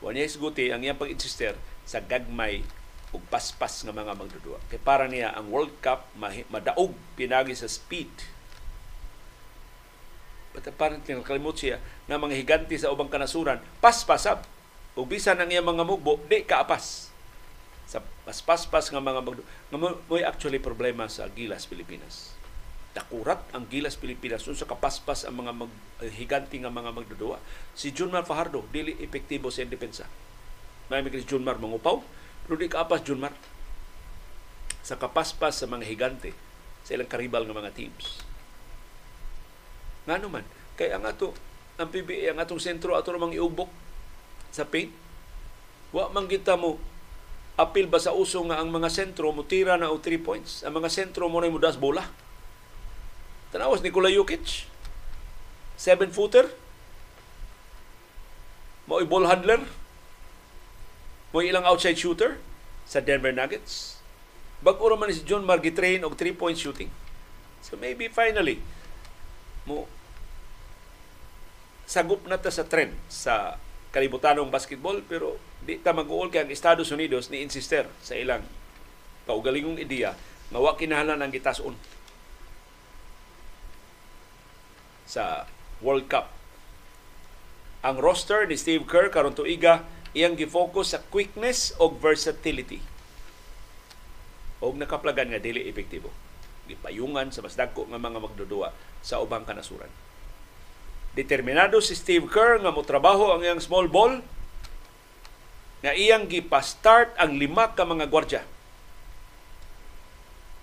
Wanya isguti ang iyang pag-insister sa gagmay ug paspas nga mga magdudua. Kay para niya ang World Cup madaog pinagi sa speed. But apparently, nakalimot siya na mga higanti sa ubang kanasuran, paspasab ug bisan ang iyang mga mugbo di kaapas sa paspaspas nga mga magdo nga mo'y actually problema sa Gilas Pilipinas dakurat ang Gilas Pilipinas unsa kapaspas ang mga mag, uh, higanti nga mga magdudua si Junmar Fajardo dili epektibo sa depensa may mi Junmar mangupaw pero di kaapas Junmar sa kapaspas sa mga higante sa ilang karibal nga mga teams. Nga naman, kay ang ato ang PBA, ang atong sentro ato namang iubok sa paint. Wa man kita mo apil ba sa uso nga ang mga sentro mo tira na og 3 points. Ang mga sentro mo na mo das bola. Tanawas Nikola Jokic. 7-footer. Mo ball handler. Mo ilang outside shooter sa Denver Nuggets. Bag-o man si John Margitrain og 3-point shooting. So maybe finally mo sagup na ta sa trend sa kalibutanong basketball pero di ta mag-uol kay ang Estados Unidos ni insister sa ilang kaugalingong ideya nga wa kinahanglan ang gitason sa World Cup. Ang roster ni Steve Kerr karon tuiga iyang gifocus sa quickness o versatility. Og nakaplagan nga dili epektibo. Gipayungan sa mas dagko nga mga magdudua sa ubang kanasuran. Determinado si Steve Kerr nga mo trabaho ang iyang small ball nga iyang gipa-start ang lima ka mga gwardya.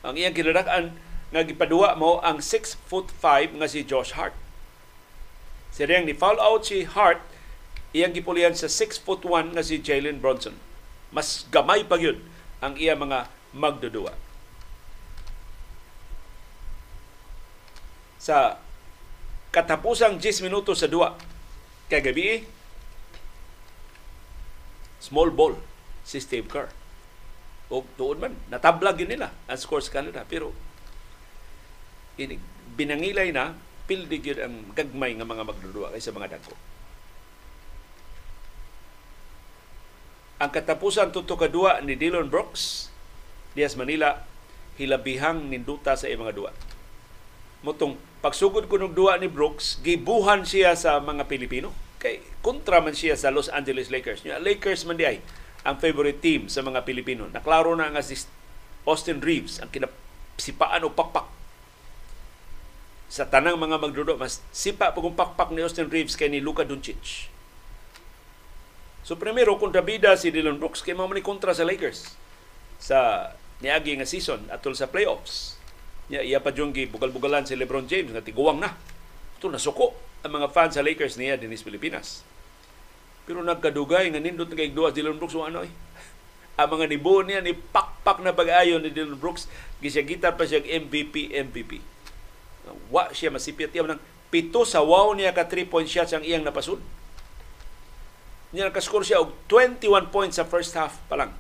Ang iyang kinadakan nga gipadua mo ang 6 foot 5 nga si Josh Hart sirang ni foul out si Hart iyang gipulian sa 6 foot 1 nga si Jalen Bronson mas gamay pa yun ang iya mga magdudua. Sa katapusang 10 minutos sa dua kay gabi small ball si Steve Kerr. O tuon man, natablag yun nila ang score sa Canada. Pero binangilay na, pildig yun ang gagmay nga mga magdudua kaysa mga dagko. Ang katapusan tuto kadua ni Dylan Brooks Dias Manila hilabihang ninduta sa mga duwa. Motong pagsugod ko ng duwa ni Brooks, gibuhan siya sa mga Pilipino. Kay kontra man siya sa Los Angeles Lakers. Yung Lakers man di ay ang favorite team sa mga Pilipino. Naklaro na nga si Austin Reeves ang kinasipaan o pakpak sa tanang mga magdudo mas sipa pagong pakpak ni Austin Reeves kay ni Luka Doncic. So primero kontrabida si Dylan Brooks kay mao kontra sa Lakers sa niagi nga season atol sa playoffs. Nya iya pa jung bugal-bugalan si LeBron James nga tiguwang na. Ito nasuko ang mga fans sa Lakers niya dinis Pilipinas. Pero nagkadugay nga nindot kay duwa Dylan Brooks o ano eh. *laughs* Ang mga nibo niya ni pakpak na pag-ayon ni Dylan Brooks gisyagitan pa siya MVP MVP. Wa siya masipit yan ng pito sa wow niya ka 3 point shots ang iyang napasud. Niya nakascore siya og 21 points sa first half pa lang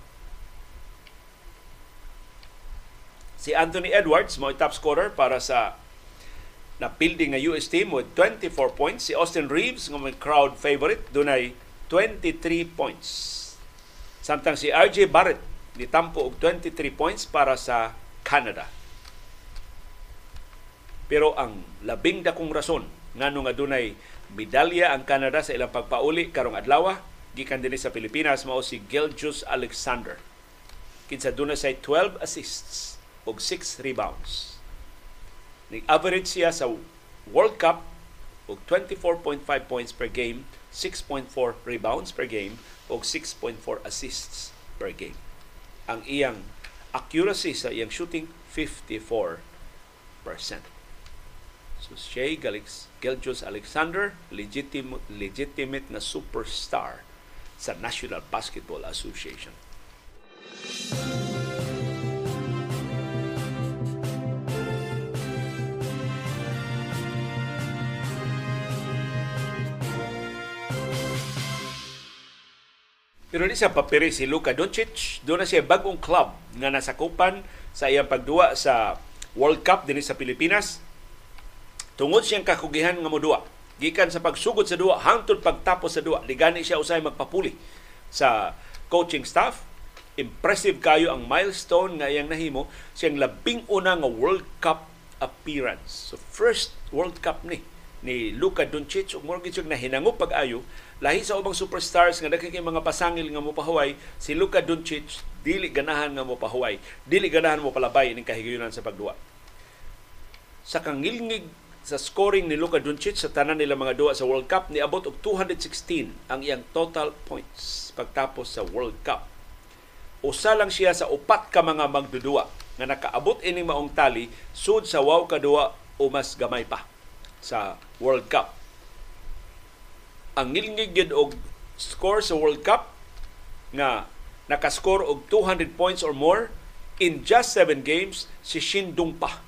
Si Anthony Edwards mo top scorer para sa na building nga US team with 24 points. Si Austin Reeves nga crowd favorite dunay 23 points. Samtang si RJ Barrett nitampo og 23 points para sa Canada. Pero ang labing dakong rason ngano nga dunay medalya ang Canada sa ilang pagpauli karong adlaw gikan dinhi sa Pilipinas mao si Giljus Alexander. Kinsa dunay say 12 assists og 6 rebounds. Nag-average siya sa World Cup og 24.5 points per game, 6.4 rebounds per game og 6.4 assists per game. Ang iyang accuracy sa iyang shooting 54%. So Shea Galix, Geljus Alexander, legitimate, legitimate na superstar sa National Basketball Association. Pero di siya papiri si Luka Doncic. Doon na siya bagong club nga nasakupan sa iyang pagduwa sa World Cup din sa Pilipinas. Tungod siyang kakugihan nga modua. Gikan sa pagsugod sa duwa, hangtod pagtapos sa duwa, ligani siya usay magpapuli sa coaching staff. Impressive kayo ang milestone nga iyang nahimo siyang labing una nga World Cup appearance. So first World Cup ni ni Luka Doncic ug murag na hinango pag-ayo lahi sa ubang superstars nga daghan mga pasangil nga mopahuway si Luka Doncic dili ganahan nga mopahuway dili ganahan mo palabay ning kahigayunan sa pagduwa sa kangilngig sa scoring ni Luka Doncic sa tanan nila mga duwa sa World Cup ni abot og 216 ang iyang total points pagtapos sa World Cup usa lang siya sa upat ka mga magdudua nga nakaabot ining maong tali sud sa wow kadua o mas gamay pa sa World Cup. Ang nilingig gyud og score sa World Cup nga nakascore og 200 points or more in just 7 games si Shin Dong Pa.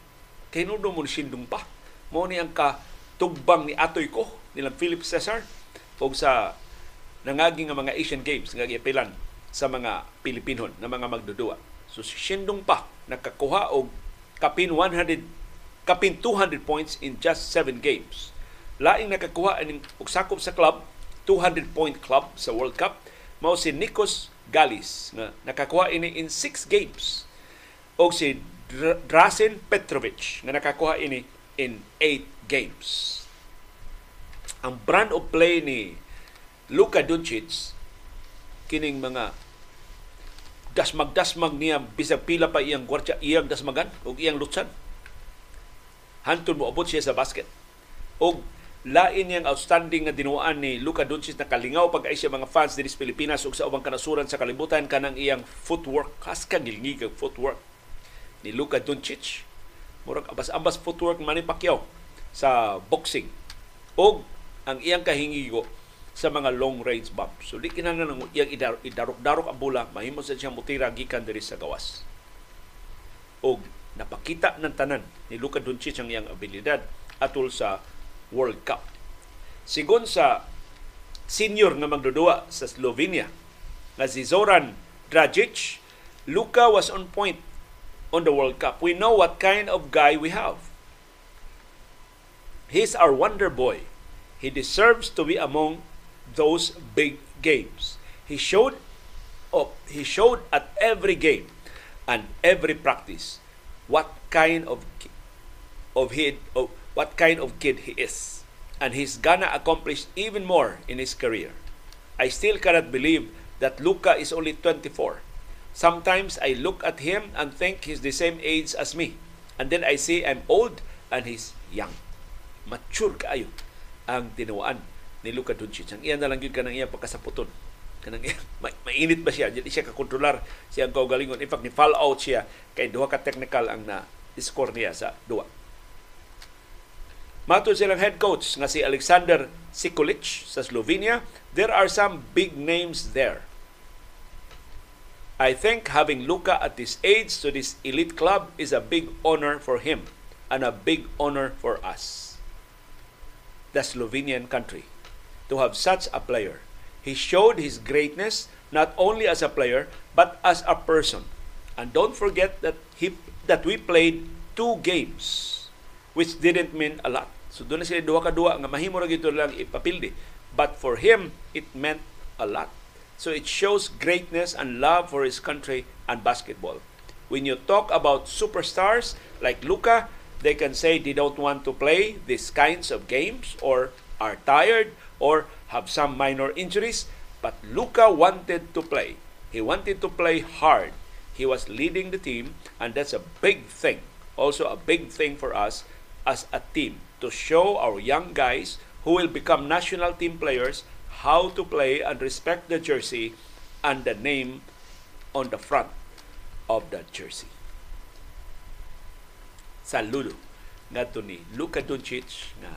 Kay mo Shin Dong Pa. Mo ni ang katugbang ni Atoy ko nilang Philip Cesar o sa nangaging nga mga Asian Games nga gipilan sa mga Pilipinon na mga magdudua. So si Shindong pa nakakuha og kapin 100 kapin 200 points in just 7 games. Laing nakakuha aning og sakop sa club 200 point club sa World Cup mao si Nikos Galis nga nakakuha ini in 6 games. O si Drasen Petrovic nga nakakuha ini in 8 games. Ang brand of play ni Luka Doncic kining mga dasmag-dasmag niya bisag pila pa iyang gwardiya iyang dasmagan o iyang lutsan. Hantun mo abot siya sa basket. Og lain niyang outstanding nga dinuan ni Luka Doncic na kalingaw pag ay siya mga fans dinhi sa Pilipinas ug sa ubang kanasuran sa kalibutan kanang iyang footwork. Kas kagilngig ang footwork ni Luka Doncic murag abas-abas footwork man ni Pacquiao sa boxing og ang iyang kahingigo sa mga long range bombs. So di kinahanglan nang iyang idarok-darok ang bola, mahimo sa siyang mutira gikan diri sa gawas. Og napakita ng tanan ni Luka Doncic ang iyang abilidad atol sa World Cup. Sigon sa senior nga magdudua sa Slovenia nga si Zoran Dragic, Luka was on point on the World Cup. We know what kind of guy we have. He's our wonder boy. He deserves to be among those big games. He showed up, he showed at every game and every practice what kind of of he of what kind of kid he is. And he's gonna accomplish even more in his career. I still cannot believe that Luca is only 24. Sometimes I look at him and think he's the same age as me. And then I see I'm old and he's young. Mature kaayo ang tinuan ni Luka Doncic. Ang iyan na lang yun kanang iyang pagkasaputon. Kanang iya, *laughs* ma- mainit ba siya? Di siya kakontrolar siya ang kaugalingon. In fact, ni fall out siya kay duha ka technical ang na score niya sa duwa. Matod silang head coach nga si Alexander Sikulic sa Slovenia, there are some big names there. I think having Luka at this age to this elite club is a big honor for him and a big honor for us. The Slovenian country to have such a player. He showed his greatness not only as a player but as a person. And don't forget that he that we played two games which didn't mean a lot. So doon na sila duha ka duha nga mahimo ra gito lang ipapildi. But for him it meant a lot. So it shows greatness and love for his country and basketball. When you talk about superstars like Luka, they can say they don't want to play these kinds of games or are tired or have some minor injuries, but Luka wanted to play. He wanted to play hard. He was leading the team, and that's a big thing. Also, a big thing for us as a team to show our young guys who will become national team players how to play and respect the jersey and the name on the front of the jersey. Saludo ngadto ni Luka Doncic nga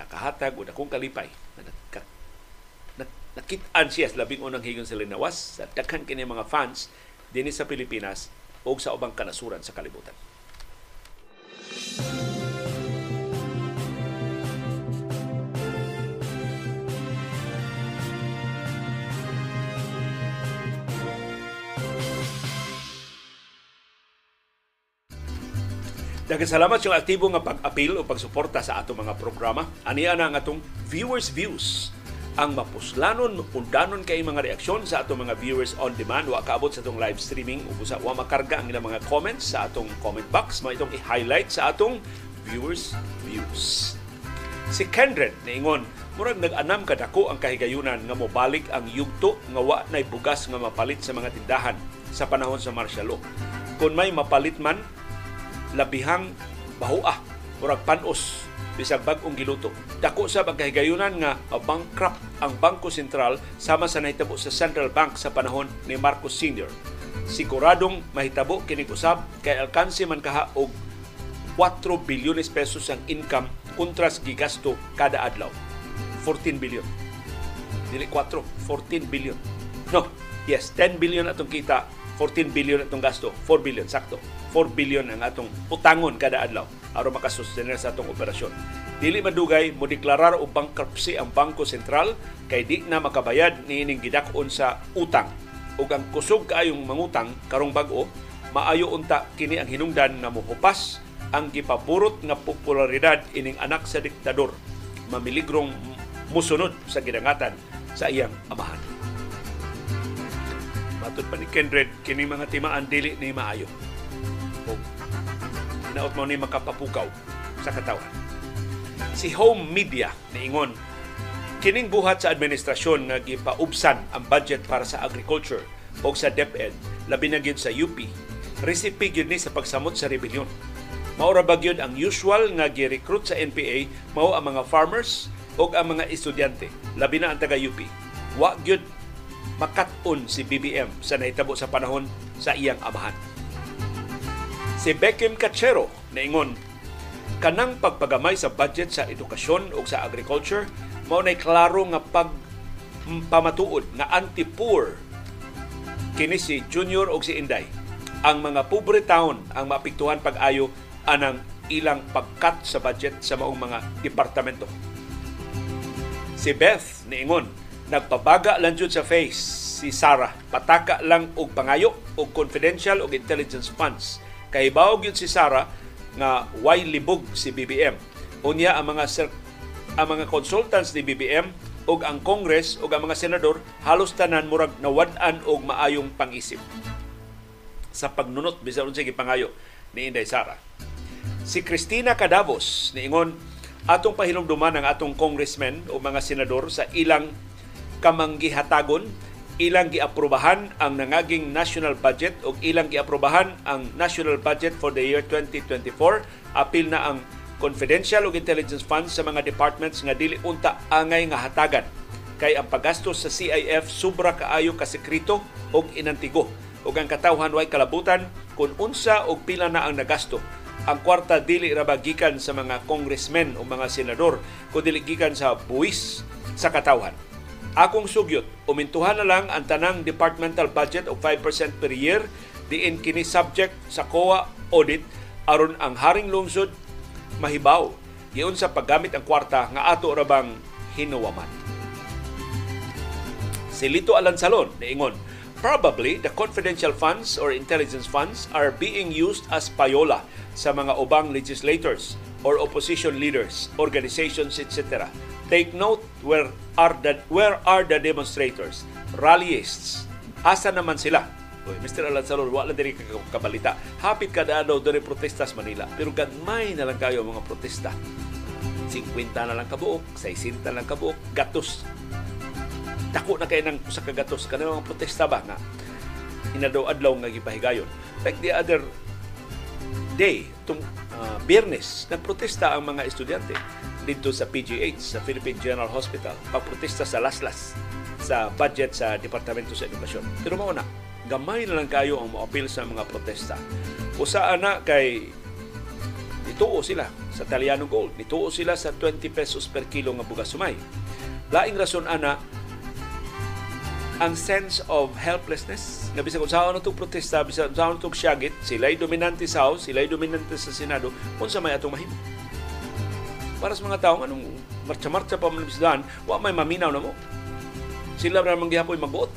nakahatag o dakong kalipay na nagka, na, nakitaan siya sa labing unang higon sa linawas sa daghan kini mga fans dinhi sa Pilipinas o sa ubang kanasuran sa kalibutan. Daghang salamat yung aktibo nga pag-apil o pagsuporta sa atong mga programa. Aniya na ang atong viewers views ang mapuslanon, undanon kay mga reaksyon sa atong mga viewers on demand. Wa kaabot sa atong live streaming ug usa wa makarga ang ilang mga comments sa atong comment box. Mo itong i-highlight sa atong viewers views. Si Kendren niingon, murag nag-anam kadako ang kahigayunan nga mobalik ang yugto nga wa nay bugas nga mapalit sa mga tindahan sa panahon sa martial law. Kung may mapalit man, labihang bahua murag panos bisag bag-ong giluto. Dako sa pagkahigayunan nga bankrupt ang Bangko Sentral sama sa nahitabo sa Central Bank sa panahon ni Marcos Sr. Siguradong mahitabo kining usab kay alkanse man kaha og 4 bilyones pesos ang income kontras gigasto kada adlaw. 14 billion. Dili 4, 14 billion. No, yes, 10 billion atong kita, 14 billion atong gasto, 4 billion, sakto. 4 billion ang atong utangon kada adlaw aron makasustener sa atong operasyon. Dili madugay mo deklarar og bankruptcy ang Bangko Sentral kay di na makabayad niining gidak-on sa utang. Ug ang kusog kaayong mangutang karong bag-o maayo unta kini ang hinungdan nga mohupas ang gipaburot nga popularidad ining anak sa diktador mamiligrong musunod sa gidangatan sa iyang amahan. Matod pa ni Kendred, kini mga timaan dili ni maayo. O naot mo ni makapapukaw sa katawan. Si Home Media niingon kining buhat sa administrasyon nga gipaubsan ang budget para sa agriculture o sa DepEd labi na sa UP recipe gyud ni sa pagsamot sa rebellion Maura ba gyud ang usual nga gi-recruit sa NPA mao ang mga farmers o ang mga estudyante, labi na ang taga UP. Wa gyud makat-on si BBM sa nahitabo sa panahon sa iyang amahan. Si Beckham Cachero naingon kanang pagpagamay sa budget sa edukasyon o sa agriculture mao nay klaro nga pag pamatuod nga anti-poor kini si Junior o si Inday ang mga pobre town ang maapektuhan pag-ayo anang ilang pagkat sa budget sa maong mga departamento. Si Beth niingon, nagpabaga lang jud sa face si Sarah. Pataka lang og pangayo og confidential og intelligence funds. Kahibaw gyud si Sarah nga way libog si BBM. Unya ang mga sir, ang mga consultants ni BBM ug ang Congress ug ang mga senador halos tanan murag nawad-an og maayong pangisip sa pagnunot bisan unsa gipangayo ni Inday Sara. Si Cristina Cadavos niingon atong pahinumduman ang atong congressmen o mga senador sa ilang kamanggihatagon ilang giaprobahan ang nangaging national budget o ilang giaprobahan ang national budget for the year 2024 apil na ang confidential o intelligence funds sa mga departments nga dili unta angay nga hatagan. Kay ang paggastos sa CIF sobra kaayo ka sekreto o inantigo. Ug ang katawhan way kalabutan kung unsa og pila na ang nagasto. Ang kwarta dili ra gikan sa mga congressmen o mga senador kundi gikan sa buwis sa katawhan. Akong sugyot, umintuhan na lang ang tanang departmental budget og 5% per year diin kini subject sa COA audit aron ang haring lungsod mahibaw giun sa paggamit ang kwarta nga ato ra bang hinuwaman. Si Lito Alansalon niingon, Probably, the confidential funds or intelligence funds are being used as payola sa mga ubang legislators or opposition leaders, organizations, etc. Take note where are the where are the demonstrators, rallyists. Asa naman sila? Oy, Mr. Alansalor, wala diri kabalita. Hapit kada daw diri protestas Manila, pero gagmay na lang kayo mga protesta. 50 na lang kabuok, 60 na lang kabuok, gatos dako na kay nang sa kagatos kanang mga protesta ba nga inadaw-adlaw nga gipahigayon like the other day tung uh, Biyernes nagprotesta ang mga estudyante dito sa PGH sa Philippine General Hospital pagprotesta sa laslas sa budget sa Departamento sa Edukasyon. Pero mao na gamay na lang kayo ang moapil sa mga protesta. Usa ana kay nituo sila sa Taliano Gold nituo sila sa 20 pesos per kilo nga bugas sumay. Laing rason ana ang sense of helplessness. Nga bisag unsa na itong protesta bisag unsa na itong syagit sila'y dominante sa House sila'y dominante sa Senado unsa may atong mahimo para sa mga tao anong marcha-marcha pa man wa may maminaw na mo. Sila ra man gihapon magbuot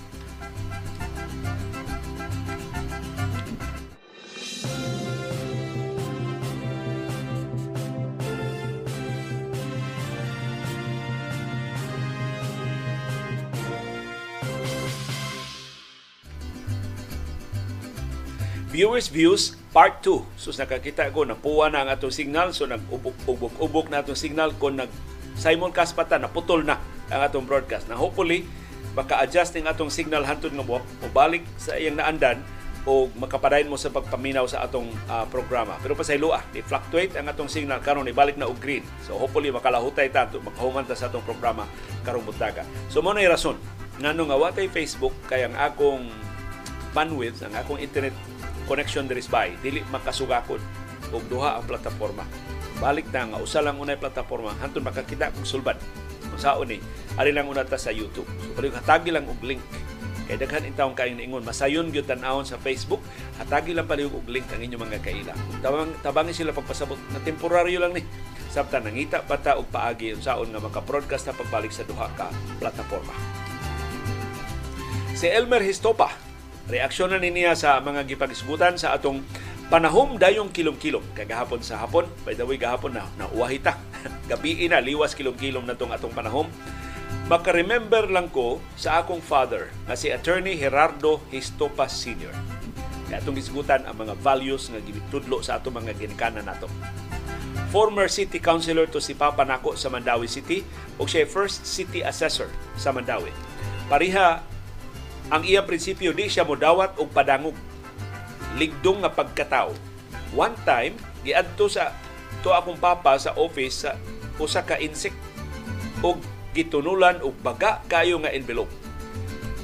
Viewers Views Part 2. So nakakita ko, napuwa na ang atong signal. So nag-ubok-ubok na atong signal kung nag simulcast pa ta, naputol na ang atong broadcast. Na hopefully, maka-adjust ng atong signal hantod nga buwak, balik sa iyang naandan o makapadayon mo sa pagpaminaw sa atong uh, programa. Pero pasaylo ah, i-fluctuate ang atong signal karon ibalik na og green. So hopefully makalahutay ta makahuman ta sa atong programa karong buntaga. So mo na rason ngano nga wa Facebook kay ang akong bandwidth ang akong internet connection diri by dili makasugakon. Og duha ang plataporma. Balik na nga usa lang unay plataporma hantun makakita kog sulbad masaon ni ari lang una ta sa YouTube. So pwede hatagi lang og link. Kay daghan intawon kayo niingon masayon gyud tan-awon sa Facebook. Hatagi lang pali og link ang inyong mga kaila. Tabang tabangi sila pagpasabot na temporaryo lang ni. Sabta nangita pa ta og paagi unsaon nga maka-broadcast na pagbalik sa duha ka plataporma. Si Elmer Histopa reaksyon na niya sa mga gipagisgutan sa atong panahom dayong kilom-kilom kay gahapon sa hapon by the way gahapon na nauwahi ta *laughs* gabi na liwas kilom-kilom na tong atong panahom maka-remember lang ko sa akong father nga si attorney Gerardo Histopa Sr. Kaya atong gisgutan ang mga values nga gitudlo sa atong mga ginikanan nato. Former city councilor to si Papa Nako sa Mandawi City o siya first city assessor sa Mandawi. Pariha ang iya prinsipyo di siya modawat og padangog. Ligdong nga pagkatao. One time, giadto sa to akong papa sa office sa usa ka insect og gitunulan og baga kayo nga envelope.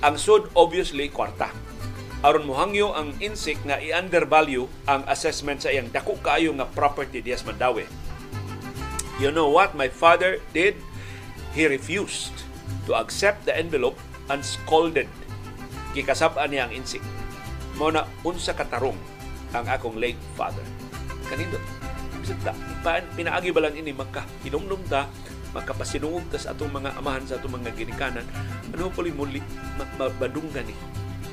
Ang sud obviously kwarta. Aron mohangyo ang insect nga i-undervalue ang assessment sa iyang dako kayo nga property dias Mandawi. You know what my father did? He refused to accept the envelope and scolded gikasab-an niya ang insik. Mo na unsa katarong ang akong late father. Kanindot. Bisita, pinaagi ba lang ini magka hinumdum ta makapasinungog ta sa atong mga amahan sa atong mga ginikanan ano puli muli mabadunggan ni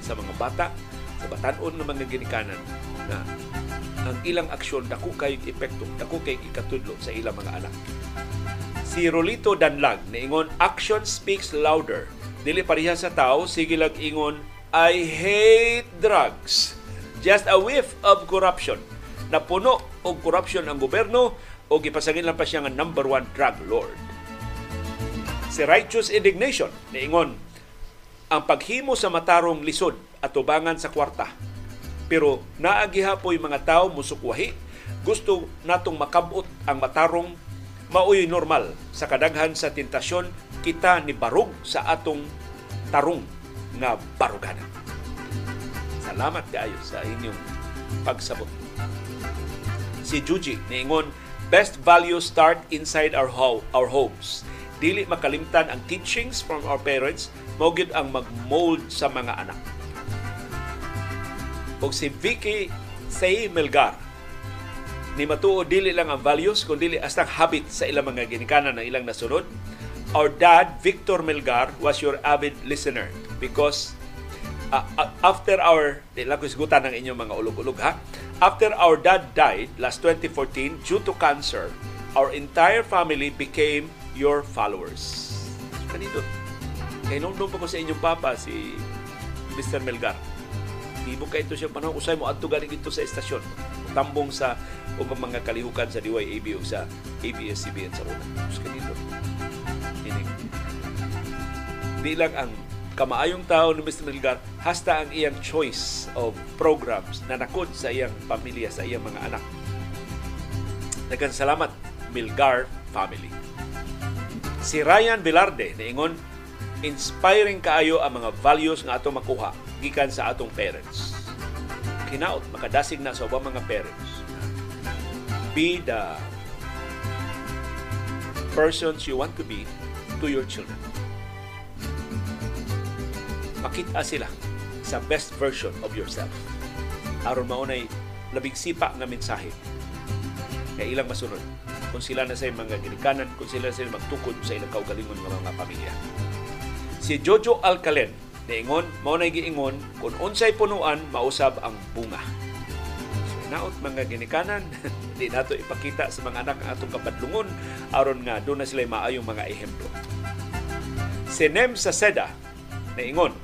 sa mga bata sa batanon ng mga ginikanan na ang ilang aksyon dako kay epekto dako kay ikatudlo sa ilang mga anak si Rolito Danlag niingon action speaks louder dili pareha sa tao sige lang ingon I hate drugs just a whiff of corruption napuno og corruption ang gobyerno o gipasangin lang pa siya nga number one drug lord. Si Righteous Indignation niingon ang paghimo sa matarong lisod at tubangan sa kwarta. Pero naagihapoy mga tao musukwahi gusto natong makabot ang matarong maoy normal sa kadaghan sa tentasyon kita ni barog sa atong tarong nga barugana. Salamat kaayo sa inyong pagsabot. Si Juji niingon best values start inside our ho- our homes. Dili makalimtan ang teachings from our parents, mogid ang mag-mold sa mga anak. O si Vicky Say Melgar, ni matuo dili lang ang values kundi hasta habit sa ilang mga ginikanan ng ilang nasunod. Our dad, Victor Melgar, was your avid listener because uh, after our, di lang kusgutan ng inyong mga ulog-ulog ha, after our dad died last 2014 due to cancer, our entire family became your followers. Kanito. Kaya nung pa ko sa inyong papa, si Mr. Melgar. Ibo ka ito siya panahon usay mo adto galing dito sa estasyon. Tambong sa ubang mga kalihukan sa DYAB o sa ABS-CBN sa una. Kanito. Ining. Di lang ang kamaayong tao ni Mr. Melgar hasta ang iyang choice of programs na nakod sa iyang pamilya, sa iyang mga anak. Dagan salamat, Milgar family. Si Ryan Velarde niingon, inspiring kaayo ang mga values nga ato makuha gikan sa atong parents. Kinaot, makadasig na sa ubang mga parents. Be the persons you want to be to your children makita sila sa best version of yourself. Aron maunay labing sipa nga mensahe kay ilang masunod kung sila na sa mga ginikanan, kung sila sa magtukod sa ilang kaugalingon ng mga pamilya. Si Jojo Alcalen, niingon, mao na giingon, kung unsay punuan, mausab ang bunga. So, naot mga ginikanan, *laughs* di nato ipakita sa mga anak ang atong kapadlungon aron nga doon na sila maayong mga ehemplo. Si Nem Saseda, niingon,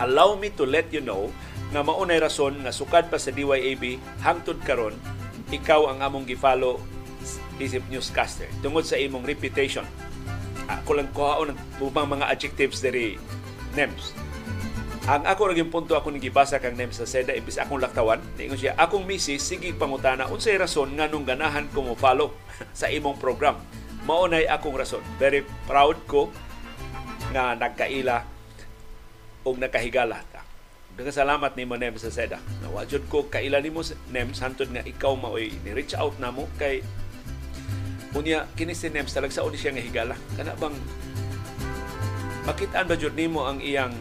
allow me to let you know nga maunay rason nga sukad pa sa DYAB hangtod karon ikaw ang among gifalo isip newscaster tungod sa imong reputation. Ako lang kuhaon ng mga adjectives diri NEMS. Ang ako naging punto ako nang gibasa kang NEMS sa SEDA imbis akong laktawan, niingon siya, akong misis, sige pangutana, unsay rason nga nung ganahan ko mo follow *laughs* sa imong program. Maunay akong rason. Very proud ko nga nagkaila o nakahigala ta. Daghang salamat nimo Nem sa Seda. Nawajud ko kailan nimo Nem hantod nga ikaw maoy ni reach out namo kay Unya kini si Nem talag sa siya nga higala. Kana bang makitaan ba jud nimo ang iyang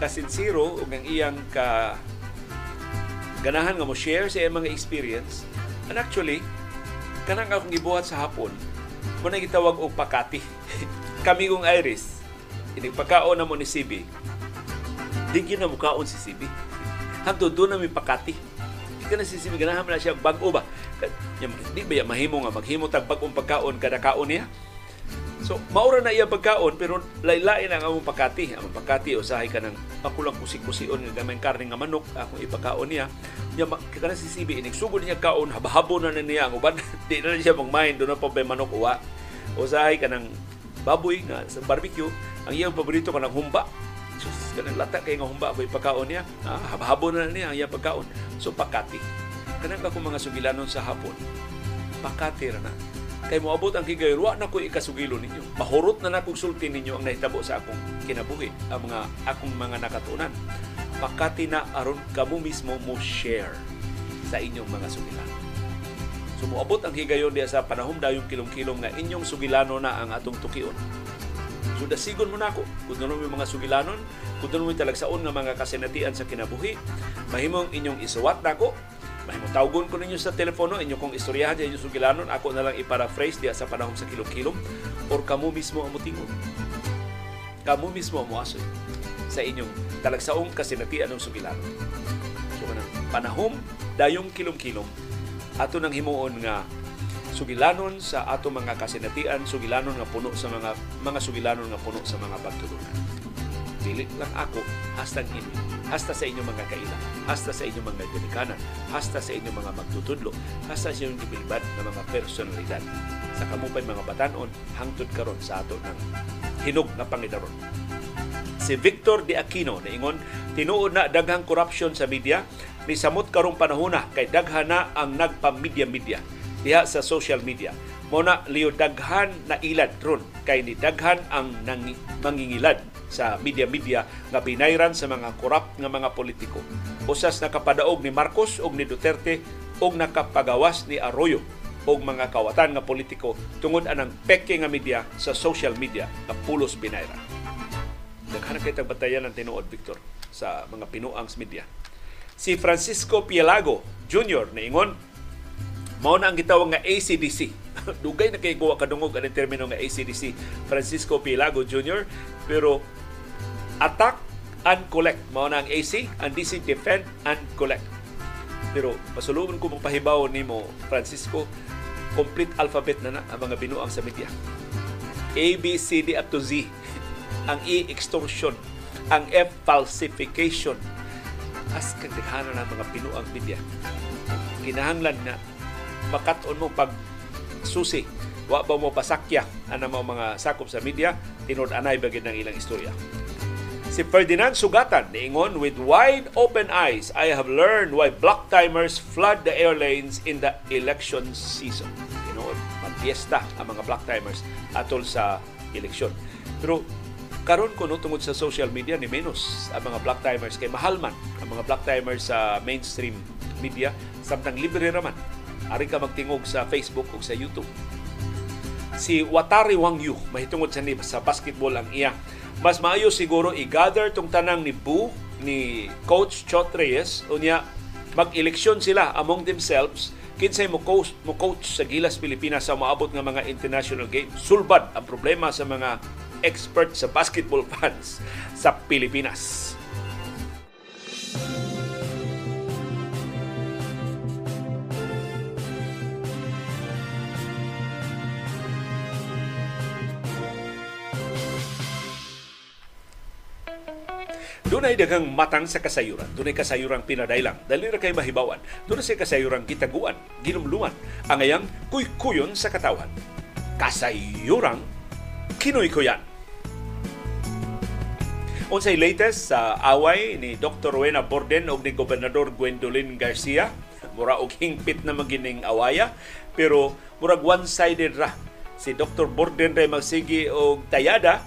kasinsiro ug ang iyang ka ganahan nga mo share sa iyang mga experience. And actually, kanang akong gibuhat sa hapon, mo na gitawag og pakati. *laughs* Kami kong Iris, inigpakaon na mo ni CB, di na mukaon si CB. Hangtod doon na may pakati. Di ka na si CB, ganahan na siya bago ba? Di ba mahimo nga maghimo tag bagong pagkaon kada kaon niya? So, maura na iya pagkaon pero laylain ang among pakati. Ang pakati usahay ka ng ako lang kusik-kusion nga gamay karne nga manok akong ipakaon niya. Nya kana si CB inigsugod niya kaon habahabo na na niya ang uban *laughs* di na siya magmahin do na pa manok uwa. Usahay ka ng baboy nga sa barbecue ang iyang paborito ka ng humba. Sus, kanang lata kay nga humba ako ipakaon niya. Ah, habahabo na na niya ang iyang pagkaon. So pakati. Kanang ako mga sugilanon sa hapon. Pakati ra na kay moabot ang higayol wa na ko ikasugilo ninyo. Mahurot na nakong sulti ninyo ang nahitabo sa akong kinabuhi ang mga akong mga nakatunan. Makati na aron kamo mismo mo share sa inyong mga sugilan. So moabot ang higayon diya sa panahon dayong kilong-kilong nga inyong sugilano na ang atong tukion. So dasigon mo na ako. Kung ano mga sugilanon, kung ano mo talagsaon nga mga kasinatian sa kinabuhi, mahimong inyong isuwat na ako Mahimo tawgon ko ninyo sa telepono inyo kong istoryahan sa inyong sugilanon ako na lang i-paraphrase diya sa panahon sa kilom-kilom or kamo mismo ang mutingon. Kamo mismo ang muasoy sa inyong talagsaong kasinatian ng sugilanon. So kanang panahon dayong kilom-kilom ato nang himuon nga sugilanon sa ato mga kasinatian, sugilanon nga puno sa mga mga sugilanon nga puno sa mga pagtulunan. Dili lang ako hasta inyo hasta sa inyong mga kailan, hasta sa inyong mga ginikanan, hasta sa inyong mga magtutudlo, hasta sa inyong ibilbad ng mga personalidad. Sa kamupay mga batanon, hangtod karon sa ato ng hinog na pangidaron. Si Victor de Aquino ingon, tinuod na daghang corruption sa media ni samot karong panahona kay daghan na ang nagpa-media-media diha sa social media. Muna liyo daghan na ilad ron kay ni daghan ang nang, mangingilad sa media-media nga binayran sa mga korap nga mga politiko. Usas nakapadaog ni Marcos ug ni Duterte ug nakapagawas ni Arroyo og mga kawatan nga politiko tungod anang peke nga media sa social media nga pulos binayran. Daghan kay batayan ng tinuod Victor sa mga pinuangs media. Si Francisco Pielago Jr. ingon mao na ang gitawag nga ACDC. *laughs* Dugay na kay guwa kadungog ang termino nga ACDC Francisco Pielago Jr. pero attack and collect. Mao na ang AC, ang DC defend and collect. Pero pasulungan ko mong pahibaw ni mo, Francisco, complete alphabet na na ang mga binuang sa media. A, B, C, D up to Z. *laughs* Ang E, extortion. Ang F, falsification. As kagdikhanan ng mga binuang media. Kinahanglan na makaton mo pag susi wa ba mo pasakya ang mga sakop sa media tinud anay bagid ng ilang istorya Si Ferdinand Sugatan niingon, With wide open eyes, I have learned why black timers flood the airlanes in the election season. Tinuod, magpiesta ang mga black timers atol sa eleksyon. Pero karon ko no tungod sa social media ni menos ang mga black timers kay mahal man ang mga black timers sa mainstream media samtang libre raman ari ka magtingog sa Facebook o sa YouTube si Watari Wang Yu mahitungod sa sa basketball ang iya mas maayo siguro i-gather tong tanang ni Bu ni Coach Chot Reyes unya mag-eleksyon sila among themselves kinsay mo coach, mo coach sa Gilas Pilipinas sa maabot nga mga international games. Sulbad ang problema sa mga expert sa basketball fans sa Pilipinas. Dunay daghang matang sa kasayuran. Dunay kasayuran pinadailang. Dali ra kay mahibawan. Dunay sa kasayuran kitaguan, ginumluman. Ang ayang kuy-kuyon sa katawan. Kasayuran kinoy-kuyan. Unsay latest sa away ni Dr. Rowena Borden o ni Gobernador Gwendolyn Garcia. Mura og hingpit na magining awaya. Pero murag one-sided ra. Si Dr. Borden ray magsigi og tayada.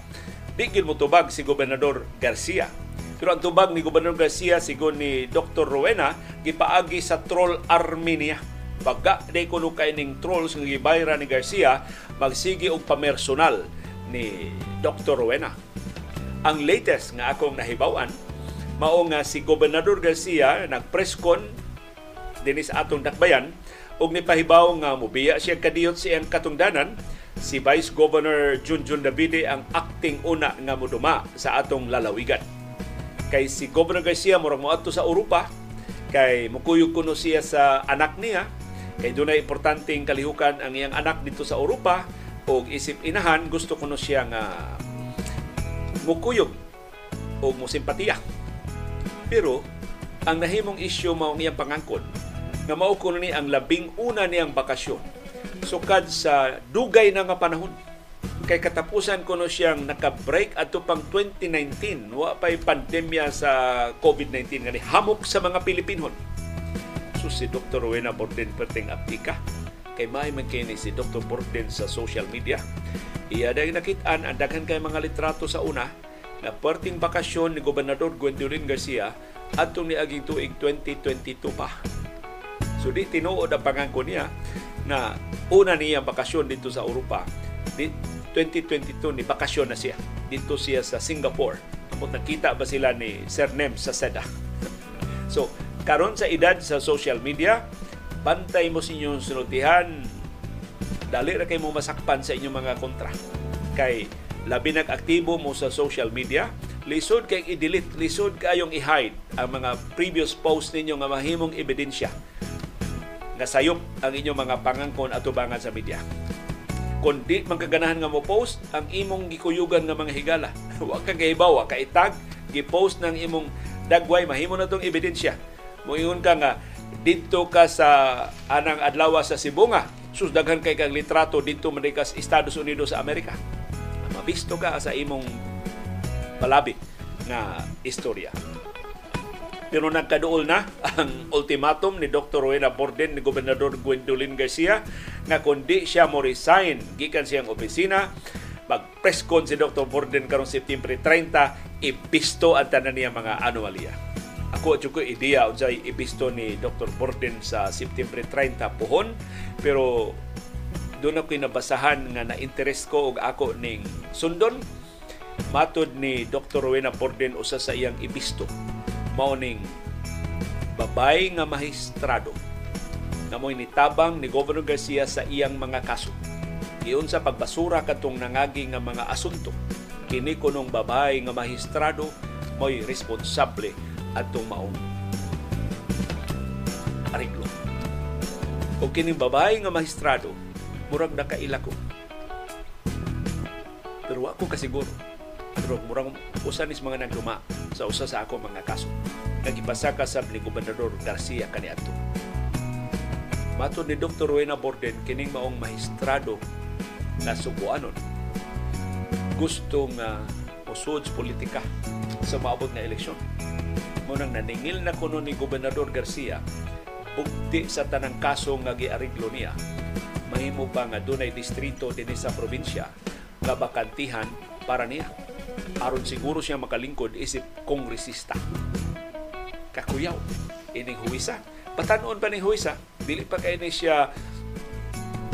Bigil mo tubag si Gobernador Garcia Pero ang tubag ni Gobernador Garcia sigon ni Dr. Rowena gipaagi sa troll army niya. Pagka day kuno kay ning trolls nga gibayra ni Garcia magsigi og pamersonal ni Dr. Rowena. Ang latest nga akong nahibawan mao nga si Gobernador Garcia nagpreskon dinis atong dakbayan og nipahibaw nga mubiya siya kadiyot siyang katungdanan si Vice Governor Junjun Davide ang acting una nga muduma sa atong lalawigan. Kay si Governor Garcia murag moadto sa Europa. Kay mukuyog kuno siya sa anak niya. Kay dunay importanteng kalihukan ang iyang anak dito sa Europa. Og isip inahan gusto kuno siya nga mukuyog o musimpatiya. Pero ang nahimong isyu mao iyang pangangkon nga mao kuno ni ang labing una niyang bakasyon. Sukad sa dugay na nga panahon kay katapusan kuno siyang naka-break ato pang 2019 wa pay pandemya sa COVID-19 nga hamok sa mga Pilipinon so si Dr. Rowena Borden perting aptika kay may man si Dr. Borden sa social media iya dahil nakitaan ang daghan kay mga litrato sa una na perting bakasyon ni Gobernador Gwendolyn Garcia atong ni aging tuig 2022 pa So di tinuod ang pangangko niya na una niya bakasyon dito sa Europa. Di 2022 ni bakasyon na siya. Dito siya sa Singapore. Amot nakita ba sila ni Sir Nem sa SEDA. *laughs* so, karon sa edad sa social media, bantay mo sa inyong dali ra kay mo masakpan sa inyong mga kontra. Kay labi nag-aktibo mo sa social media, lisod kay i-delete, lisod kayong i-hide ang mga previous post ninyo nga mahimong ebidensya nga sayop ang inyong mga pangangkon at tubangan sa media. Kung di man kaganahan nga mo post, ang imong gikuyugan nga mga higala. Wa ka kaibaw, wa ka itag, gi-post ng imong dagway, mahimo na tong ebidensya. Moingon ka nga, dito ka sa anang adlaw sa Sibunga, susdaghan kay kang litrato dito man sa Estados Unidos sa Amerika. Mabisto ka sa imong palabi na istorya. Pero nagkaduol na ang ultimatum ni Dr. Rowena Borden ni Gobernador Gwendolyn Garcia na kundi siya mo resign gikan siyang opisina mag-press con si Dr. Borden karong September 30 ibisto ang tanan niya mga anomalya. Ako at ko ideya unsay ibisto ni Dr. Borden sa September 30 puhon pero doon ako nabasahan nga na-interest ko og ako ning sundon matod ni Dr. Rowena Borden usa sa iyang ibisto mauning babay nga mahistrado na mo'y nitabang ni Governor Garcia sa iyang mga kaso. Iyon sa pagbasura katong nangagi nga mga asunto, kini kunong babay nga mahistrado mo'y responsable atong maong ariglo. O kining babay nga mahistrado, murag na kailako. Pero ako kasiguro, pero murang usa nis mga nagluma sa usa sa ako mga kaso. Nagipasaka sa ni Gobernador Garcia kaniadto. Matod ni Dr. Rowena Borden, kining maong mahistrado na subuanon gusto nga usod politika sa maabot na eleksyon. Munang naningil na kuno ni Gobernador Garcia bukti sa tanang kaso nga giariglo niya mahimo pa nga dunay distrito dinhi sa probinsya nga bakantihan para niya aron siguro siya makalingkod isip kongresista. Kakuyaw, ining huwisa. Patanon pa ni huwisa, dili pa kay ni siya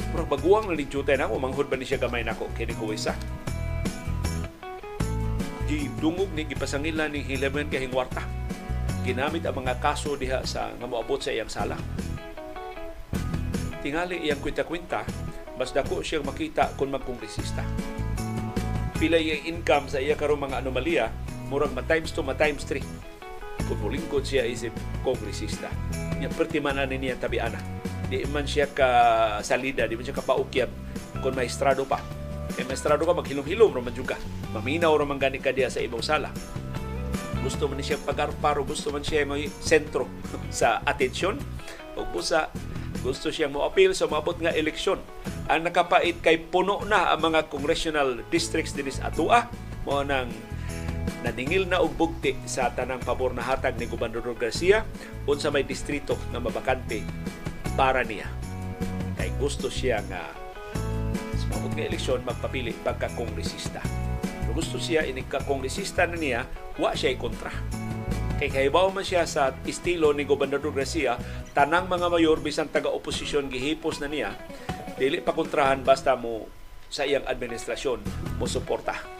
pero baguang na ni Jutay na manghod ba ni siya gamay nako kini huwisa. Gidungog ni gipasangila ni Hilemen kay hingwarta. Ginamit ang mga kaso diha sa nga moabot sa iyang sala. Tingali iyang kwenta-kwenta, mas dako siyang makita kung magkongresista pila yung income sa iya karong mga anomalya, murag ma times 2, ma times 3. Kung mulingkod siya isip kongresista. Niya pertiman na niya tabiana. Di man siya ka salida, di man siya kapaukyab kung maestrado pa. Kaya maestrado ka, maghilom-hilom raman juga. Maminaw raman gani ka diya sa ibang sala. Gusto man siya pagarparo, gusto man siya may sentro *laughs* sa atensyon. O busa, gusto siyang mo-appeal sa mabot nga eleksyon ang nakapait kay puno na ang mga congressional districts dinis atua mo nang naningil na og bugti sa tanang pabor na hatag ni Gobernador Garcia unsa may distrito nga mabakante para niya. Kay gusto siya nga sa mabot nga eleksyon magpapili pagka kongresista. Pero gusto siya ini ka kongresista na niya wa siya kontra kay kahibaw man siya sa estilo ni Gobernador Garcia tanang mga mayor bisan taga-oposisyon gihipos na niya dili pa kontrahan basta mo sa iyang administrasyon mo suporta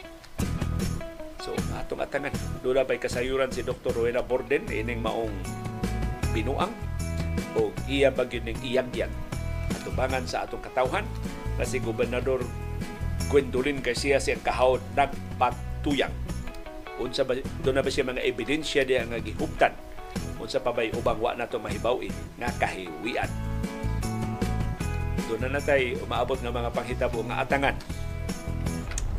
So, atong atangan. Doon ba'y kasayuran si Dr. Rowena Borden, ining maong binuang o iya bagyo ning iyag-yag. Atubangan sa atong katawhan na si Gobernador Gwendolyn Garcia siyang kahawd nagpatuyang. Unsa ba, doon na ba siya mga ebidensya diya nga gihuptan? Unsa pa ba'y ubang wa nato mahibaw nga kahiwian? Doon na natay umaabot ng mga panghitabo nga atangan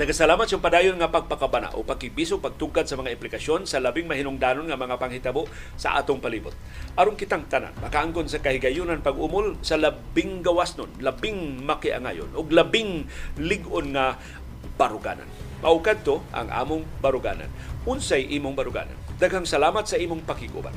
Nagasalamat sa padayon nga pagpakabana o pagkibiso pagtugkad sa mga implikasyon sa labing mahinungdanon nga mga panghitabo sa atong palibot. Aron kitang tanan, makaangkon sa kahigayunan pag-umol sa labing gawas nun, labing makiangayon o labing ligon nga baruganan. Maukad to ang among baruganan. Unsay imong baruganan. Daghang salamat sa imong pakiguban.